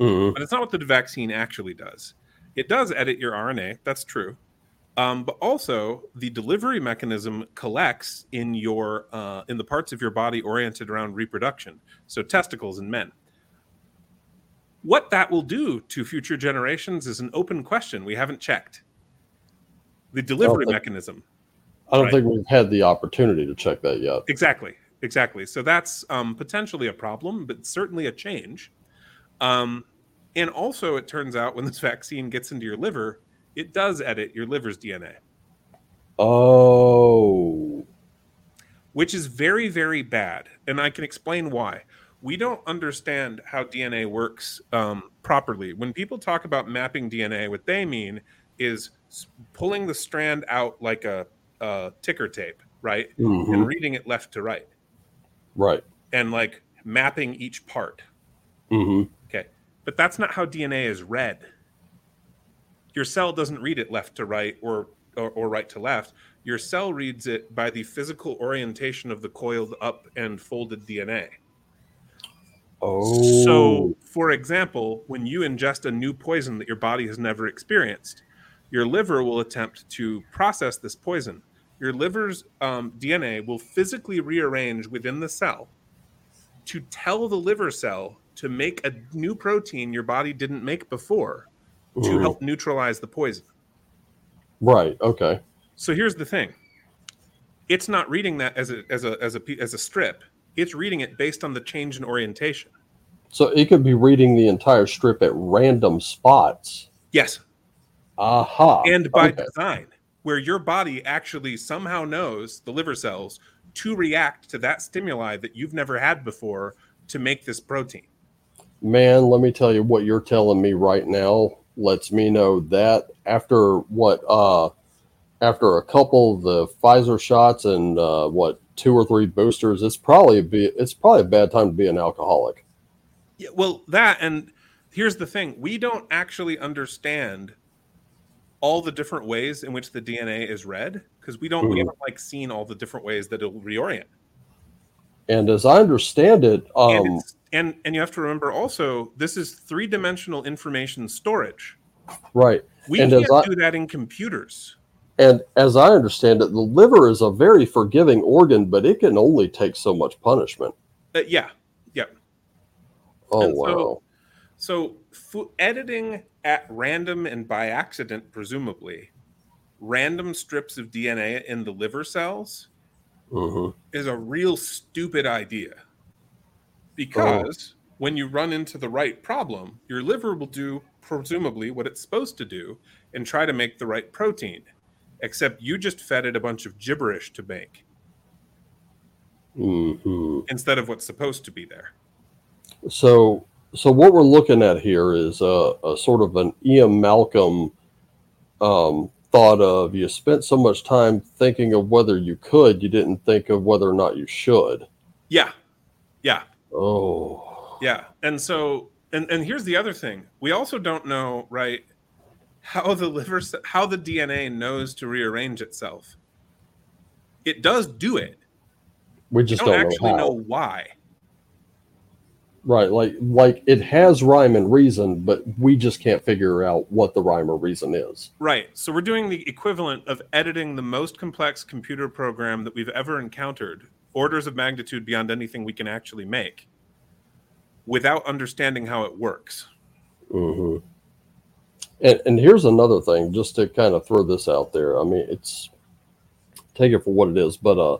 S2: but it's not what the vaccine actually does. It does edit your RNA. That's true. Um, but also, the delivery mechanism collects in your uh, in the parts of your body oriented around reproduction, so testicles in men. What that will do to future generations is an open question. We haven't checked the delivery
S1: think-
S2: mechanism.
S1: I don't
S2: Right.
S1: think we've had the opportunity to check that yet.
S2: Exactly, exactly. So that's um, potentially a problem, but certainly a change. Um, and also, it turns out when this vaccine gets into your liver, it does edit your liver's DNA,
S1: Oh,
S2: which is very, very bad. And I can explain why. We don't understand how DNA works um, properly. When people talk about mapping DNA, what they mean is pulling the strand out like a, a ticker tape, right?
S1: mhm,
S2: And reading it left to right
S1: right.
S2: and like mapping each part.
S1: hmm
S2: Okay. But that's not how DNA is read. Your cell doesn't read it left to right or, or, or right to left. Your cell reads it by the physical orientation of the coiled up and folded DNA.
S1: Oh,
S2: So, for example, when you ingest a new poison that your body has never experienced, your liver will attempt to process this poison. Your liver's um, DNA will physically rearrange within the cell to tell the liver cell to make a new protein your body didn't make before to
S1: Mhm.
S2: help neutralize the poison.
S1: right. Okay.
S2: So here's the thing. It's not reading that as a as a as a as a strip. It's reading it based on the change in orientation.
S1: So it could be reading the entire strip at random spots.
S2: Yes,
S1: Aha.
S2: and by
S1: Okay.
S2: design, where your body actually somehow knows the liver cells to react to that stimuli that you've never had before to make this protein.
S1: Man, let me tell you what you're telling me right now lets me know that after what uh after a couple of the Pfizer shots and uh what two or three boosters, it's probably be it's probably a bad time to be an alcoholic.
S2: Yeah, well, that and here's the thing: we don't actually understand all the different ways in which the DNA is read because we don't we
S1: Mhm.
S2: haven't like seen all the different ways that it'll reorient.
S1: And as I understand it, um
S2: and and you have to remember also this is three dimensional information storage.
S1: right.
S2: We
S1: And
S2: can't
S1: I-
S2: do that in computers.
S1: And as I understand it, the liver is a very forgiving organ, but it can only take so much punishment.
S2: Uh, yeah, yeah.
S1: Oh
S2: And
S1: wow.
S2: So fu- editing at random and by accident, presumably, random strips of DNA in the liver cells
S1: Mhm.
S2: is a real stupid idea. Because when you run into the right problem, your liver will do presumably what it's supposed to do and try to make the right protein. Except you just fed it a bunch of gibberish to make
S1: Mhm.
S2: instead of what's supposed to be there.
S1: So, so what we're looking at here is a, a sort of an Ian Malcolm um, thought of. You spent so much time thinking of whether you could, you didn't think of whether or not you should.
S2: Yeah. Yeah.
S1: Oh,
S2: Yeah. And so and and here's the other thing. We also don't know, right, how the liver how the DNA knows to rearrange itself. It does do it.
S1: we
S2: We
S1: just
S2: don't
S1: don't,
S2: actually
S1: know
S2: know why.
S1: Right, like like it has rhyme and reason, but we just can't figure out what the rhyme or reason is.
S2: Right. So we're doing the equivalent of editing the most complex computer program that we've ever encountered, orders of magnitude beyond anything we can actually make, without understanding how it works.
S1: hmm And and here's another thing, just to kind of throw this out there. I mean, it's take it for what it is, but uh,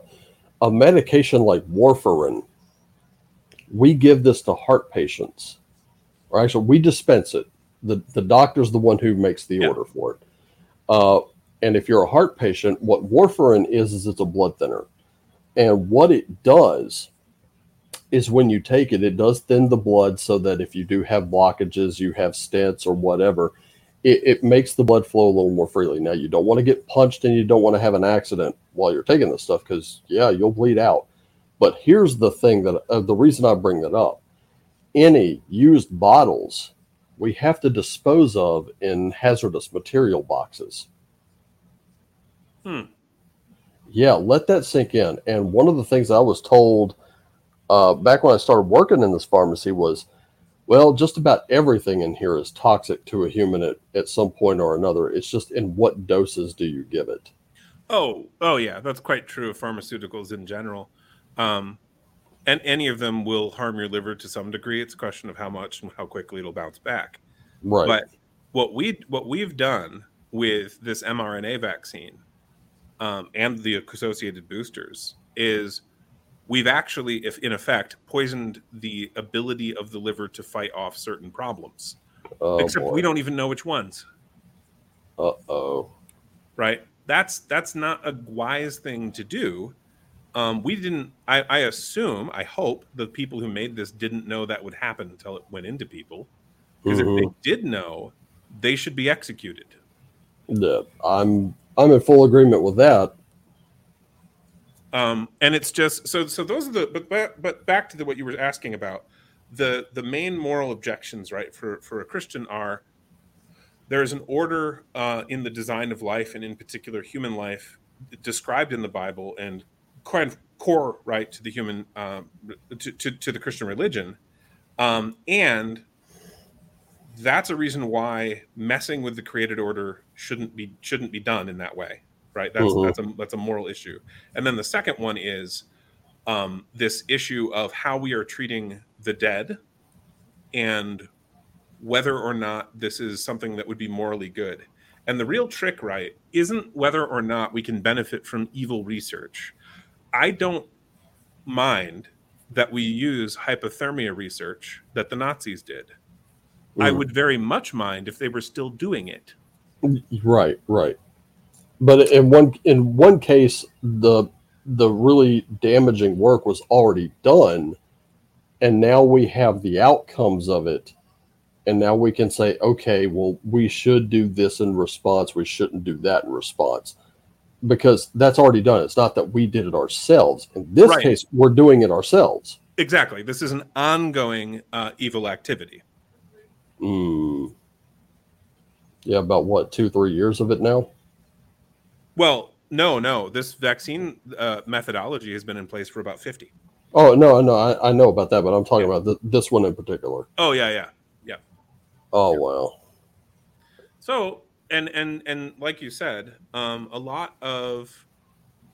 S1: a medication like warfarin, we give this to heart patients, or actually, we dispense it. the The doctor's the one who makes the
S2: Yeah.
S1: order for it. Uh, and if you're a heart patient, what warfarin is is it's a blood thinner, and what it does is when you take it, it does thin the blood so that if you do have blockages, you have stents or whatever, it, it makes the blood flow a little more freely. Now, you don't want to get punched and you don't want to have an accident while you're taking this stuff because, yeah, you'll bleed out. But here's the thing that uh, the reason I bring that up any used bottles we have to dispose of in hazardous material boxes.
S2: Hmm.
S1: Yeah, let that sink in. And one of the things I was told uh, back when I started working in this pharmacy was, well, just about everything in here is toxic to a human at, at some point or another. It's just in what doses do you give it?
S2: Oh, oh yeah, that's quite true of pharmaceuticals in general. Um, and any of them will harm your liver to some degree. It's a question of how much and how quickly it'll bounce back.
S1: Right.
S2: But what we what we've done with this mRNA vaccine um, and the associated boosters is we've actually, if in effect, poisoned the ability of the liver to fight off certain problems.
S1: oh,
S2: Except
S1: boy.
S2: we don't even know which ones.
S1: Uh oh.
S2: right? That's that's not a wise thing to do. Um, we didn't. I, I assume. I hope the people who made this didn't know that would happen until it went into people. Because if they did know, they should be executed.
S1: Yeah, I'm I'm in full agreement with that.
S2: Um, and it's just so. So those are the. But but, but back to the, what you were asking about. The the main moral objections, right, for for a Christian are there is an order uh, in the design of life, and in particular human life, described in the Bible and of core right to the human um, to, to, to the Christian religion, um, and that's a reason why messing with the created order shouldn't be shouldn't be done in that way, right? That's
S1: Mhm.
S2: that's a that's a moral issue. And then the second one is um, this issue of how we are treating the dead and whether or not this is something that would be morally good. And the real trick, right, isn't whether or not we can benefit from evil research. I don't mind that we use hypothermia research that the Nazis did. I
S1: Mhm.
S2: would very much mind if they were still doing it.
S1: Right, right. But in one in one case, the the really damaging work was already done, and now we have the outcomes of it, and now we can say, okay, well, we should do this in response. We shouldn't do that in response, because that's already done. It's not that we did it ourselves. In this
S2: Right.
S1: case, we're doing it ourselves.
S2: Exactly. This is an ongoing uh, evil activity.
S1: Mm. Yeah, about what two, three years of it now.
S2: Well, no, no. This vaccine uh, methodology has been in place for about 50.
S1: Oh no, no, I, I know about that, but I'm talking
S2: Yeah.
S1: about th- this one in particular.
S2: Oh, yeah, yeah. Yeah.
S1: Oh wow.
S2: So, and and and like you said, um, a lot of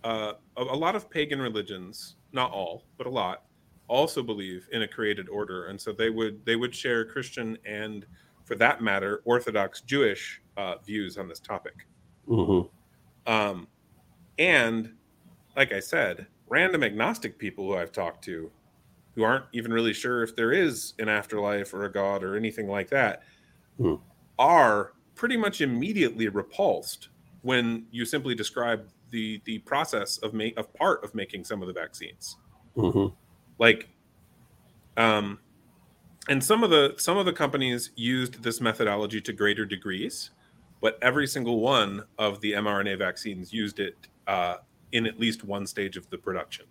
S2: uh, a, a lot of pagan religions, not all, but a lot, also believe in a created order, and so they would they would share Christian and, for that matter, Orthodox Jewish uh, views on this topic.
S1: Mm-hmm.
S2: Um, and like I said, random agnostic people who I've talked to, who aren't even really sure if there is an afterlife or a god or anything like that,
S1: Hmm.
S2: are pretty much immediately repulsed when you simply describe the the process of make of part of making some of the vaccines
S1: Mm-hmm.
S2: like um and some of the some of the companies used this methodology to greater degrees but every single one of the mrna vaccines used it uh, in at least one stage of the production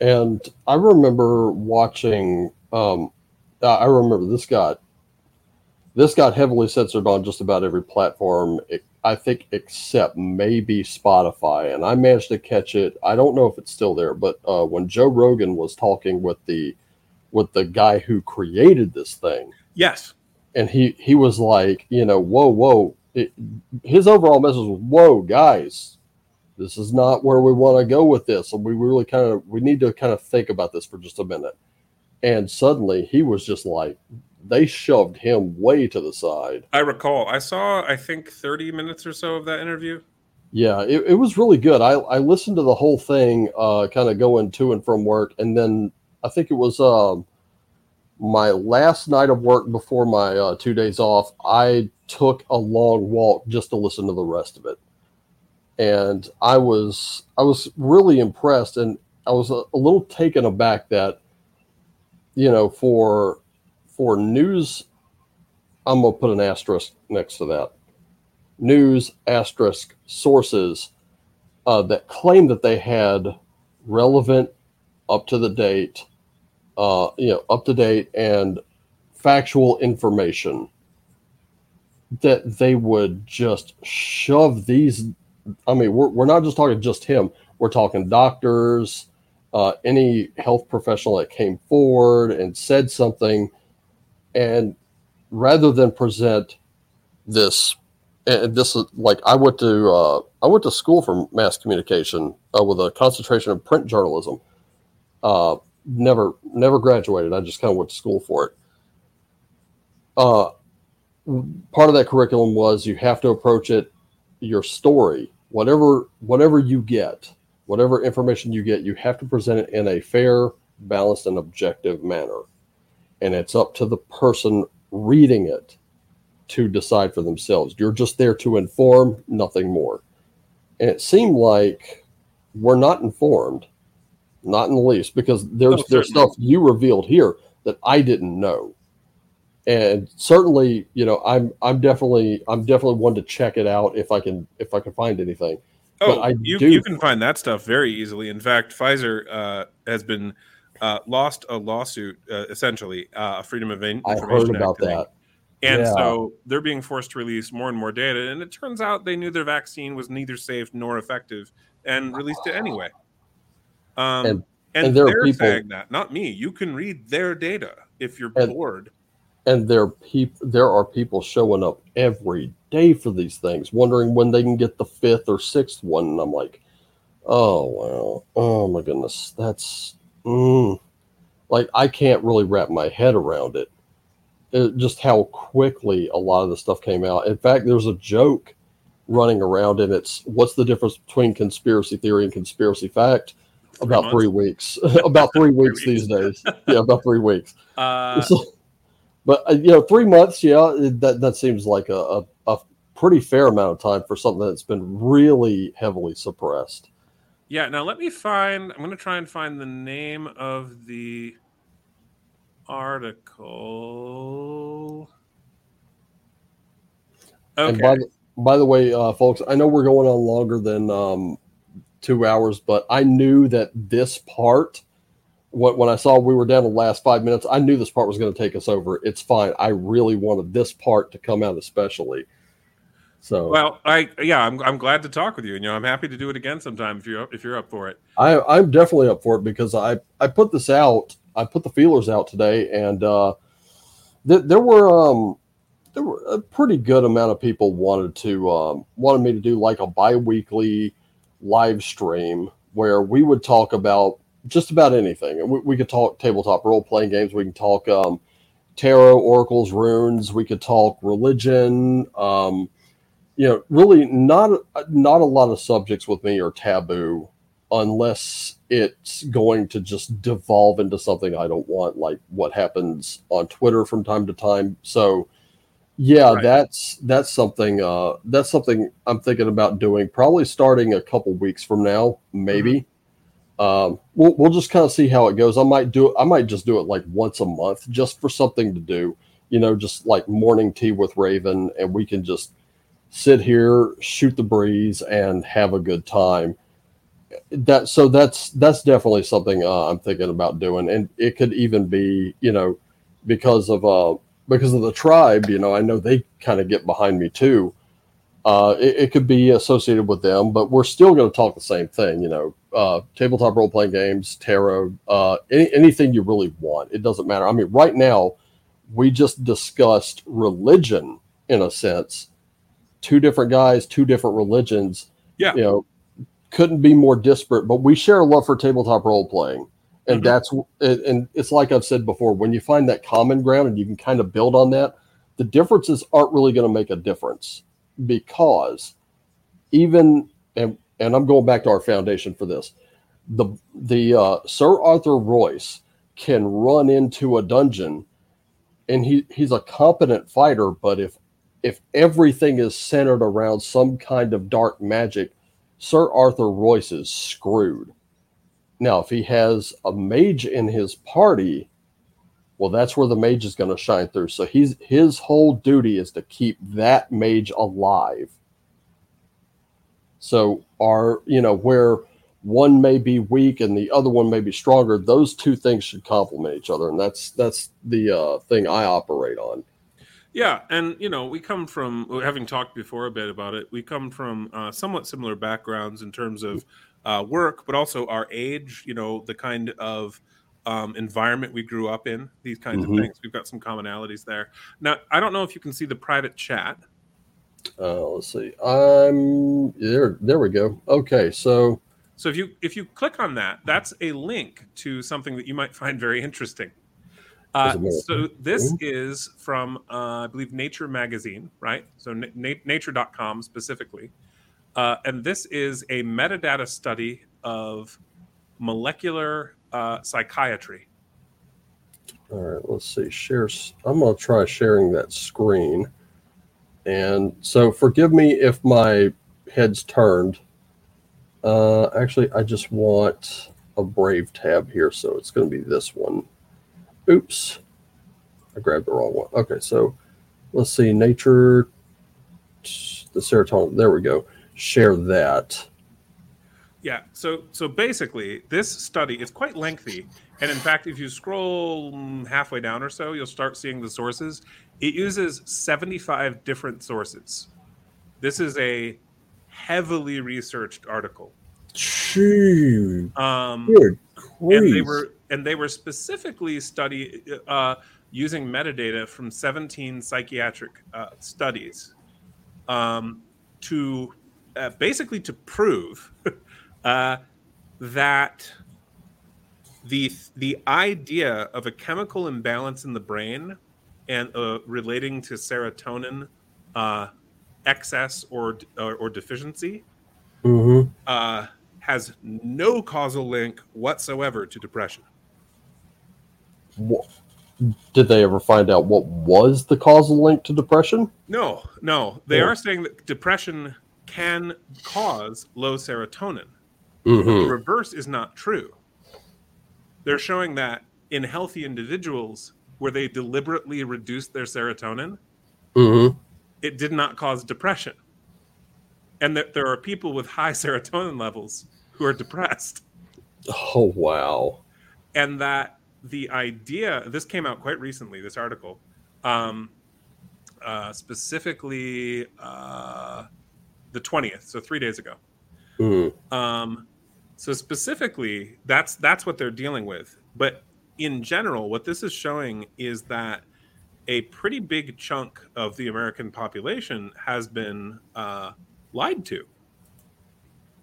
S1: And I remember watching. Um, uh, I remember this got this got heavily censored on just about every platform. I think except maybe Spotify, and I managed to catch it. I don't know if it's still there, but uh, when Joe Rogan was talking with the with the guy who created this thing,
S2: yes
S1: and he he was like, you know, whoa, whoa. It, his overall message was, whoa, guys, this is not where we want to go with this, and we really kind of we need to kind of think about this for just a minute. And suddenly he was just like, they shoved him way to the side.
S2: i recall i saw i think 30 minutes or so of that interview
S1: Yeah, it, it was really good. I, I listened to the whole thing, uh, kind of going to and from work, and then I think it was um, my last night of work before my uh, two days off. I took a long walk just to listen to the rest of it, and I was I was really impressed, and I was a, a little taken aback that you know for for news, I'm gonna put an asterisk next to that news asterisk sources uh, that claim that they had relevant, up to the date, uh, you know, up to date and factual information that they would just shove these. I mean, we're, we're not just talking just him. We're talking doctors, uh, any health professional that came forward and said something, and rather than present this and this is like I went to uh, I went to school for mass communication uh, with a concentration in print journalism. Never never graduated. I just kind of went to school for it. Uh, part of that curriculum was you have to approach it your story whatever whatever you get whatever information you get you have to present it in a fair balanced and objective manner and it's up to the person reading it to decide for themselves. You're just there to inform, nothing more. And it seemed like we're not informed, not in the least, because there's
S2: Oh,
S1: there's stuff you revealed here that I didn't know. And certainly, you know, I'm I'm definitely I'm definitely one to check it out if I can if I can find anything. But
S2: Oh,
S1: I
S2: you,
S1: do-
S2: you can find that stuff very easily. In fact, Pfizer uh, has been uh, lost a lawsuit, uh, essentially uh, a Freedom of In-
S1: I
S2: Information
S1: heard about
S2: Act
S1: that.
S2: And
S1: Yeah.
S2: so they're being forced to release more and more data. And it turns out they knew their vaccine was neither safe nor effective and released it anyway. Um,
S1: And-
S2: and,
S1: and there
S2: they're
S1: people-
S2: saying that, not me. You can read their data if you're
S1: And-
S2: bored.
S1: and there peop- there are people showing up every day for these things, wondering when they can get the fifth or sixth one. And I'm like, oh well, oh my goodness, that's mm. like I can't really wrap my head around it. It- Just how quickly a lot of the stuff came out. In fact, there's a joke running around, and it's what's the difference between conspiracy theory and conspiracy fact? About
S2: months.
S1: three weeks. about three weeks these days. Yeah, about three weeks.
S2: Uh,
S1: So- but uh, you know, three months, yeah, that that seems like a, a, a pretty fair amount of time for something that's been really heavily suppressed.
S2: Yeah, now let me find. I'm going to try and find the name of the article.
S1: And
S2: Okay.
S1: by the, by the way, uh, folks, I know we're going on longer than um, two hours, but I knew that this part, when, when I saw we were down to the last five minutes, I knew this part was going to take us over. It's fine. I really wanted this part to come out, especially. So
S2: Well, I yeah, I'm, I'm glad to talk with you. You know, I'm happy to do it again sometime if you're if you're up for it.
S1: I, I'm definitely up for it because I, I put this out. I put the feelers out today, and uh, th- there were um, there were a pretty good amount of people wanted to um, wanted me to do like a biweekly live stream where we would talk about just about anything. We, we could talk tabletop role playing games. We can talk um, tarot, oracles, runes. We could talk religion. Um, you know, really not not a lot of subjects with me are taboo unless it's going to just devolve into something I don't want, like what happens on Twitter from time to time. So, yeah, right. that's that's something uh, that's something I'm thinking about doing. Probably starting a couple weeks from now, maybe. Mm-hmm. Um, we'll we'll just kind of see how it goes. I might do it. I might just do it like once a month, just for something to do. You know, just like morning tea with Raven, and we can just sit here, shoot the breeze, and have a good time that so that's that's definitely something uh, I'm thinking about doing, and it could even be you know because of uh because of the tribe. You know, I know they kind of get behind me too. Uh, it, it, could be associated with them, but we're still going to talk the same thing. You know, uh, tabletop role playing games, tarot, uh, any, anything you really want. It doesn't matter. I mean, right now we just discussed religion in a sense. Two different guys, two different religions.
S2: Yeah.
S1: You know, couldn't be more disparate, but we share a love for tabletop role playing. And mm-hmm. that's and it's like I've said before, when you find that common ground and you can kind of build on that, the differences aren't really going to make a difference because even and and I'm going back to our foundation for this. The the uh, Sir Arthur Royce can run into a dungeon and he he's a competent fighter, but if if everything is centered around some kind of dark magic, Sir Arthur Royce is screwed. Now, if he has a mage in his party, well, that's where the mage is going to shine through. So he's his whole duty is to keep that mage alive. So are you know, where one may be weak and the other one may be stronger, those two things should complement each other, and that's that's the uh, thing I operate on.
S2: Yeah, and you know, we come from having talked before a bit about it. We come from uh, somewhat similar backgrounds in terms of uh, work, but also our age. You know, the kind of um, environment we grew up in. These kinds mm-hmm. of things. We've got some commonalities there. Now, I don't know if you can see the private chat.
S1: Uh, let's see. I'm there. There we go. Okay, so
S2: so if you if you click on that, that's a link to something that you might find very interesting. Uh, so this is from, uh, I believe, Nature Magazine, right? So na- nature.com specifically. Uh, and this is a metadata study of molecular uh, psychiatry.
S1: All right, let's see. Share. I'm going to try sharing that screen. And so forgive me if my head's turned. Uh, actually, I just want a Brave tab here, so it's going to be this one. Oops. I grabbed the wrong one. Okay, so let's see. Nature, the serotonin. There we go. Share that.
S2: Yeah. So so basically, this study is quite lengthy, and in fact, if you scroll halfway down or so, you'll start seeing the sources. It uses seventy-five different sources. This is a heavily researched article.
S1: Gee,
S2: um, good and they were and they were specifically study uh, using metadata from 17 psychiatric uh, studies um, to uh, basically to prove uh, that the the idea of a chemical imbalance in the brain and uh, relating to serotonin uh, excess or or, or deficiency
S1: mm-hmm.
S2: has no causal link whatsoever to depression
S1: what, did they ever find out what was the causal link to depression?
S2: No, no. They yeah. are saying that depression can cause low serotonin.
S1: Mm-hmm.
S2: The reverse is not true. They're showing that in healthy individuals where they deliberately reduced their serotonin,
S1: mm-hmm.
S2: it did not cause depression. And that there are people with high serotonin levels who are depressed.
S1: Oh, wow.
S2: And that the idea this came out quite recently this article um, uh, specifically uh, the 20th so three days ago.
S1: Mm.
S2: um, so specifically that's that's what they're dealing with. But in general what this is showing is that a pretty big chunk of the american population has been uh, lied to.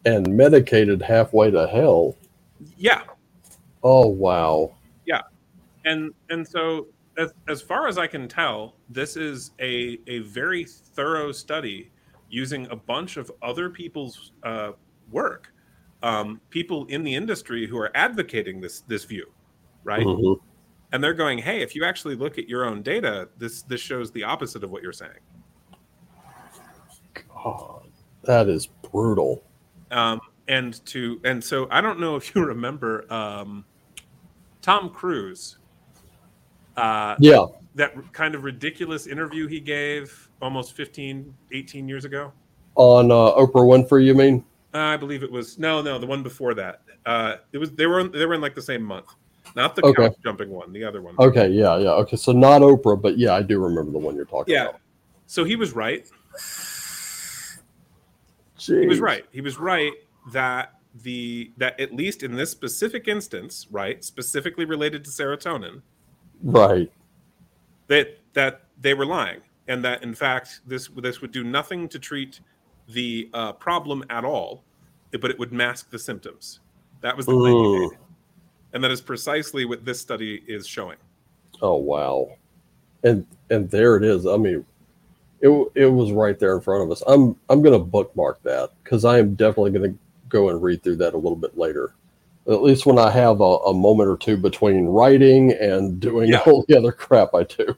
S1: And medicated halfway to hell.
S2: Yeah.
S1: Oh wow.
S2: Yeah, and and so as, as far as i can tell this is a a very thorough study using a bunch of other people's uh, work um, people in the industry who are advocating this this view right
S1: Mhm.
S2: and they're going hey if you actually look at your own data this this shows the opposite of what you're saying
S1: God, that is brutal.
S2: um, and to and so i don't know if you remember um, tom cruise uh,
S1: Yeah.
S2: that kind of ridiculous interview he gave almost 15 18 years ago
S1: On uh, Oprah Winfrey, you mean?
S2: uh, i believe it was no no the one before that uh, it was they were they were in like the same month not the
S1: Okay.
S2: couch jumping one the other one
S1: Okay, yeah, yeah. Okay, so not Oprah, but yeah, I do remember the one you're talking
S2: yeah
S1: about.
S2: so he was right he was right he was right that the that at least in this specific instance right specifically related to serotonin
S1: Right.
S2: that that they were lying and that in fact this this would do nothing to treat the uh, problem at all but it would mask the symptoms that was the claim he made. and that is precisely what this study is showing
S1: Oh wow. And and there it is. I mean, it it was right there in front of us. I'm I'm gonna bookmark that because I am definitely gonna go and read through that a little bit later. At least when I have a, a moment or two between writing and doing
S2: Yeah.
S1: all the other crap I do.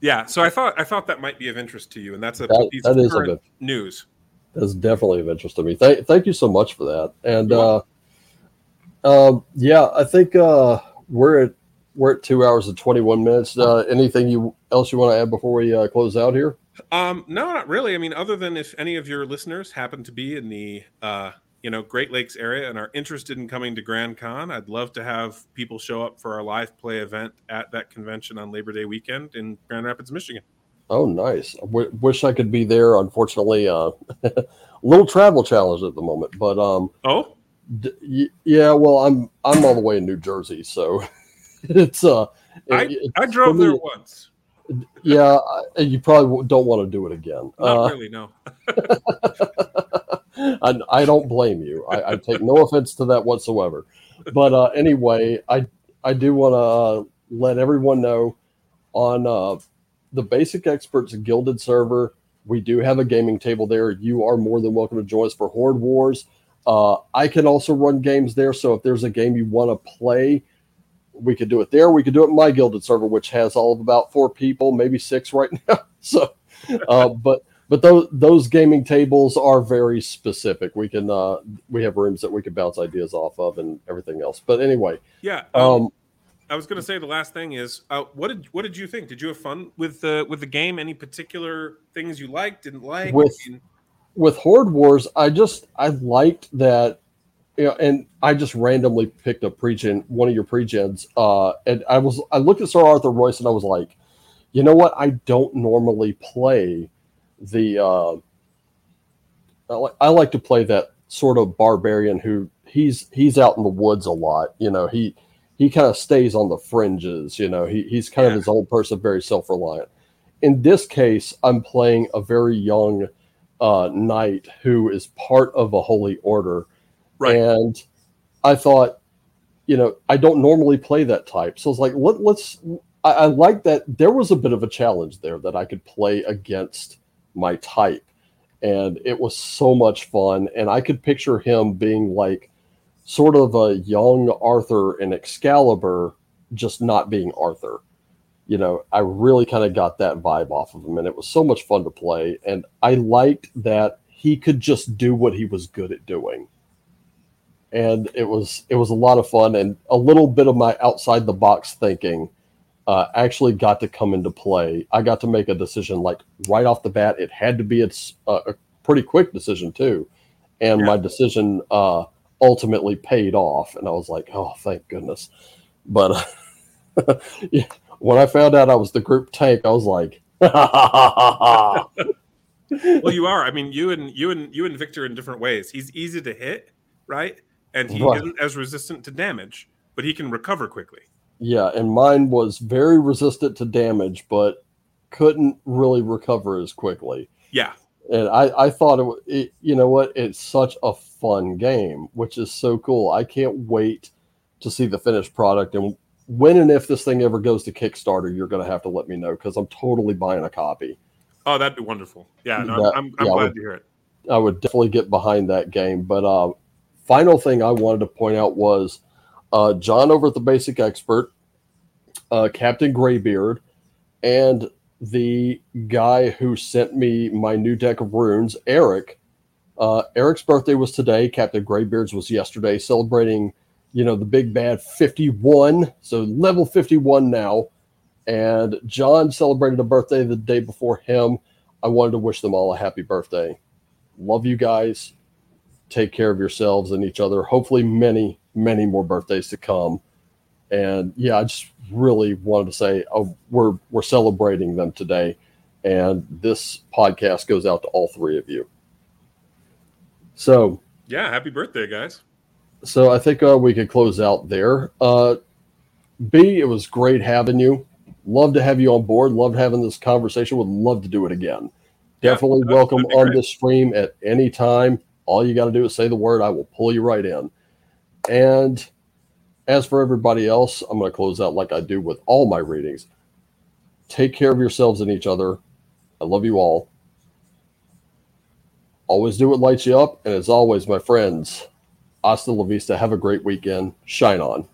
S2: Yeah so i thought i thought that might be of interest to you and that's a
S1: That-
S2: piece
S1: that
S2: of
S1: is of
S2: current
S1: it.
S2: news
S1: That's definitely of interest to me. Thank thank you so much for that. And uh, um, yeah, I think uh, we're at we're at two hours and twenty one minutes. Uh, anything you else you want to add before we uh, close out here?
S2: Um, no, not really. I mean, other than if any of your listeners happen to be in the uh, you know Great Lakes area and are interested in coming to Grand Con, I'd love to have people show up for our live play event at that convention on Labor Day weekend in Grand Rapids, Michigan.
S1: Oh, nice. I w- wish I could be there. Unfortunately, uh, a little travel challenge at the moment. But um,
S2: Oh,
S1: d- y- yeah, well, I'm I'm all the way in New Jersey, so it's uh,
S2: I-
S1: it-
S2: I drove
S1: me-
S2: there once.
S1: Yeah, you probably don't want to do it again.
S2: Not
S1: Uh,
S2: really, no.
S1: I, I don't blame you. I, I take no offense to that whatsoever. But uh, anyway, I I do want to uh, let everyone know on uh, the Basic Experts Guilded server. We do have a gaming table there. You are more than welcome to join us for Horde Wars. Uh, I can also run games there. So if there's a game you want to play, we could do it there. We could do it my Guilded server, which has all of about four people, maybe six right now. So, uh, but but those those gaming tables are very specific. We can uh, we have rooms that we can bounce ideas off of and everything else. But anyway,
S2: Yeah. Um,
S1: um,
S2: I was going to say the last thing is, uh, what did what did you think? Did you have fun with the with the game? Any particular things you liked, didn't like?
S1: With- with Horde Wars, I just I liked that, you know, and I just randomly picked a pregen one of your pregens, uh, and I was I looked at Sir Arthur Royce and I was like, you know what? I don't normally play the. Uh, I, like, I like to play that sort of barbarian who he's he's out in the woods a lot. You know, he he kind of stays on the fringes. You know, he, he's kind
S2: Yeah.
S1: of his own person, very self reliant. In this case, I'm playing a very young uh, knight who is part of a holy order,
S2: Right.
S1: and I thought, you know, I don't normally play that type, so it's like let, let's. I, I like that there was a bit of a challenge there that I could play against my type, and it was so much fun. And I could picture him being like sort of a young Arthur in Excalibur, just not being Arthur. You know, I really kind of got that vibe off of him, and it was so much fun to play. And I liked that he could just do what he was good at doing. And it was it was a lot of fun, and a little bit of my outside the box thinking uh, actually got to come into play. I got to make a decision like right off the bat. It had to be a, a pretty quick decision too, and
S2: Yeah.
S1: my decision uh, ultimately paid off. And I was like, oh, thank goodness. But yeah, when I found out I was the group tank, I was like,
S2: well, you are. I mean, you and you and you and Victor in different ways. He's easy to hit, right? And he
S1: Right.
S2: isn't as resistant to damage, but he can recover quickly.
S1: Yeah, and mine was very resistant to damage, but couldn't really recover as quickly.
S2: Yeah.
S1: and I, I thought it, it, you know what, it's such a fun game, which is so cool. I can't wait to see the finished product. And when and if this thing ever goes to Kickstarter, you're going to have to let me know because I'm totally buying a copy.
S2: Oh, that'd be wonderful. Yeah, no, that, I'm, I'm yeah, glad would, to hear it.
S1: I would definitely get behind that game. But uh, final thing I wanted to point out was uh, John over at the Basic Expert, uh, Captain Graybeard, and the guy who sent me my new deck of runes, Eric. Uh, Eric's birthday was today. Captain Graybeard's was yesterday, celebrating, you know, the big bad 51. So level 51 now. And John celebrated a birthday the day before him. I wanted to wish them all a happy birthday. Love you guys. Take care of yourselves and each other. Hopefully, many, many more birthdays to come. And yeah, I just really wanted to say oh, we're we're celebrating them today, and this podcast goes out to all three of you. So
S2: yeah, happy birthday, guys!
S1: So I think uh, we could close out there. Uh, B, it was great having you. Love to have you on board. Loved having this conversation. Would love to do it again. Definitely yeah, welcome on this stream at any time. All you got to do is say the word. I will pull you right in. And as for everybody else, I'm going to close out like I do with all my readings. Take care of yourselves and each other. I love you all. Always do what lights you up. And as always, my friends, hasta la vista. Have a great weekend. Shine on.